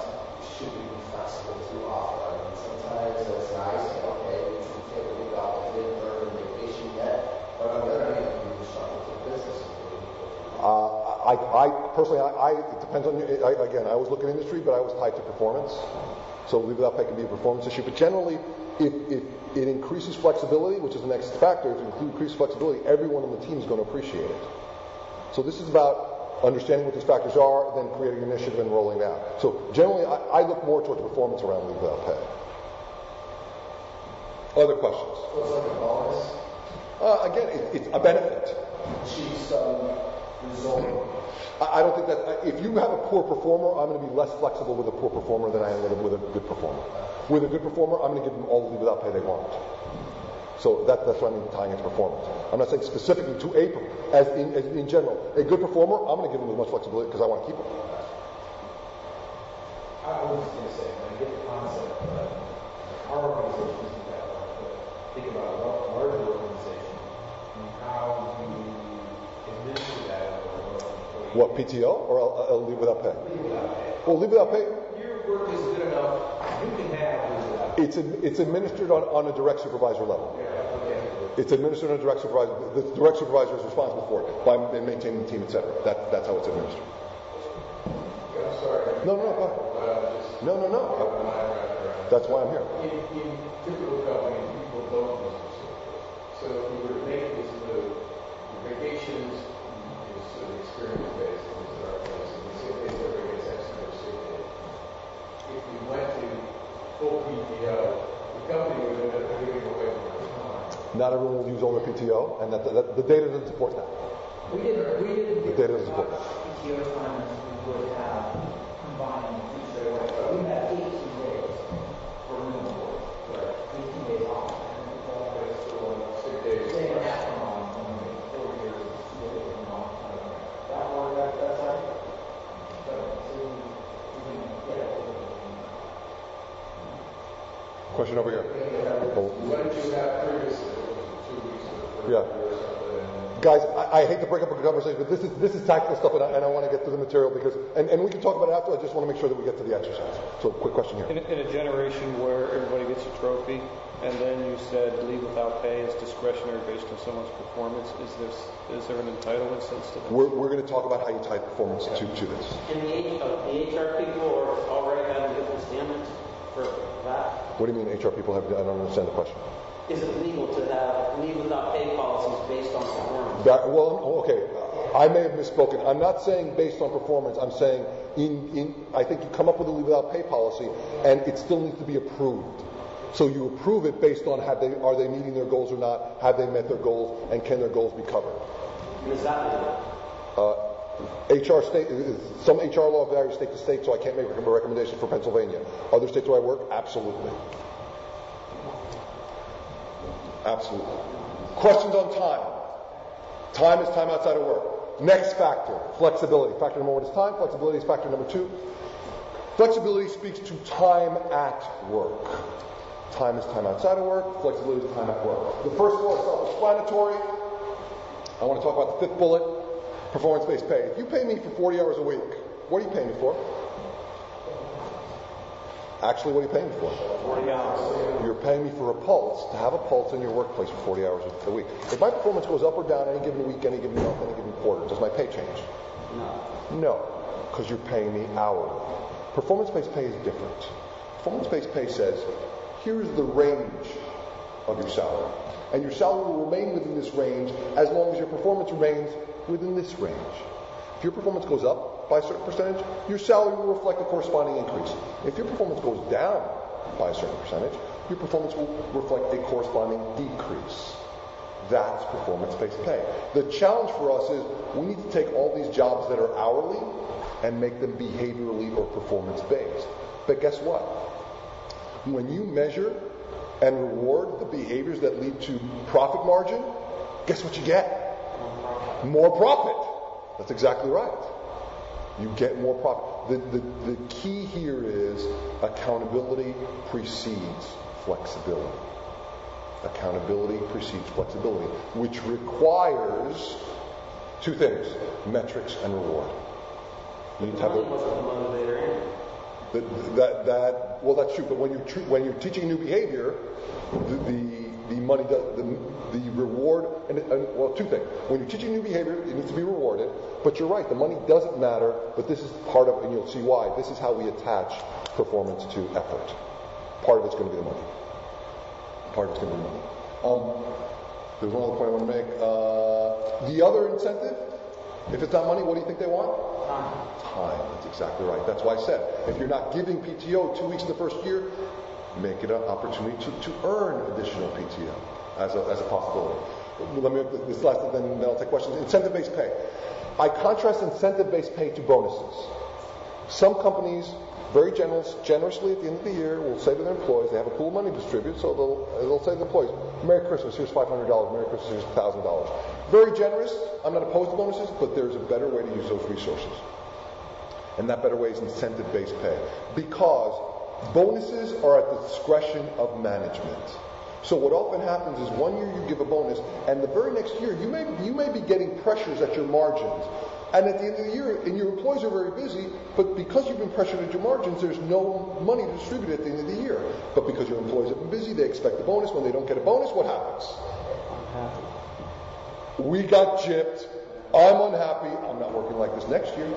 should we be flexible to offer? I mean, sometimes it's nice, okay, we can take a week off, we didn't earn vacation yet, but on the other hand, we reshuffle to business. Uh, I, I personally, I, I, it depends on you. I, again, I always look at industry, but I was tied to performance. So leave without pay can be a performance issue. But generally, if, if it increases flexibility, which is the next factor, if it increases flexibility, everyone on the team is going to appreciate it. So this is about understanding what these factors are, then creating an initiative and rolling it out. So generally, I, I look more towards performance around leave without pay. Other questions? It's like a bonus? Uh, again, it, it's a benefit. Some result. I, don't think that if you have a poor performer, I'm going to be less flexible with a poor performer than I am with a, good performer. With a good performer, I'm going to give them all the leave without pay they want. So that, that's what I mean tying into performance. I'm not saying specifically to a, as in, as in general. A good performer, I'm going to give them as much flexibility because I want to keep them. I was just going to say, I get the concept, but our organization isn't that large, but think about a larger organization and how you administer that over employees. What, PTO or I'll leave without pay? Leave without pay. Well, leave without pay, Your work is good enough, you can have leave without pay. it's, it's administered on, on a direct supervisor level. Yeah, okay. It's administered on a direct supervisor. The direct supervisor is responsible for it by maintaining the team, etc. That, that's how it's administered. I'm sorry. No, no, no, go ahead. No, no, no. That's why I'm here. In, in typical companies, people don't use this. So if you were to make this move, your vacations is sort of experience based in this our place, and we say, okay, everybody gets X number of sick days. If you went to full PTO, the company would end up giving away more time. Not everyone will use all their PTO, and that, that, the data doesn't support that. We didn't, we didn't The data doesn't support that. PTO time as we would have combined Tuesday, We have 18 days for new employees. Right. 18 days off. Sick days. Say an half a month, four years, six days a month. That one, that, that's right. So, so we, we can get it. Question over here. What did you have previously? Was it two weeks of the first Yeah. year or something? Guys, I, I hate to break up a conversation, but this is this is tactical stuff, and I, and I want to get to the material because, and, and we can talk about it after. I just want to make sure that we get to the exercise. So, quick question here. In, in a generation where everybody gets a trophy, and then you said leave without pay is discretionary based on someone's performance, is this is there an entitlement sense to this? We're, we're going to talk about how you tie performance to, to this. And the, H- uh, the HR people are already having different standards for that. What do you mean HR people have? I don't understand the question. Is it legal to have leave without pay policies based on performance? That, well, okay. I may have misspoken. I'm not saying based on performance. I'm saying in, in I think you come up with a leave without pay policy, and it still needs to be approved. So you approve it based on have they are they meeting their goals or not? Have they met their goals, and can their goals be covered? Is that legal? Uh, HR state, some HR law varies state to state, so I can't make a recommendation for Pennsylvania. Other states where I work, absolutely. Absolutely. Questions on time? Time is time outside of work. Next factor, flexibility. Factor number one is time. Flexibility is factor number two. Flexibility speaks to time at work. Time is time outside of work. Flexibility is time at work. The first one is self-explanatory. I want to talk about the fifth bullet, performance-based pay. If you pay me for 40 hours a week, what are you paying me for? Actually, what are you paying me for? 40 hours. You're paying me for a pulse, to have a pulse in your workplace for 40 hours a week. If my performance goes up or down any given week, any given month, any given quarter, does my pay change? No. No, because you're paying me hourly. Performance-based pay is different. Performance-based pay says, here's the range of your salary. And your salary will remain within this range as long as your performance remains within this range. If your performance goes up by a certain percentage, your salary will reflect a corresponding increase. If your performance goes down by a certain percentage, your performance will reflect a corresponding decrease. That's performance-based pay. The challenge for us is we need to take all these jobs that are hourly and make them behaviorally or performance-based. But guess what? When you measure and reward the behaviors that lead to profit margin, guess what you get? More profit. That's exactly right. You get more profit. The, the, the key here is accountability precedes flexibility. Accountability precedes flexibility, which requires two things metrics and reward. You need to have a, that, that, that, well, that's true. But when you're when you're teaching new behavior, the the, the money does the, the reward and, and well, two things. When you're teaching new behavior, it needs to be rewarded. But you're right, the money doesn't matter. But this is part of, and you'll see why. This is how we attach performance to effort. Part of it's going to be the money. Part of it's going to be the money. Um, there's one other point I want to make. Uh, the other incentive, if it's not money, what do you think they want? Time. Time. That's exactly right. That's why I said, if you're not giving PTO two weeks in the first year, make it an opportunity to, to earn additional PTO as a, as a possibility. Let me this last, then, then I'll take questions. Incentive-based pay. I contrast incentive-based pay to bonuses. Some companies very generous, generously at the end of the year will say to their employees, they have a pool of money to distribute, so they'll, they'll say to the employees, Merry Christmas, here's $500, Merry Christmas, here's $1,000. Very generous. I'm not opposed to bonuses, but there's a better way to use those resources. And that better way is incentive-based pay. Because bonuses are at the discretion of management. So what often happens is one year you give a bonus, and the very next year you may you may be getting pressures at your margins. And at the end of the year, and your employees are very busy, but because you've been pressured at your margins, there's no money to distribute at the end of the year. But because your employees have been busy, they expect a bonus. When they don't get a bonus, what happens? We got gypped. I'm unhappy. I'm not working like this next year.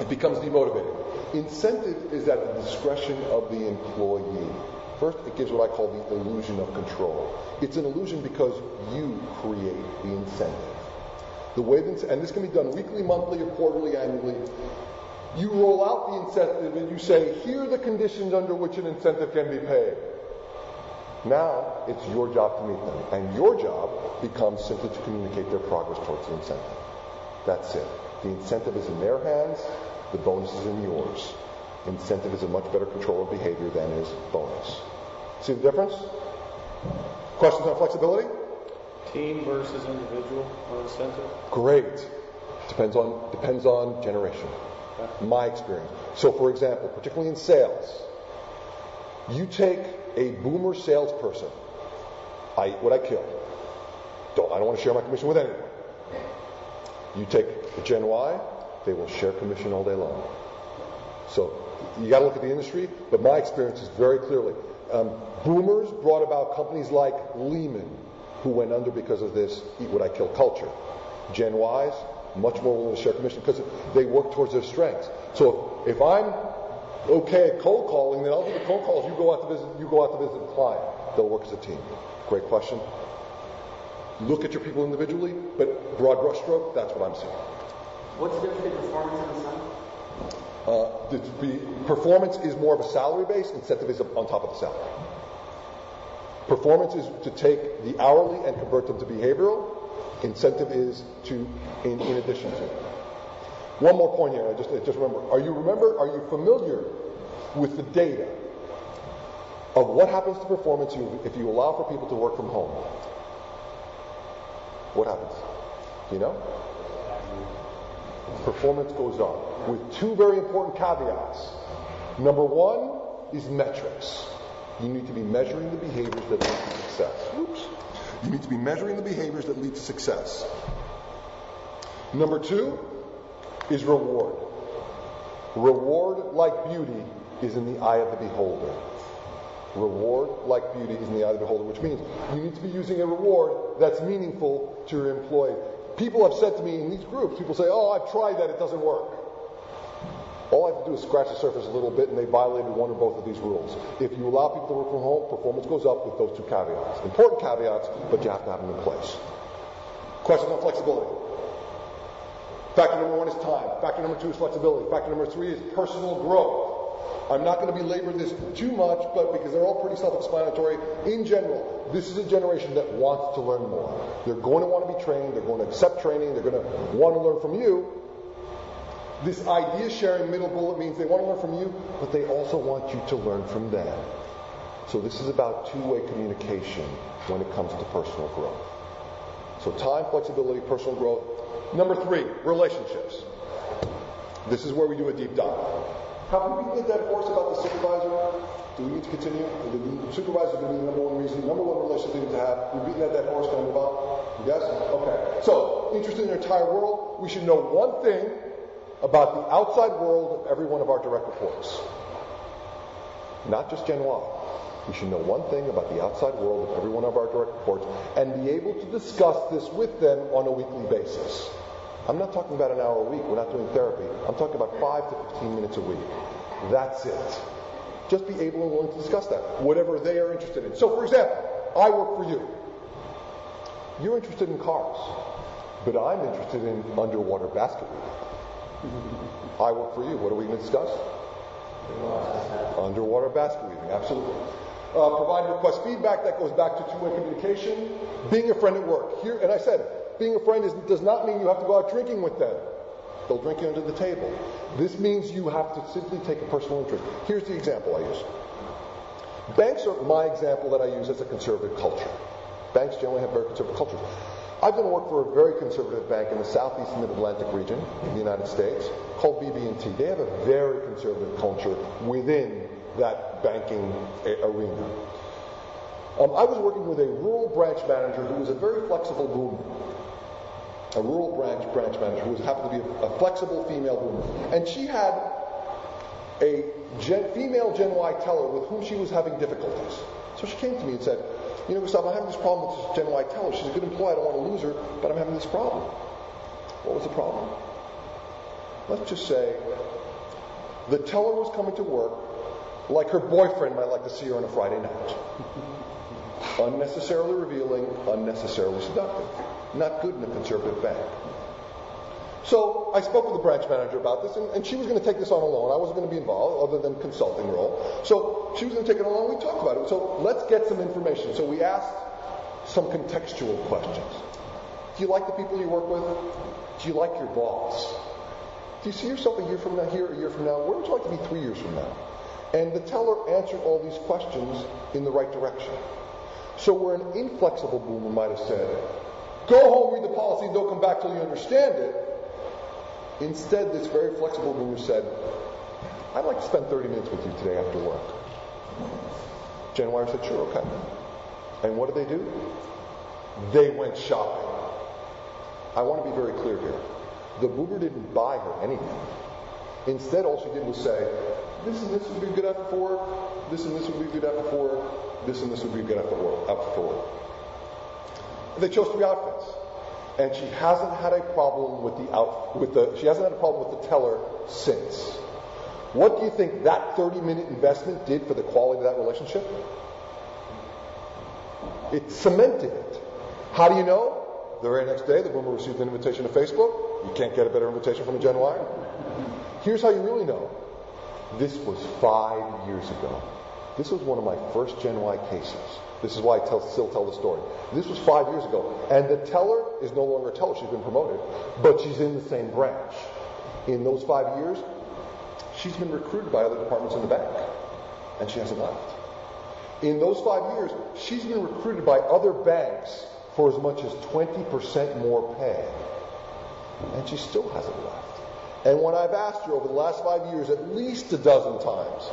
It becomes demotivating. Incentive is at the discretion of the employee. First, it gives what I call the illusion of control. It's an illusion because you create the incentive. The way that, and this can be done weekly, monthly, or quarterly, annually. You roll out the incentive and you say, here are the conditions under which an incentive can be paid. Now, it's your job to meet them. And your job becomes simply to communicate their progress towards the incentive. That's it. The incentive is in their hands, the bonus is in yours. Incentive is a much better control of behavior than is bonus. See the difference? Questions on flexibility? Team versus individual on incentive? Great. Depends on depends on generation. My experience. So, for example, particularly in sales, you take a boomer salesperson. I eat what I kill. Don't I don't want to share my commission with anyone. You take a Gen Y, they will share commission all day long. So you got to look at the industry, but my experience is very clearly um, boomers brought about companies like Lehman, who went under because of this eat what I kill culture. Gen Ys, much more willing to share commission because they work towards their strengths. So if I'm okay at cold calling, then I'll do the cold calls. You go out to visit. You go out to visit the client. They'll work as a team. Great question. Look at your people individually, but broad brushstroke. That's what I'm seeing. What's the difference between performance and incentive? Uh, the, performance is more of a salary base. Incentive is on top of the salary. Performance is to take the hourly and convert them to behavioral. Incentive is to in, in addition to. One more point here. I just I just remember. Are you remember? Are you familiar with the data of what happens to performance if you allow for people to work from home? What happens? Do you know? Performance goes up with two very important caveats. Number one is metrics. You need to be measuring the behaviors that lead to success. Oops. You need to be measuring the behaviors that lead to success. Number two is reward. Reward, like beauty, is in the eye of the beholder. Reward, like beauty, is in the eye of the beholder, which means you need to be using a reward that's meaningful to your employee. People have said to me in these groups, people say, Oh, I've tried that, it doesn't work. All I have to do is scratch the surface a little bit, and they violated one or both of these rules. If you allow people to work from home, performance goes up with those two caveats. Important caveats, but you have to have them in place. Questions on flexibility. Factor number one is time. Factor number two is flexibility. Factor number three is personal growth. I'm not going to be laboring this too much, but because they're all pretty self-explanatory, in general, this is a generation that wants to learn more. They're going to want to be trained. They're going to accept training. They're going to want to learn from you. This idea sharing middle bullet means they want to learn from you, but they also want you to learn from them. So this is about two-way communication when it comes to personal growth. So time, flexibility, personal growth. Number three, relationships. This is where we do a deep dive. Have we a dead horse about the supervisor? Do we need to continue? The supervisor is going to be the number one reason, number one relationship need to have. We've beaten that horse. Can I move? Yes? Okay. So, interested in the entire world, we should know one thing about the outside world of every one of our direct reports. Not just Gen Y. We should know one thing about the outside world of every one of our direct reports and be able to discuss this with them on a weekly basis. I'm not talking about an hour a week. We're not doing therapy. I'm talking about 5 to 15 minutes a week. That's it. Just be able and willing to discuss that, whatever they are interested in. So, for example, I work for you. You're interested in cars, but I'm interested in underwater basket weaving. I work for you. What are we going to discuss? Underwater basket weaving, absolutely. Uh, provide request feedback. That goes back to two-way communication. Being a friend at work. Here, and I said, being a friend is, does not mean you have to go out drinking with them. They'll drink you under the table. This means you have to simply take a personal interest. Here's the example I use. Banks are my example that I use as a conservative culture. Banks generally have very conservative cultures. I've done work for a very conservative bank in the southeast mid-Atlantic region of the United States called BB&T. They have a very conservative culture within that banking arena. Um, I was working with a rural branch manager who was a very flexible boomer. A rural branch branch manager who was, happened to be a, a flexible female boomer. And she had a gen, female Gen Y teller with whom she was having difficulties. So she came to me and said, you know, Gustav, I'm having this problem with this Gen Y teller. She's a good employee. I don't want to lose her, but I'm having this problem. What was the problem? Let's just say the teller was coming to work like her boyfriend might like to see her on a Friday night. *laughs* unnecessarily revealing, unnecessarily seductive. Not good in a conservative bank. So I spoke with the branch manager about this, and, and, she was going to take this on alone. I wasn't going to be involved, other than consulting role. So she was going to take it on alone. We talked about it. So let's get some information. So we asked some contextual questions. Do you like the people you work with? Do you like your boss? Do you see yourself a year from now, here, a year from now? Where would you like to be three years from now? And the teller answered all these questions in the right direction. So where an inflexible boomer might have said, go home, read the policy, and don't come back till you understand it, instead this very flexible boomer said, I'd like to spend 30 minutes with you today after work. Gen Yer said, sure, okay. And what did they do? They went shopping. I want to be very clear here. The boomer didn't buy her anything. Instead, all she did was say, this and this would be good for work, this and this would be good for work, this and this would be good outfit for work. They chose three outfits. And she hasn't had a problem with the out, with the, she hasn't had a problem with the teller since. What do you think that 30 minute investment did for the quality of that relationship? It cemented it. How do you know? The very next day, the boomer received an invitation to Facebook. You can't get a better invitation from a Gen Y. Here's how you really know. This was five years ago. This was one of my first Gen Y cases. This is why I tell, still tell the story. This was five years ago. And the teller is no longer a teller. She's been promoted. But she's in the same branch. In those five years, she's been recruited by other departments in the bank. And she hasn't left. In those five years, she's been recruited by other banks for as much as 20% more pay. And she still hasn't left. And when I've asked her over the last five years at least a dozen times,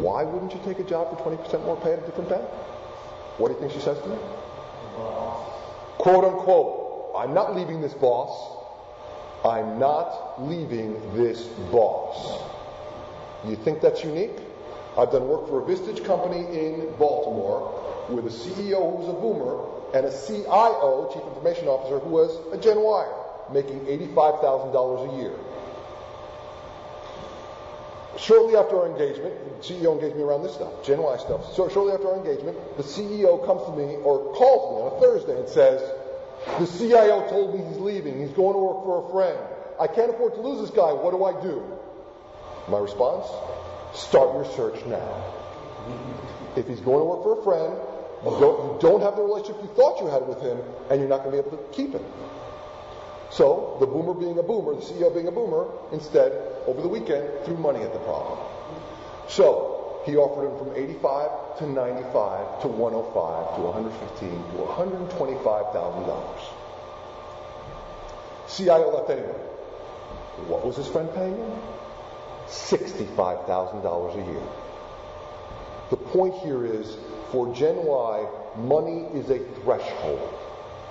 why wouldn't you take a job for 20% more pay at a different bank? What do you think she says to me? Quote unquote, I'm not leaving this boss. I'm not leaving this boss. You think that's unique? I've done work for a Vistage company in Baltimore with a CEO who was a boomer and a CIO, Chief Information Officer, who was a Gen Yer, making $85,000 a year. Shortly after our engagement, the CEO engaged me around this stuff, Gen Y stuff. So shortly after our engagement, the CEO comes to me or calls me on a Thursday and says, the CIO told me he's leaving. He's going to work for a friend. I can't afford to lose this guy. What do I do? My response, start your search now. If he's going to work for a friend, you don't, you don't have the relationship you thought you had with him, and you're not going to be able to keep him. So, the boomer being a boomer, the CEO being a boomer, instead, over the weekend, threw money at the problem. So, he offered him from 85 to 95 to 105 to 115 to 125,000 dollars. CIO left anyway. What was his friend paying him? $65,000 a year. The point here is, for Gen Y, money is a threshold.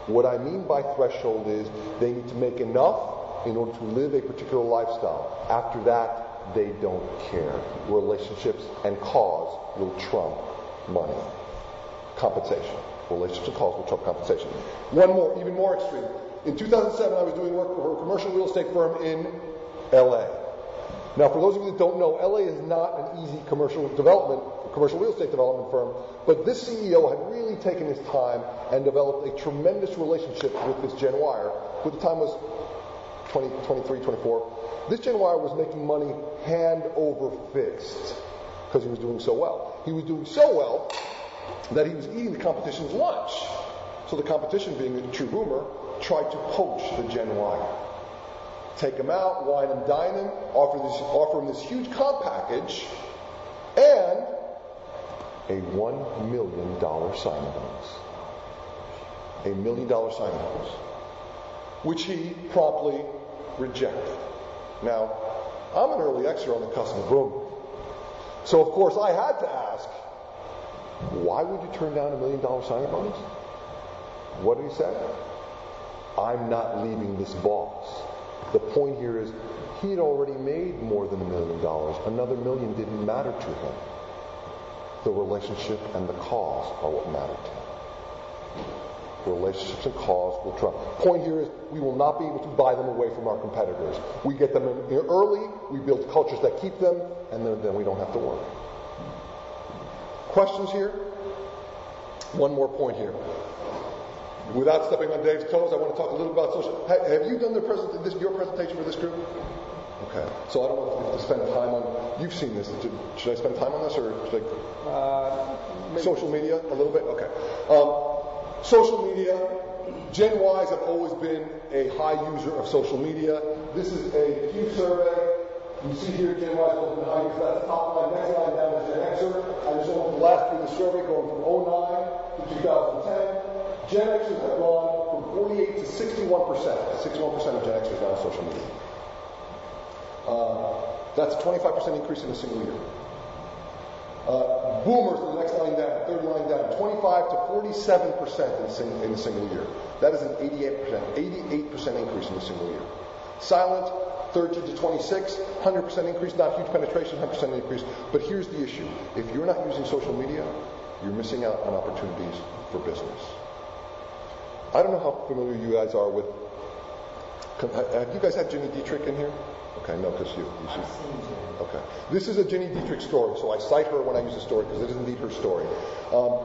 What I mean by threshold is they need to make enough in order to live a particular lifestyle. After that, they don't care. Relationships and cause will trump money. Compensation. Relationships and cause will trump compensation. One more, even more extreme. In 2007, I was doing work for a commercial real estate firm in LA. Now, for those of you that don't know, LA is not an easy commercial development, commercial real estate development firm, but this CEO had really taken his time and developed a tremendous relationship with this Gen Yer, who at the time was 20, 23, 24. This Gen Yer was making money hand over fist because he was doing so well. He was doing so well that he was eating the competition's lunch. So the competition, being a true boomer, tried to poach the Gen Yer take him out, wine and dine him, offer, this, offer him this huge comp package, and a $1 million signing bonus. A million dollar signing bonus. Which he promptly rejected. Now, I'm an early Xer on the cusp of boom. So, of course, I had to ask, why would you turn down a million dollar signing bonus? What did he say? I'm not leaving this boss. The point here is he had already made more than a million dollars. Another million didn't matter to him. The relationship and the cause are what matter to him. Relationships and cause will trump. Point here is we will not be able to buy them away from our competitors. We get them in early, we build cultures that keep them, and then, then we don't have to worry. Questions here? One more point here. Without stepping on Dave's toes, I want to talk a little about social. Have you done the present, this, your presentation for this group? Okay. So I don't know if to spend time on. You've seen this. Should I spend time on this, or should I? Uh, social media a little bit. Okay. Um, social media Gen Ys have always been a high user of social media. This is a Pew survey. You see here Gen Ys have been high users. That's the top line. Next line down is Gen Xer. I just went the last of the survey going from 09 to 2010. Gen Xers have gone from 48 to 61 percent. 61 percent of Gen Xers now on social media. Uh, that's a 25 percent increase in a single year. Uh, boomers, the next line down, third line down, 25 to 47 percent in, sing- in a single year. That is an 88 percent, 88 percent increase in a single year. Silent, 13 to 26, 100 percent increase, not huge penetration, 100 percent increase. But here's the issue: if you're not using social media, you're missing out on opportunities for business. I don't know how familiar you guys are with. Have you guys had Ginny Dietrich in here? Okay, no, because you, you see. Okay. This is a Ginny Dietrich story, so I cite her when I use a story because it is indeed her story. Um,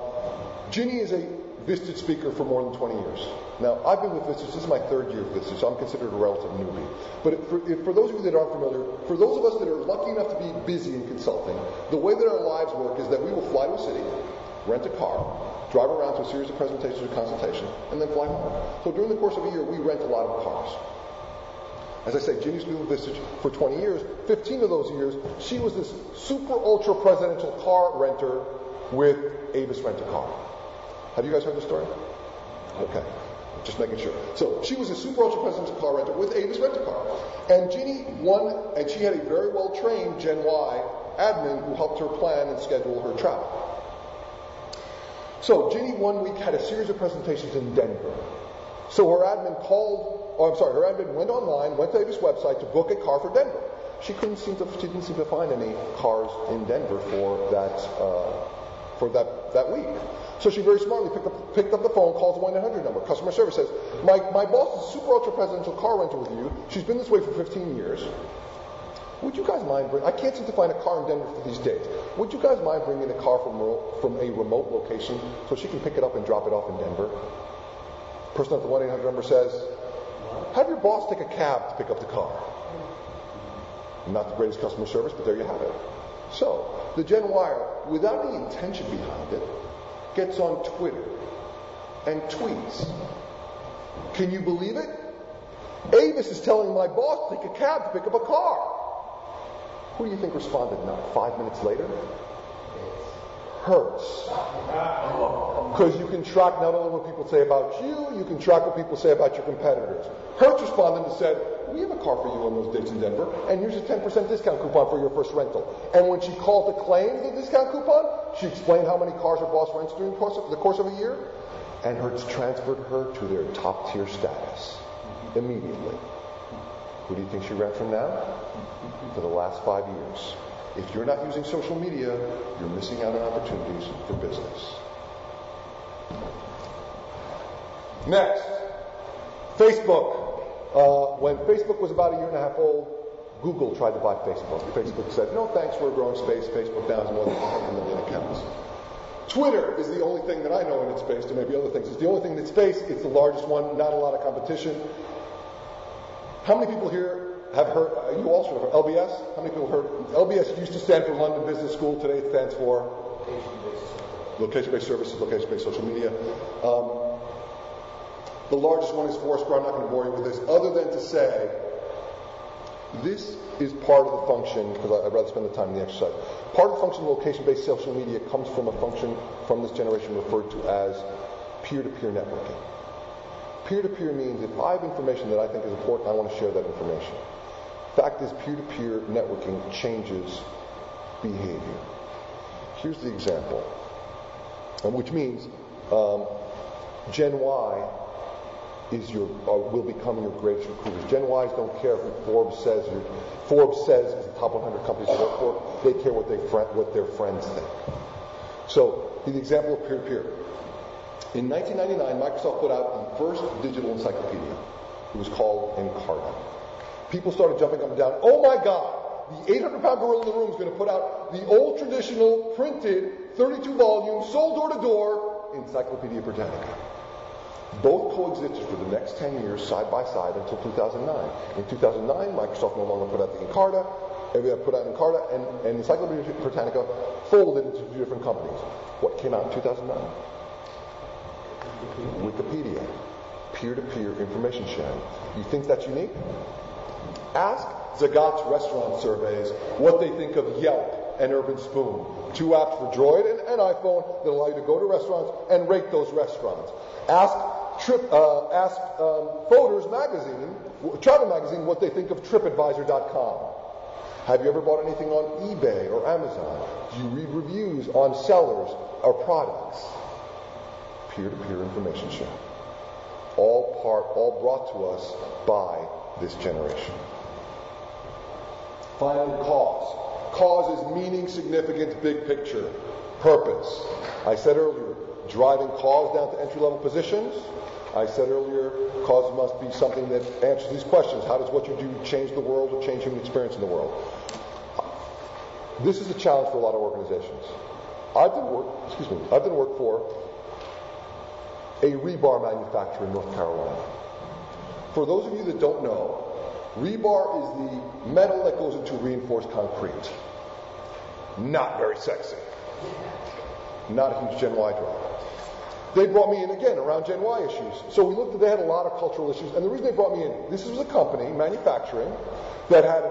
Ginny is a Vistage speaker for more than 20 years. Now, I've been with Vistage, this is my third year of Vistage, so I'm considered a relative newbie. But for, if, for those of you that aren't familiar, for those of us that are lucky enough to be busy in consulting, the way that our lives work is that we will fly to a city, rent a car, drive around to a series of presentations or consultations, and then fly home. So during the course of a year, we rent a lot of cars. As I say, Ginny's been with Vistage for 20 years. 15 of those years, she was this super ultra presidential car renter with Avis Rent a Car. Have you guys heard the story? Okay. Just making sure. So she was a super ultra presidential car renter with Avis Rent a Car. And Ginny won, and she had a very well trained Gen Y admin who helped her plan and schedule her travel. So Ginny one week had a series of presentations in Denver. So her admin called, oh, I'm sorry, her admin went online, went to Avis website to book a car for Denver. She couldn't seem to, she didn't seem to find any cars in Denver for that, uh, for that, that week. So she very smartly picked up, picked up the phone, calls the 1-800 number. Customer service says, my, my boss is super ultra presidential car renter with you. She's been this way for 15 years. Would you guys mind bring, I can't seem to find a car in Denver for these days. Would you guys mind bringing a car from, from a remote location so she can pick it up and drop it off in Denver? Person at the 1 800 number says, Have your boss take a cab to pick up the car. Not the greatest customer service, but there you have it. So, the Gen Yer, without any intention behind it, gets on Twitter and tweets. Can you believe it? Avis is telling my boss to take a cab to pick up a car. Who do you think responded not five minutes later? Hertz. Because you can track not only what people say about you, you can track what people say about your competitors. Hertz responded and said, We have a car for you on those dates in Denver, and here's a 10% discount coupon for your first rental. And when she called to claim the discount coupon, she explained how many cars her boss rents during the course of, the course of a year, and Hertz transferred her to their top tier status immediately. Who do you think she rent from now? For the last five years. If you're not using social media, you're missing out on opportunities for business. Next, Facebook. Uh, when Facebook was about a year and a half old, Google tried to buy Facebook. Facebook said, no thanks, we're a growing space. Facebook now has more than 100 million accounts. Twitter is the only thing that I know in its space, there may be other things. It's the only thing in its space. It's the largest one, not a lot of competition. How many people here have heard, uh, you also heard, LBS? How many people heard? LBS used to stand for London Business School. Today it stands for Location-Based Services, Location-Based Social Media. Um, the largest one is Foursquare. I'm not going to bore you with this, other than to say this is part of the function, because I'd rather spend the time in the exercise. Part of the function of location-based social media comes from a function from this generation referred to as peer-to-peer networking. Peer-to-peer means if I have information that I think is important, I want to share that information. Fact is, peer-to-peer networking changes behavior. Here's the example, which means um, Gen Y is your uh, will become your greatest recruiters. Gen Ys don't care who Forbes says Forbes says is the top 100 companies to work for. They care what they what their friends think. So the example of peer-to-peer. In 1999, Microsoft put out the first digital encyclopedia. It was called Encarta. People started jumping up and down. Oh my God! The 800-pound gorilla in the room is going to put out the old traditional printed 32 volume, sold door to door Encyclopedia Britannica. Both coexisted for the next 10 years side by side until 2009. In 2009, Microsoft no longer put out the Encarta, put out Encarta, and, and Encyclopedia Britannica folded into two different companies. What came out in 2009? Wikipedia. peer-to-peer information sharing. You think that's unique? Ask Zagat's restaurant surveys what they think of Yelp and Urban Spoon, two apps for Droid and, and iPhone that allow you to go to restaurants and rate those restaurants. Ask Trip, uh, ask um, Fodor's magazine, travel magazine, what they think of TripAdvisor.com. Have you ever bought anything on eBay or Amazon? Do you read reviews on sellers or products? Peer-to-peer information sharing. All part, all brought to us by this generation. Finally, cause. Cause is meaning, significance, big picture, purpose. I said earlier, driving cause down to entry level positions. I said earlier, cause must be something that answers these questions. How does what you do change the world or change human experience in the world? This is a challenge for a lot of organizations. I've done work, excuse me, I've done work for a rebar manufacturer in North Carolina. For those of you that don't know, rebar is the metal that goes into reinforced concrete. Not very sexy. Not a huge Gen Y drive. They brought me in again around Gen Y issues. So we looked at, they had a lot of cultural issues. And the reason they brought me in, this was a company, manufacturing, that had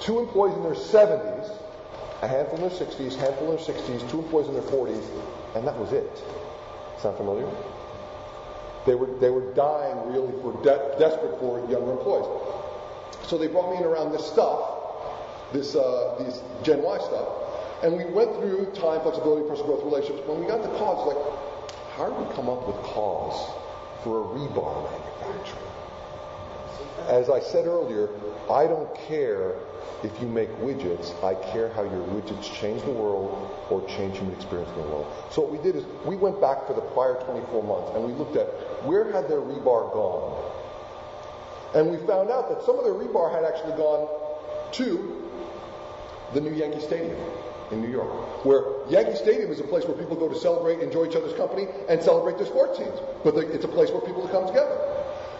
two employees in their 70s, a handful in their 60s, handful in their 60s, two employees in their 40s, and that was it. Sound familiar? They were, they were dying really for de- desperate for younger employees. So they brought me in around this stuff, this uh, these Gen Y stuff, and we went through time, flexibility, personal growth, relationships. When we got to cause, like, how do we come up with cause for a rebar manufacturer? As I said earlier, I don't care if you make widgets, I care how your widgets change the world or change human experience in the world. So what we did is we went back for the prior 24 months and we looked at where had their rebar gone. And we found out that some of their rebar had actually gone to the new Yankee Stadium in New York, where Yankee Stadium is a place where people go to celebrate, enjoy each other's company, and celebrate their sports teams. But it's a place where people come together.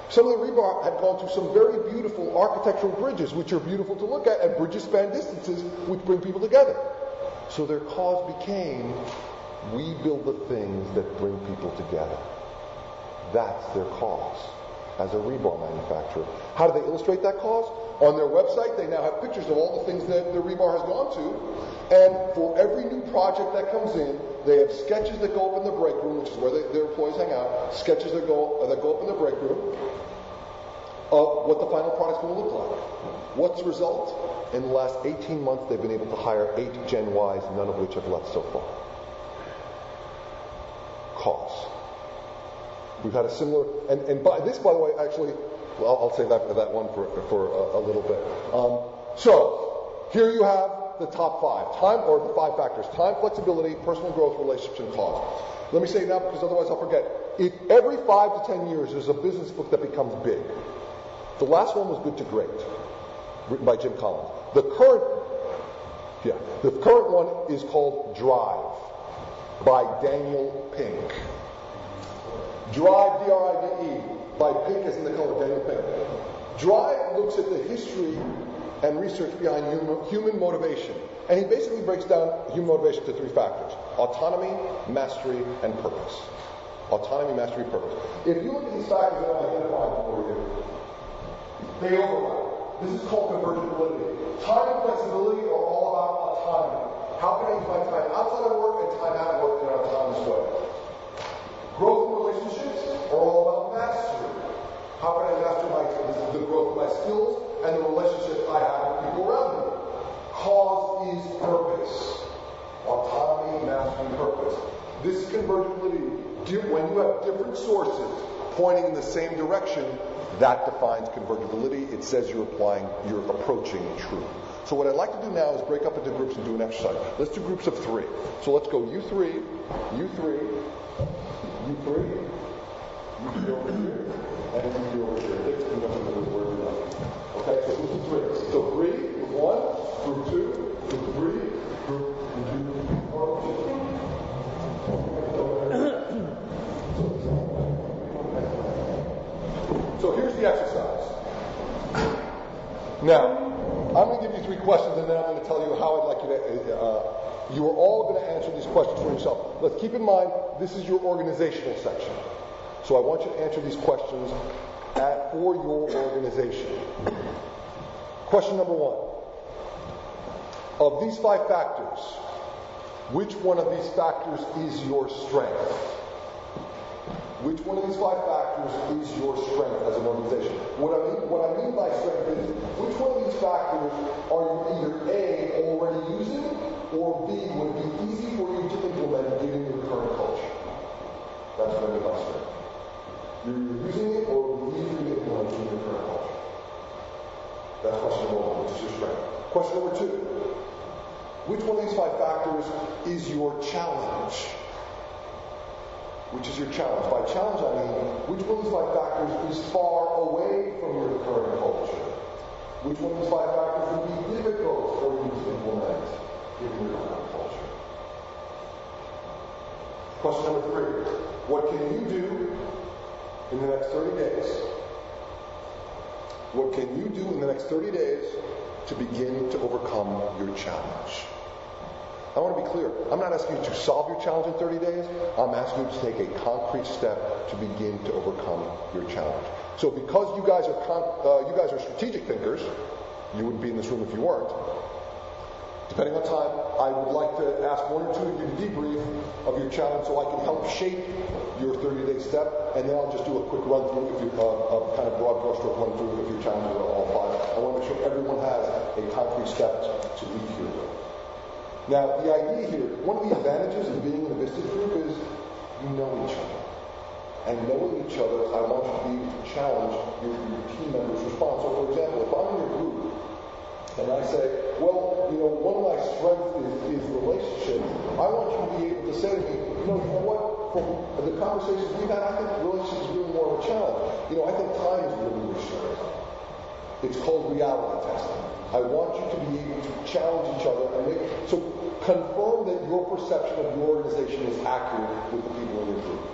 Some of the rebar had gone to some very beautiful architectural bridges, which are beautiful to look at, and bridges span distances which bring people together. So their cause became, we build the things that bring people together. That's their cause as a rebar manufacturer. How do they illustrate that cause? On their website, they now have pictures of all the things that the rebar has gone to. And for every new project that comes in, they have sketches that go up in the break room, which is where they, their employees hang out, sketches that go, uh, that go up in the break room of what the final product's going to look like. What's the result? In the last 18 months, they've been able to hire eight Gen Ys, none of which have left so far. Cause. We've had a similar, and, and by this, by the way, actually, well, I'll save that, that one for, for a, a little bit. Um, so, here you have the top five. Time, or the five factors. Time, flexibility, personal growth, relationships, and cause. Let me say it now because otherwise I'll forget. If every five to ten years there's a business book that becomes big. The last one was Good to Great, written by Jim Collins. The current, yeah, the current one is called Drive by Daniel Pink. Drive, D-R-I-V-E, by Pink as in the color, Daniel Pink. Drive looks at the history and research behind human, motivation. And he basically breaks down human motivation to three factors. Autonomy, mastery, and purpose. Autonomy, mastery, purpose. If you look at these factors that I've identified for you, they overlap. This is called convertibility. Time and flexibility are all about autonomy. How can I use my time outside of work and time at work in an autonomous way? Growth in relationships are all about mastery. How can I master my, the, growth of my skills and the relationships I have with people around me? Cause is purpose. Autonomy, mastery, purpose. This is convertibility, when you have different sources pointing in the same direction, that defines convertibility. It says you're applying, you're approaching truth. So what I'd like to do now is break up into groups and do an exercise. Let's do groups of three. So let's go you three, you three, you three, you three over here, and you three over here. Let's do nothing but word enough. Okay, so groups of three. So three, group one, group two, group three, group two, four, So here's the exercise. Now, I'm going to give you three questions, and then I'm going to tell you how I'd like you to. Uh, you are all going to answer these questions for yourself. Let's keep in mind this is your organizational section. So I want you to answer these questions at, for your organization. Question number one. Of these five factors, which one of these factors is your strength? Which one of these five factors is your strength as an organization? What I mean, what I mean by strength is which one of these factors are you either A, already using, or B, would be easy for you to implement given your current culture? That's by strength. You're using it or it would be easy you to implement given your current culture. That's question number one, which is your strength. Question number two. Which one of these five factors is your challenge? Which is your challenge? By challenge, I mean, which one of these five factors is far away from your current culture? Which one of these five factors would be difficult for you to implement culture? Question number three. What can you do in the next 30 days? What can you do in the next 30 days to begin to overcome your challenge? I want to be clear. I'm not asking you to solve your challenge in 30 days. I'm asking you to take a concrete step to begin to overcome your challenge. So because you guys are con- uh, you guys are strategic thinkers, you wouldn't be in this room if you weren't. Depending on time, I would like to ask one or two of you to debrief of your challenge so I can help shape your 30-day step, and then I'll just do a quick run through if you, uh, kind of broad brushstroke run through of your challenges are all five. I want to make sure everyone has a concrete step to leave here. Now, the idea here, one of the advantages of being in a business group is you know each other. And knowing each other, I want you to be able to challenge your, your team members' response. So, for example, if I'm in your group and I say, well, you know, one of my strengths is, is relationships, I want you to be able to say to me, you know, you know what, from the conversations we've had, I think relationships is really more of a challenge. You know, I think time is really your strength. It's called reality testing. I want you to be able to challenge each other and make so confirm that your perception of your organization is accurate with the people in your group.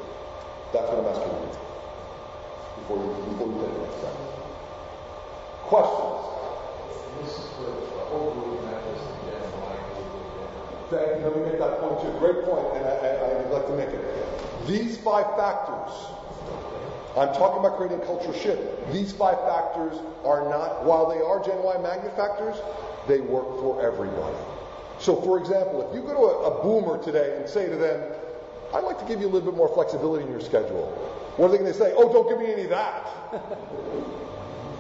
That's what I'm asking you before you before you take the next step. Questions? Thank you. Let me make that point too. Great point, and I, I, I'd like to make it. These five factors I'm talking about creating culture shift. These five factors are not, while they are Gen Y magnet factors, they work for everybody. So, for example, if you go to a, a boomer today and say to them, I'd like to give you a little bit more flexibility in your schedule, what are they going to say? Oh, don't give me any of that. *laughs*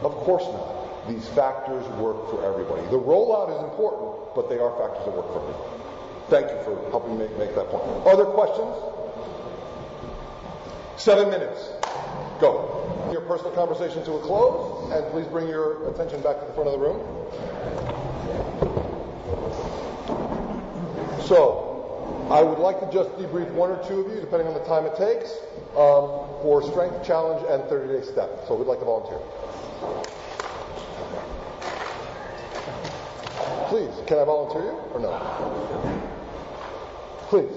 of course not. These factors work for everybody. The rollout is important, but they are factors that work for everybody. Thank you for helping me make, make that point. Other questions? Seven minutes. Go. Your personal conversation to a close, and please bring your attention back to the front of the room. So, I would like to just debrief one or two of you, depending on the time it takes, um, for strength challenge and 30 day step. So, we'd like to volunteer. Please, can I volunteer you or no? Please.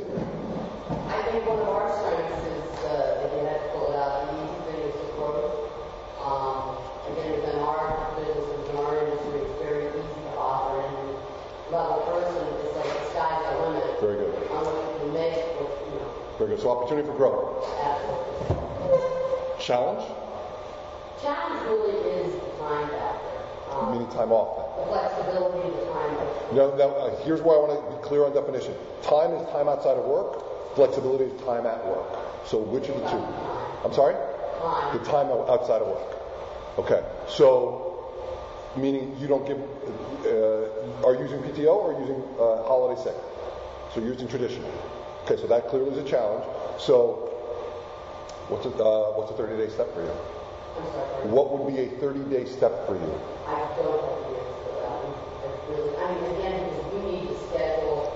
I think one of our strengths is, uh, I pull out, the easy thing is to. Um, again, within our business, within our industry, it's very easy to offer and love level person. It's like the sky's the limit. Very good. On what you can make, what, you know, Very good. So, opportunity for growth. absolutely. Challenge? Challenge really is the time factor. Um, Meaning time off. Flexibility, the time. Now, now uh, here's why I want to be clear on definition. Time is time outside of work. Flexibility is time at work. So which of the two? I'm sorry? The time outside of work. Okay. So, meaning you don't give, uh, are you using PTO or using uh, holiday sick? So you're using traditional. Okay, so that clearly is a challenge. So, what's a, uh, what's a 30 day step for you? What would be a 30 day step for you? I don't have the answer for that. I mean, again, you need to schedule.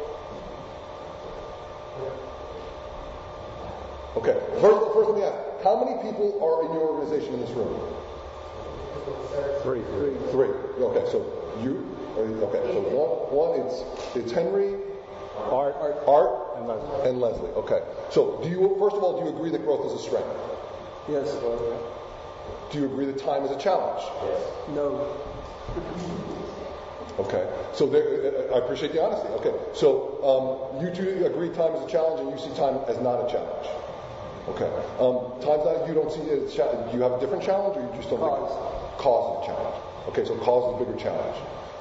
Okay. First, first let me ask, how many people are in your organization in this room? Three. Three. Three. Okay, so you, okay, so one, one, it's, it's Henry, Art, Art, and Leslie. and Leslie. Okay. So do you, first of all, do you agree that growth is a strength? Yes. Do you agree that time is a challenge? Yes. No. Okay. So there, I appreciate the honesty. Okay. So um, you two agree time is a challenge, and you see time as not a challenge. Okay. Um, times that you don't see it as a challenge. Do you have a different challenge, or you just don't Cause. think cause is a challenge? Okay, so cause is a bigger challenge.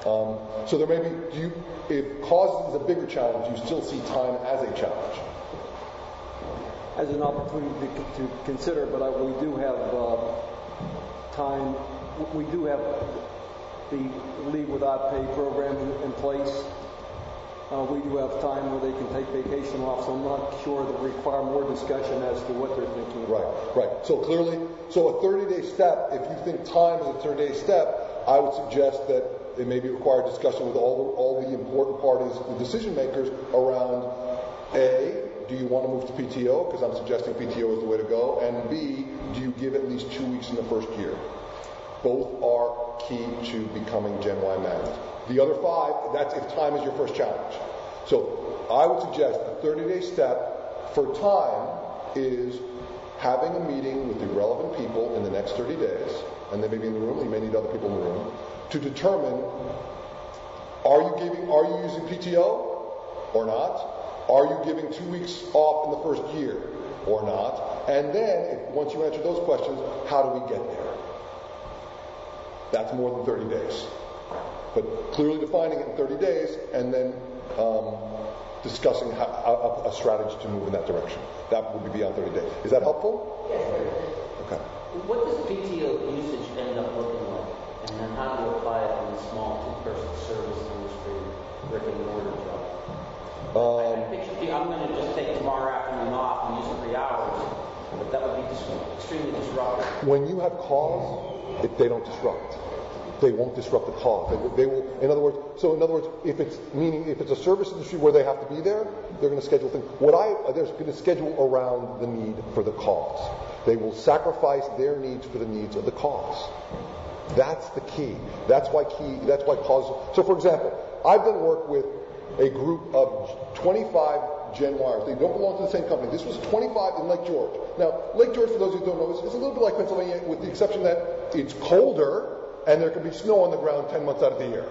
Um, so there may be. Do you, if cause is a bigger challenge, you still see time as a challenge? as an opportunity to, to consider, but I, we do have uh, time. We do have the leave without pay program in, place. Uh, we do have time where they can take vacation off, so I'm not sure that we require more discussion as to what they're thinking about. Right, right. So clearly, so a 30-day step, if you think time is a 30-day step, I would suggest that it may be required discussion with all the, all the important parties, the decision makers around A, do you want to move to PTO? Because I'm suggesting PTO is the way to go. And B, do you give at least two weeks in the first year? Both are key to becoming Gen Y managed. The other five, that's if time is your first challenge. So I would suggest a 30-day step for time is having a meeting with the relevant people in the next 30 days, and they may be in the room, you may need other people in the room, to determine are you giving, are you using PTO or not? Are you giving two weeks off in the first year or not? And then, if, once you answer those questions, how do we get there? That's more than 30 days. But clearly defining it in 30 days and then um, discussing how, a, a, strategy to move in that direction. That would be beyond 30 days. Is that helpful? Yes, Okay. What does PTO usage end up looking like? And then how do you apply it in a small two-person service industry, brick and mortar job? Um, I picture, I'm going to just take tomorrow afternoon off and use three hours, but that would be extremely disruptive. When you have cause, if they don't disrupt. They won't disrupt the cause. They, they, will, in other words, so in other words, if it's meaning, if it's a service industry where they have to be there, they're going to schedule things. What I, they're going to schedule around the need for the cause. They will sacrifice their needs for the needs of the cause. That's the key. That's why key, that's why cause. So for example, I've done work with a group of 25 Gen Yers. They don't belong to the same company. This was 25 in Lake George. Now, Lake George, for those who don't know, is a little bit like Pennsylvania with the exception that it's colder and there can be snow on the ground 10 months out of the year,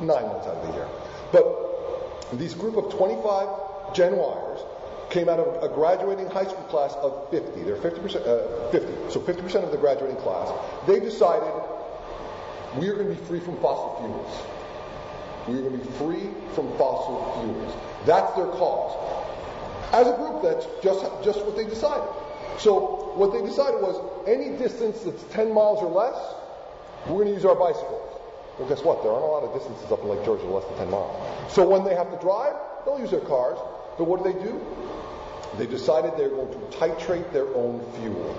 nine months out of the year. But this group of 25 Gen Yers came out of a graduating high school class of 50. They're 50%, uh, 50. So 50% of the graduating class. They decided we are going to be free from fossil fuels. We are going to be free from fossil fuels. That's their cause. As a group, that's just, just what they decided. So what they decided was any distance that's 10 miles or less, we're going to use our bicycles. Well, guess what? There aren't a lot of distances up in Lake George less than 10 miles. So when they have to drive, they'll use their cars. But what do they do? They decided they're going to titrate their own fuel.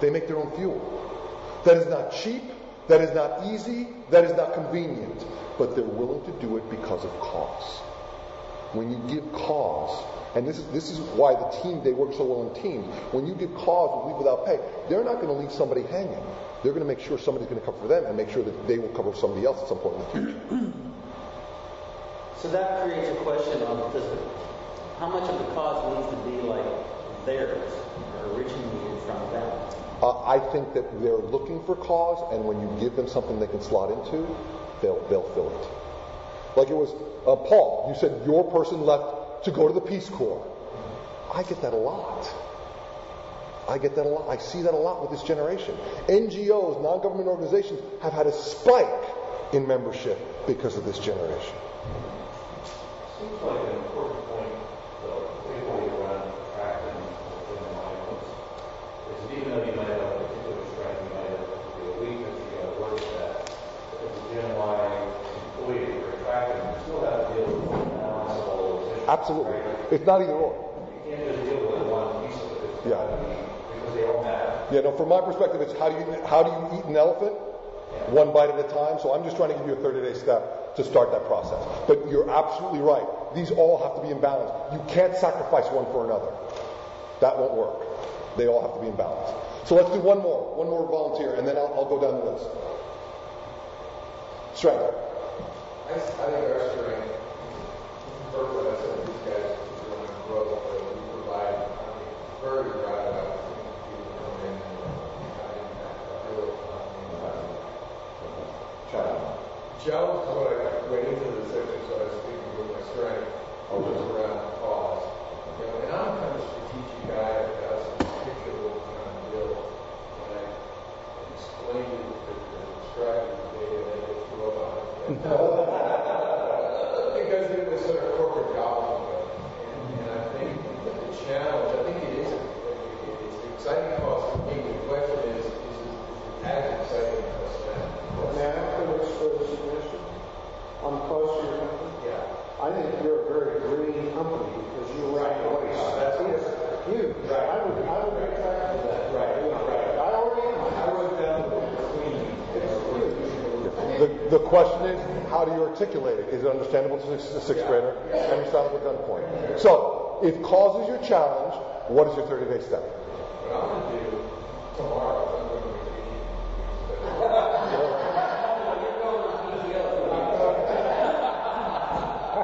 They make their own fuel. That is not cheap. That is not easy. That is not convenient. But they're willing to do it because of cause. When you give cause, and this is this is why the team they work so well in teams. When you give cause with leave without pay, they're not going to leave somebody hanging. They're going to make sure somebody's going to cover for them and make sure that they will cover somebody else at some point in the future. So that creates a question of does the, how much of the cause needs to be like theirs or originated from them? Uh, I think that they're looking for cause, and when you give them something they can slot into, they'll they'll fill it. Like it was uh, Paul. You said your person left to go to the Peace Corps. I get that a lot. I get that a lot. I see that a lot with this generation. NGOs, non-government organizations, have had a spike in membership because of this generation. Seems like an important point, though, particularly around attracting within the mindfulness, is even though you might have a particular strength, you might have a weakness, you got to work at that. As a Gen Y employee, you're attracting, you still have to deal with the balance of all those issues. Absolutely. It's not either or. You can't just deal with one piece of it. It's Yeah. got to be, because they all matter. Yeah, from my perspective, it's how do you how do you eat an elephant? One bite at a time. So I'm just trying to give you a 30-day step to start that process. But you're absolutely right. These all have to be in balance. You can't sacrifice one for another. That won't work. They all have to be in balance. So let's do one more, one more volunteer, and then I'll, I'll go down the list. Strength. I, think our strength, first I said, these guys are going to grow, but we provide, very proud of people come in and have impact, a real, um, challenge what I went into the I was thinking with my strength, I was around the cause. you know, and I'm kind of a strategic guy. I've got some of we're trying to build. And I explained it to describe it today, and they just threw up on it. because it was sort of corporate gobbledygook. And, and I think that the challenge, I think it is, it's an exciting cause for me. The question is, is it as exciting as that? May I ask a further suggestion? On the close to your company? Yeah. I think you're a very green company because you right away. That's it. You. Right. I would, I would be attracted to that. Right. Right. I already am. I wrote down the The, the question is, how do you articulate it? Is it understandable to a sixth, sixth grader? And you start with gunpoint. So, if cause is your challenge, what is your 30 day step? What I'm going to do tomorrow, I'm going to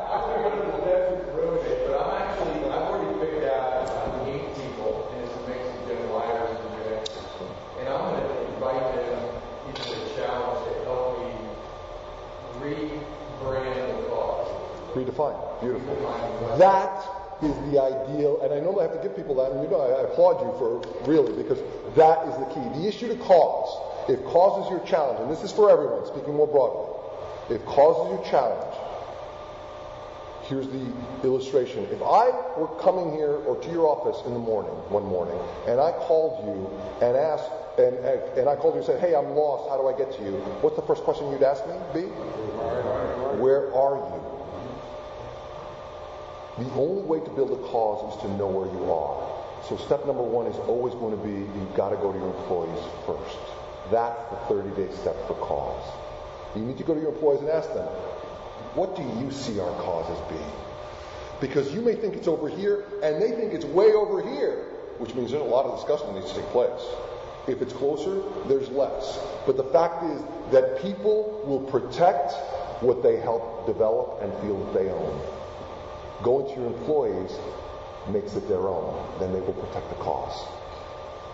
But I'm actually, I've already picked out uh, eight people, and it's a mix of Gen Yers and Gen Xers. And I'm going to invite them into a challenge to help me rebrand the cause. Redefine. Beautiful. That is the ideal, and I normally have to give people that, and you know, I, I applaud you for really, because that is the key. The issue to cause, if cause is your challenge, and this is for everyone, speaking more broadly, if cause is your challenge, here's the illustration. If I were coming here or to your office in the morning, one morning, and I called you and asked, and, and I called you and said, hey, I'm lost, how do I get to you? What's the first question you'd ask me, B? Where are you? The only way to build a cause is to know where you are. So step number one is always going to be you've got to go to your employees first. That's the 30-day step for cause. You need to go to your employees and ask them, what do you see our cause as being? Because you may think it's over here, and they think it's way over here, which means there's a lot of discussion that needs to take place. If it's closer, there's less. But the fact is that people will protect what they help develop and feel that they own. Going to your employees makes it their own. Then they will protect the cause.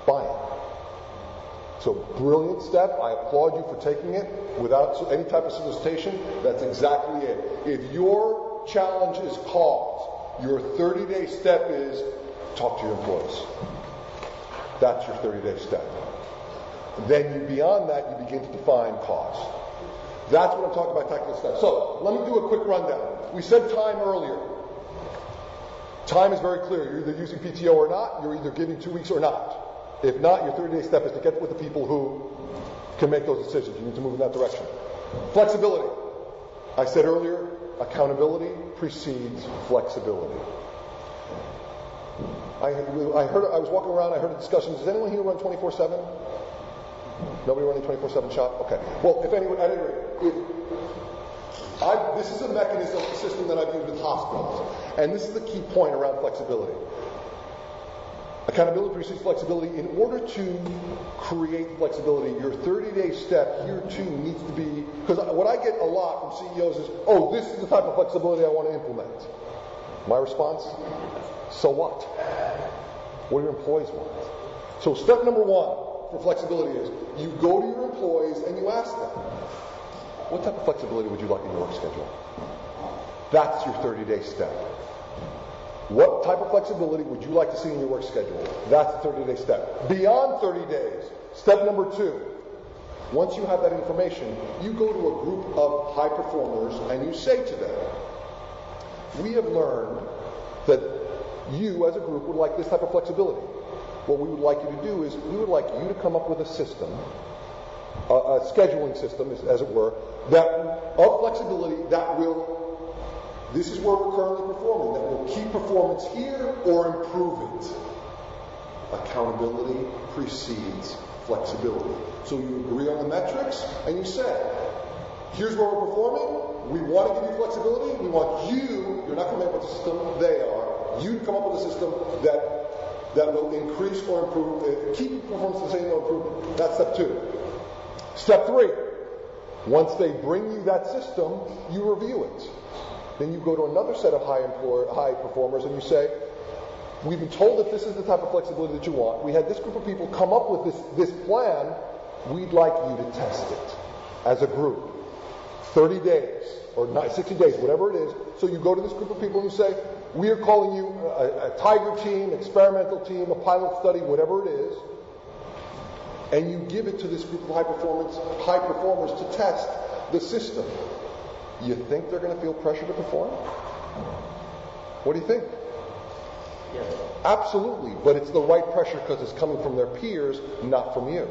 Buy it. So brilliant step. I applaud you for taking it without any type of solicitation. That's exactly it. If your challenge is cause, your 30-day step is talk to your employees. That's your 30-day step. Then you, beyond that, you begin to define cause. That's what I'm talking about technical steps. So let me do a quick rundown. We said time earlier. Time is very clear. You're either using PTO or not. You're either giving two weeks or not. If not, your 30-day step is to get with the people who can make those decisions. You need to move in that direction. Flexibility. I said earlier, accountability precedes flexibility. I, I heard. I was walking around. I heard a discussion. Does anyone here run 24/7? Nobody running 24/7 shop. Okay. Well, if anyone, at any rate, if I, this is a mechanism, a system that I've used with hospitals, and this is the key point around flexibility. Accountability precedes flexibility. In order to create flexibility, your 30-day step here too needs to be because what I get a lot from CEOs is, "Oh, this is the type of flexibility I want to implement." My response: So what? What do your employees want? So step number one for flexibility is you go to your employees and you ask them, what type of flexibility would you like in your work schedule? That's your 30-day step. What type of flexibility would you like to see in your work schedule? That's the 30-day step. Beyond 30 days, step number two. Once you have that information, you go to a group of high performers and you say to them, we have learned that you as a group would like this type of flexibility. What we would like you to do is we would like you to come up with a system a, a scheduling system, as, it were, that of flexibility that will. This is where we're currently performing. That will keep performance here or improve it. Accountability precedes flexibility. So you agree on the metrics and you say, here's where we're performing. We want to give you flexibility. We want you, you're not coming up with a system, they are. You come up with a system that that will increase or improve, uh, keep performance the same or improve. That's step two. Step three, once they bring you that system, you review it. Then you go to another set of high, employer, high performers and you say, we've been told that this is the type of flexibility that you want. We had this group of people come up with this, this plan. We'd like you to test it as a group. 30 days or 60 days, whatever it is. So you go to this group of people and you say, We are calling you a, a tiger team, experimental team, a pilot study, whatever it is, and you give it to this group of high performance high performers to test the system. You think they're going to feel pressure to perform? What do you think? Yes. Absolutely, but it's the right pressure because it's coming from their peers, not from you.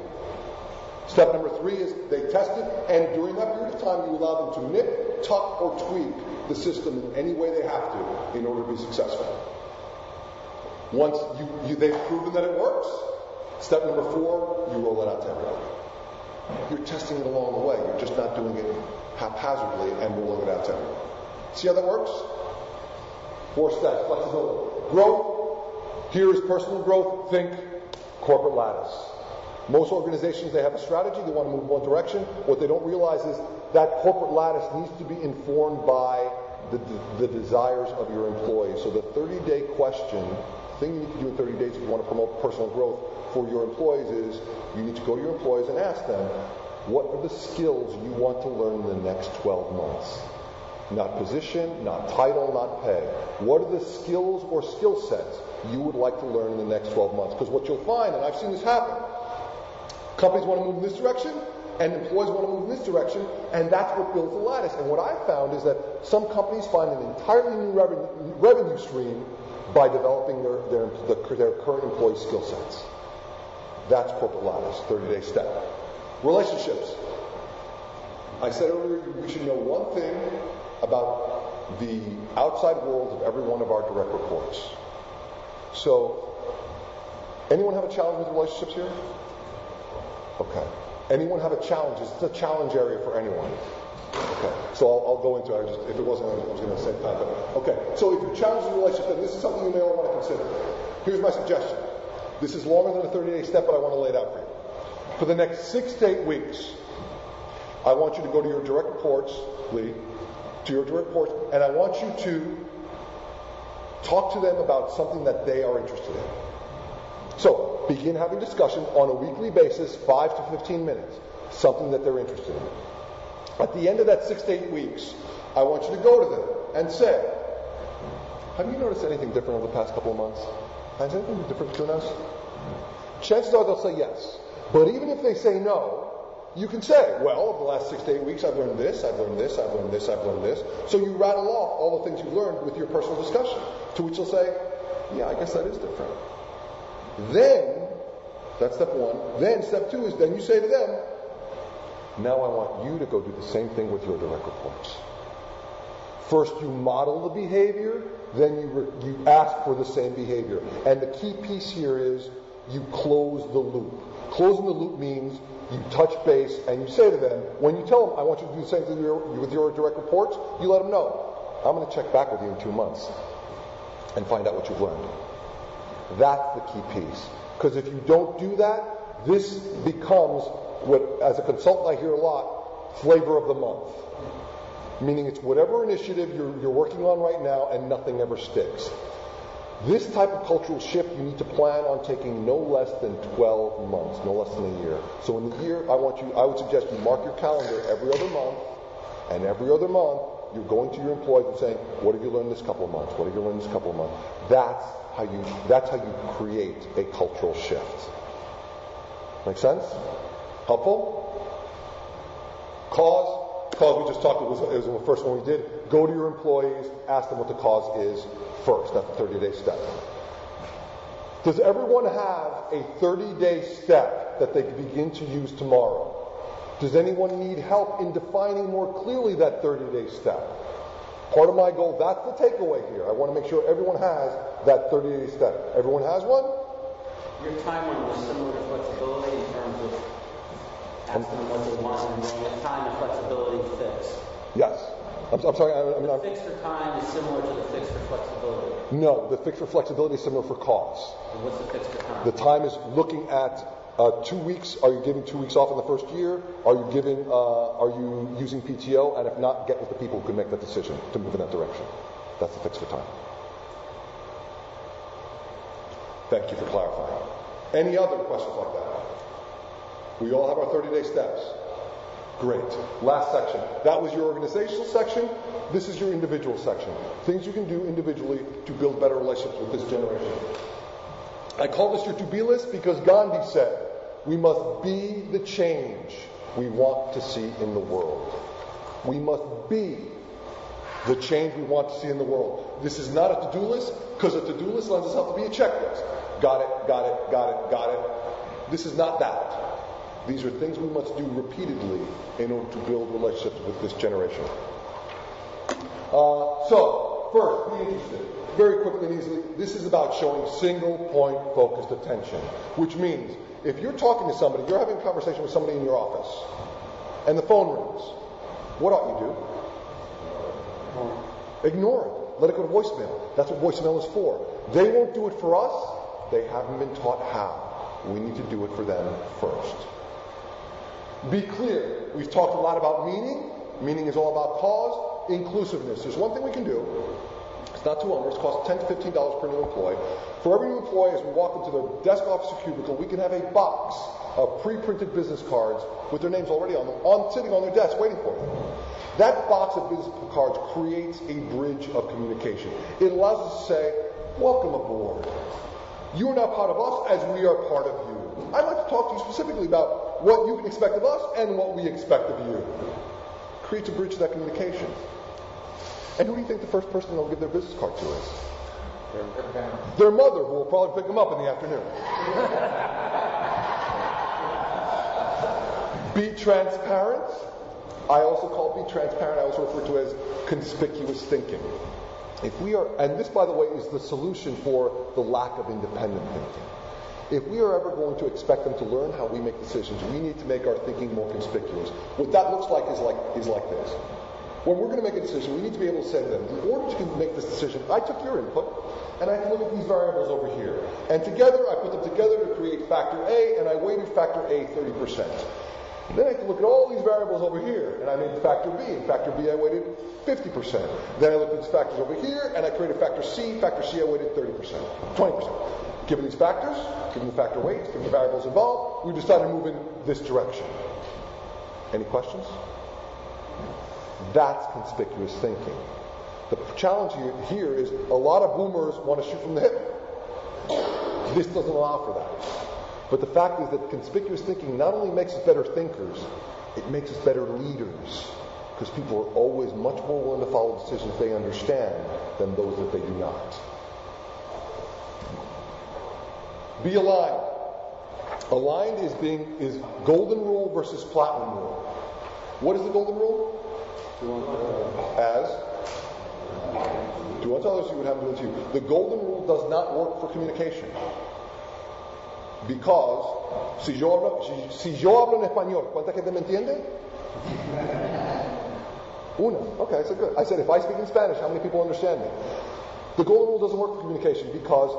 Step number three is they test it, and during that period of time, you allow them to nip, tuck, or tweak the system in any way they have to in order to be successful. Once you, you, they've proven that it works, step number four, you roll it out to everybody. You're testing it along the way. You're just not doing it haphazardly and rolling it out to everyone. See how that works? Four steps, flexibility. Growth. Here is personal growth. Think corporate lattice. Most organizations, they have a strategy. They want to move one direction. What they don't realize is that corporate lattice needs to be informed by the, the, the desires of your employees. So the 30-day question, thing you need to do in 30 days if you want to promote personal growth for your employees is you need to go to your employees and ask them, what are the skills you want to learn in the next 12 months? Not position, not title, not pay. What are the skills or skill sets you would like to learn in the next 12 months? Because what you'll find, and I've seen this happen, companies want to move in this direction, and employees want to move in this direction, and that's what builds the lattice. And what I've found is that some companies find an entirely new revenue, revenue stream by developing their, their, their current employee skill sets. That's corporate lattice, 30 day step. Relationships. I said earlier we should know one thing about the outside world of every one of our direct reports. So, anyone have a challenge with relationships here? Okay. Anyone have a challenge? It's a challenge area for anyone. Okay. So I'll, I'll go into it. If it wasn't, I was going to say that. Okay. So if you're challenged in a relationship, then this is something you may all want to consider. Here's my suggestion. This is longer than a 30-day step, but I want to lay it out for you. For the next six to eight weeks, I want you to go to your direct reports, Lee, to your direct reports, and I want you to talk to them about something that they are interested in. So, begin having discussion on a weekly basis, 5 to 15 minutes, something that they're interested in. At the end of that six to eight weeks, I want you to go to them and say, Have you noticed anything different over the past couple of months? Has anything different between us? Chances are they'll say yes. But even if they say no, you can say, well, over the last six to eight weeks, I've learned this, I've learned this, I've learned this, I've learned this. So you rattle off all the things you've learned with your personal discussion, to which they'll say, yeah, I guess that is different. Then, that's step one. Then step two is then you say to them, now I want you to go do the same thing with your direct reports. First, you model the behavior, then you, re- you ask for the same behavior. And the key piece here is you close the loop. Closing the loop means you touch base and you say to them, when you tell them, I want you to do the same thing with your, with your direct reports, you let them know, I'm going to check back with you in two months and find out what you've learned. That's the key piece. Because if you don't do that, this becomes what, as a consultant, I hear a lot, flavor of the month. Meaning it's whatever initiative you're, you're working on right now and nothing ever sticks. This type of cultural shift you need to plan on taking no less than 12 months, no less than a year. So in the year, I want you, I would suggest you mark your calendar every other month, and every other month you're going to your employees and saying, "What have you learned this couple of months? What have you learned this couple of months?" That's how you, that's how you create a cultural shift. Make sense? Helpful? Cause? Cause we just talked, it was, it was the first one we did. Go to your employees, ask them what the cause is first. That's the 30 day step. Does everyone have a 30 day step that they can begin to use tomorrow? Does anyone need help in defining more clearly that 30 day step? Part of my goal, that's the takeaway here. I want to make sure everyone has that 30 day step. Everyone has one? Your timeline was similar to flexibility in terms of asking them what they want and then the time and flexibility fixed. Yes. I'm, I'm sorry. I, I mean, The I'm, fix for time is similar to the fix for flexibility. no, the fix for flexibility is similar for cause. And what's the fix for time? The time is looking at uh, two weeks. Are you giving two weeks off in the first year? Are you giving? Uh, are you using PTO? And if not, get with the people who can make that decision to move in that direction. That's the fix for time. Thank you for clarifying. Any other questions like that? We all have our 30-day steps. Great. Last section. That was your organizational section. This is your individual section. Things you can do individually to build better relationships with this generation. I call this your to be list because Gandhi said, we must be the change we want to see in the world. We must be the change we want to see in the world. This is not a to do list because a to do list lends itself to be a checklist. Got it, got it, got it, got it. This is not that. These are things we must do repeatedly in order to build relationships with this generation. Uh, so, first, be interested. Very quickly and easily, this is about showing single point focused attention, which means if you're talking to somebody, you're having a conversation with somebody in your office, and the phone rings, what ought you do? Ignore it. Let it go to voicemail. That's what voicemail is for. They won't do it for us. They haven't been taught how. We need to do it for them first. Be clear. We've talked a lot about meaning. Meaning is all about cause. Inclusiveness. There's one thing we can do. It's not too onerous. It costs 10 to $15 per new employee. For every new employee, as we walk into the desk office or cubicle, we can have a box of pre-printed business cards with their names already on them, on sitting on their desk waiting for them. That box of business cards creates a bridge of communication. It allows us to say, welcome aboard. You are now part of us as we are part of you. I'd like to talk to you specifically about what you can expect of us and what we expect of you. Creates a bridge to that communication. And who do you think the first person they'll give their business card to is? Their mother, who will probably pick them up in the afternoon. be transparent. I also call be transparent, I also refer to as conspicuous thinking. If we are, and this, by the way, is the solution for the lack of independent thinking. If we are ever going to expect them to learn how we make decisions, we need to make our thinking more conspicuous. What that looks like is like is like this. When we're going to make a decision, we need to be able to say to them, in order to make this decision, I took your input, and I can look at these variables over here. And together, I put them together to create factor A, and I weighted factor A 30%. Then I can look at all these variables over here, and I made factor B. In factor B, I weighted 50%. Then I looked at these factors over here, and I created factor C. Factor C, I weighted 30%, 20%. Given these factors, given the factor weights, given the variables involved, we decided to move in this direction. Any questions? That's conspicuous thinking. The challenge here is a lot of boomers want to shoot from the hip. This doesn't allow for that. But the fact is that conspicuous thinking not only makes us better thinkers, it makes us better leaders. Because people are always much more willing to follow decisions they understand than those that they do not. Be aligned. Aligned is being is golden rule versus platinum rule. What is the golden rule? As do unto others you would have done to you. The golden rule does not work for communication. Because si yo hablo, si, si yo hablo en español, ¿cuánta gente me entiende? *laughs* Una. Okay, so good. I said if I speak in Spanish, how many people understand me? The golden rule doesn't work for communication because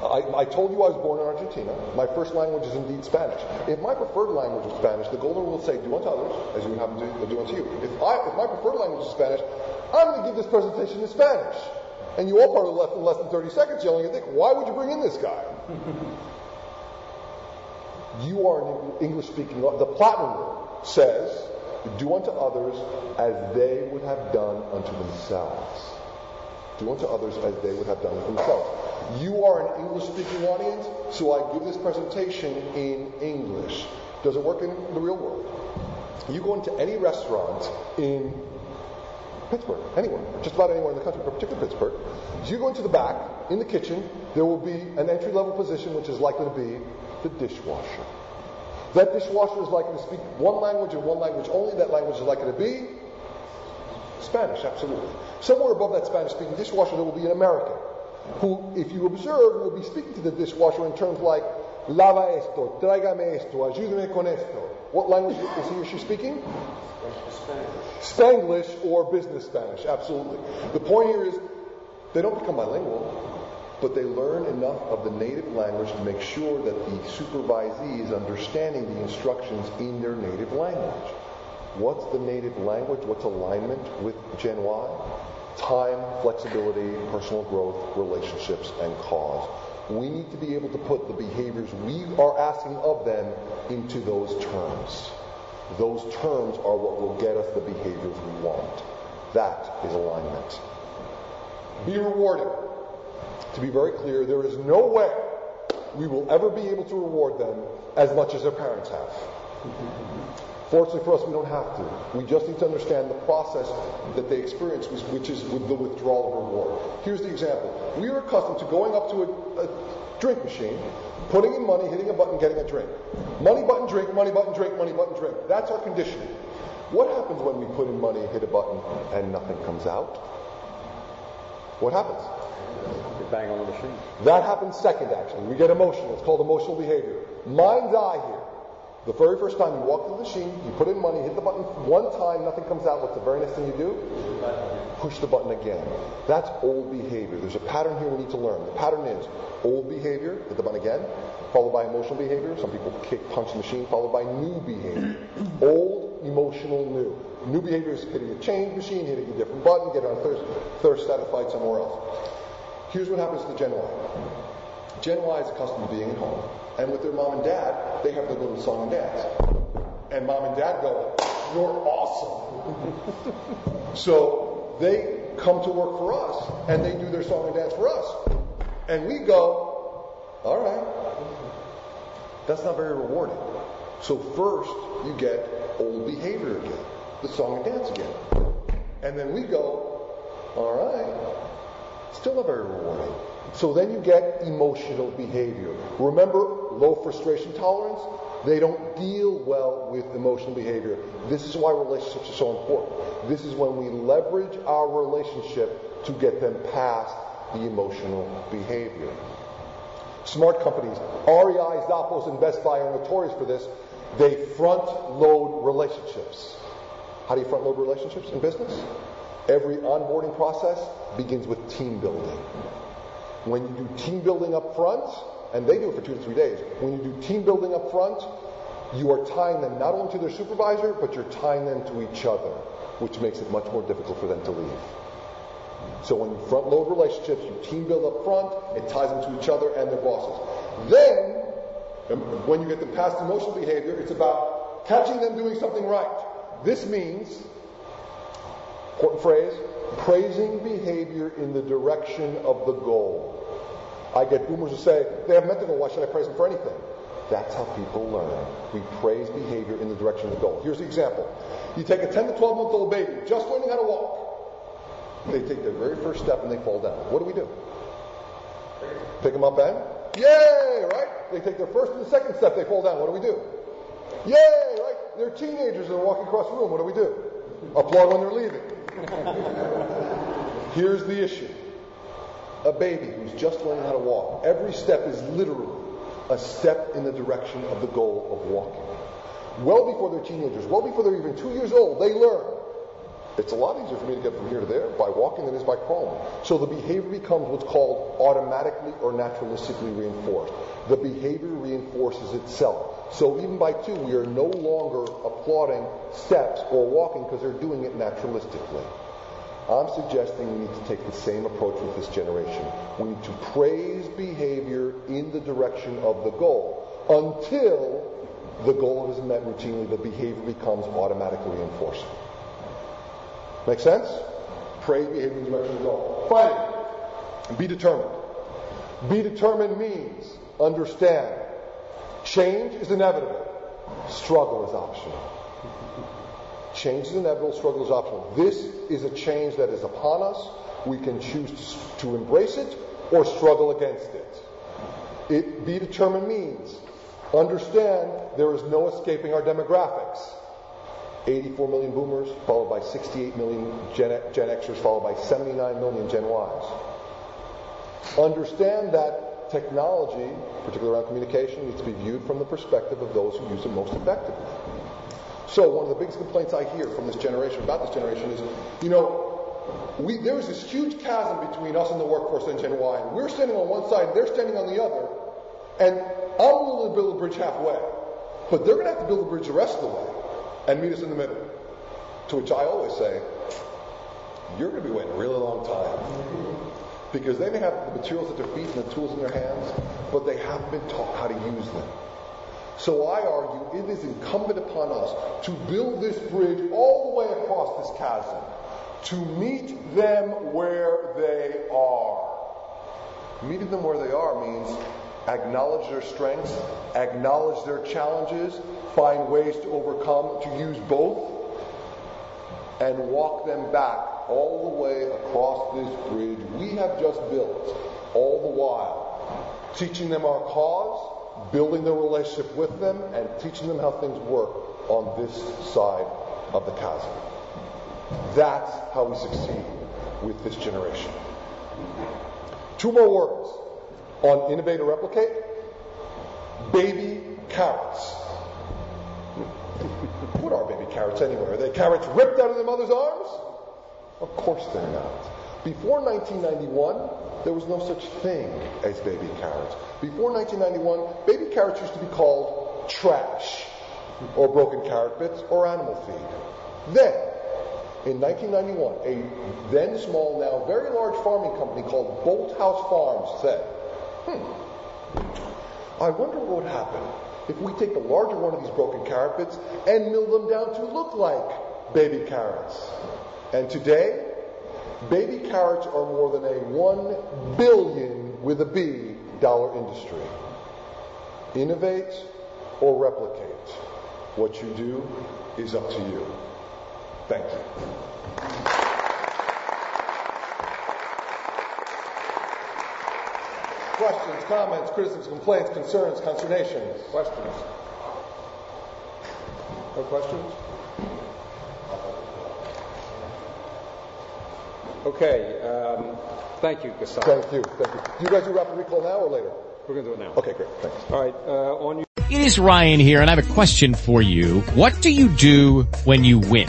I, I, told you I was born in Argentina. My first language is indeed Spanish. If my preferred language is Spanish, the golden rule will say, do unto others as you would have them uh, do unto you. If, I, if my preferred language is Spanish, I'm going to give this presentation in Spanish. And you all probably left in less than 30 seconds yelling and think, why would you bring in this guy? *laughs* you are an English speaking. The platinum rule says, do unto others as they would have done unto themselves. Do unto others as they would have done unto themselves. You are an English speaking audience, so I give this presentation in English. Does it work in the real world? You go into any restaurant in Pittsburgh, anywhere, just about anywhere in the country, but particularly Pittsburgh. You go into the back, in the kitchen, there will be an entry level position which is likely to be the dishwasher. That dishwasher is likely to speak one language and one language only. That language is likely to be Spanish, absolutely. Somewhere above that Spanish speaking dishwasher, there will be an American who, if you observe, will be speaking to the dishwasher in terms like, lava esto, tráigame esto, ayúdame con esto. What language is he or she speaking? Spanish. Spanglish or business Spanish, absolutely. The point here is they don't become bilingual, but they learn enough of the native language to make sure that the supervisee is understanding the instructions in their native language. What's the native language? What's alignment with Gen Y? time, flexibility, personal growth, relationships, and cause. We need to be able to put the behaviors we are asking of them into those terms. Those terms are what will get us the behaviors we want. That is alignment. Be rewarded. To be very clear, there is no way we will ever be able to reward them as much as their parents have. Fortunately for us, we don't have to. We just need to understand the process that they experience, which is with the withdrawal of reward. Here's the example. We are accustomed to going up to a, a drink machine, putting in money, hitting a button, getting a drink. Money button, drink, money button, drink, money button, drink. That's our conditioning. What happens when we put in money, hit a button, and nothing comes out? What happens? You bang on the machine. That happens second, actually. We get emotional. It's called emotional behavior. Mind's eye here. The very first time you walk to the machine, you put in money, hit the button one time, nothing comes out. What's the very next thing you do? Push the button again. That's old behavior. There's a pattern here we need to learn. The pattern is old behavior, hit the button again, followed by emotional behavior. Some people kick, punch the machine, followed by new behavior. *clears throat* old, emotional, new. New behavior is hitting a change machine, hitting a different button, getting our thirst, thirst satisfied somewhere else. Here's what happens to Gen Y. Gen Y is accustomed to being at home. And with their mom and dad, they have their little song and dance. And mom and dad go, You're awesome. *laughs* so they come to work for us and they do their song and dance for us. And we go, All right. That's not very rewarding. So first, you get old behavior again, the song and dance again. And then we go, All right. Still not very rewarding. So then you get emotional behavior. Remember low frustration tolerance? They don't deal well with emotional behavior. This is why relationships are so important. This is when we leverage our relationship to get them past the emotional behavior. Smart companies, REI, Zappos, and Best Buy are notorious for this. They front load relationships. How do you front load relationships in business? Every onboarding process begins with team building. When you do team building up front, and they do it for two to three days, when you do team building up front, you are tying them not only to their supervisor, but you're tying them to each other, which makes it much more difficult for them to leave. So when you front load relationships, you team build up front, it ties them to each other and their bosses. Then, when you get them past emotional behavior, it's about catching them doing something right. This means, important phrase, praising behavior in the direction of the goal. I get boomers who say, they have mental goal, why should I praise them for anything? That's how people learn. We praise behavior in the direction of the goal. Here's the example. You take a 10 to 12 month old baby, just learning how to walk. They take their very first step and they fall down. What do we do? Pick them up and, yay, right? They take their first and the second step, they fall down. What do we do? Yay, right? They're teenagers and they're walking across the room. What do we do? Applaud when they're leaving. Here's the issue. A baby who's just learning how to walk, every step is literally a step in the direction of the goal of walking. Well before they're teenagers, well before they're even two years old, they learn. It's a lot easier for me to get from here to there by walking than it is by crawling. So the behavior becomes what's called automatically or naturalistically reinforced. The behavior reinforces itself. So even by two, we are no longer applauding steps or walking because they're doing it naturalistically. I'm suggesting we need to take the same approach with this generation. We need to praise behavior in the direction of the goal until the goal is met routinely, the behavior becomes automatically reinforced. Make sense? Praise behavior in the direction of the goal. Finally, be determined. Be determined means understand change is inevitable, struggle is optional. Change is inevitable, struggle is optional. This is a change that is upon us. We can choose to embrace it or struggle against it. It be determined means understand there is no escaping our demographics. 84 million boomers, followed by 68 million Gen, Gen Xers, followed by 79 million Gen Ys. Understand that technology, particularly around communication, needs to be viewed from the perspective of those who use it most effectively. So one of the biggest complaints I hear from this generation about this generation is, you know, we, there's this huge chasm between us and the workforce and Gen Y. We're standing on one side, they're standing on the other, and I'm willing to build a bridge halfway. But they're going to have to build a bridge the rest of the way and meet us in the middle. To which I always say, you're going to be waiting a really long time. Because they may have the materials at their feet and the tools in their hands, but they haven't been taught how to use them. So I argue it is incumbent upon us to build this bridge all the way across this chasm, to meet them where they are. Meeting them where they are means acknowledge their strengths, acknowledge their challenges, find ways to overcome, to use both, and walk them back all the way across this bridge we have just built, all the while teaching them our cause, building their relationship with them, and teaching them how things work on this side of the chasm. That's how we succeed with this generation. Two more words on innovate or replicate. Baby carrots. *laughs* what are baby carrots anyway? Are they carrots ripped out of their mother's arms? Of course they're not. Before 1991, there was no such thing as baby carrots. Before 1991, baby carrots used to be called trash, or broken carrot bits, or animal feed. Then, in 1991, a then small, now very large farming company called Bolthouse Farms said, hmm, I wonder what would happen if we take the larger one of these broken carrot bits and mill them down to look like baby carrots. And today, baby carrots are more than a one billion with a B dollar industry. Innovate or replicate. What you do is up to you. Thank you. Questions, comments, criticisms, complaints, concerns, consternations? Questions? No questions? Okay. Um, thank you, Gustavo. Thank you. Thank you. Do you guys do rapid recall now or later? We're going to do it now. Okay, great. Thanks. All right. Uh, on your It is Ryan here, and I have a question for you. What do you do when you win?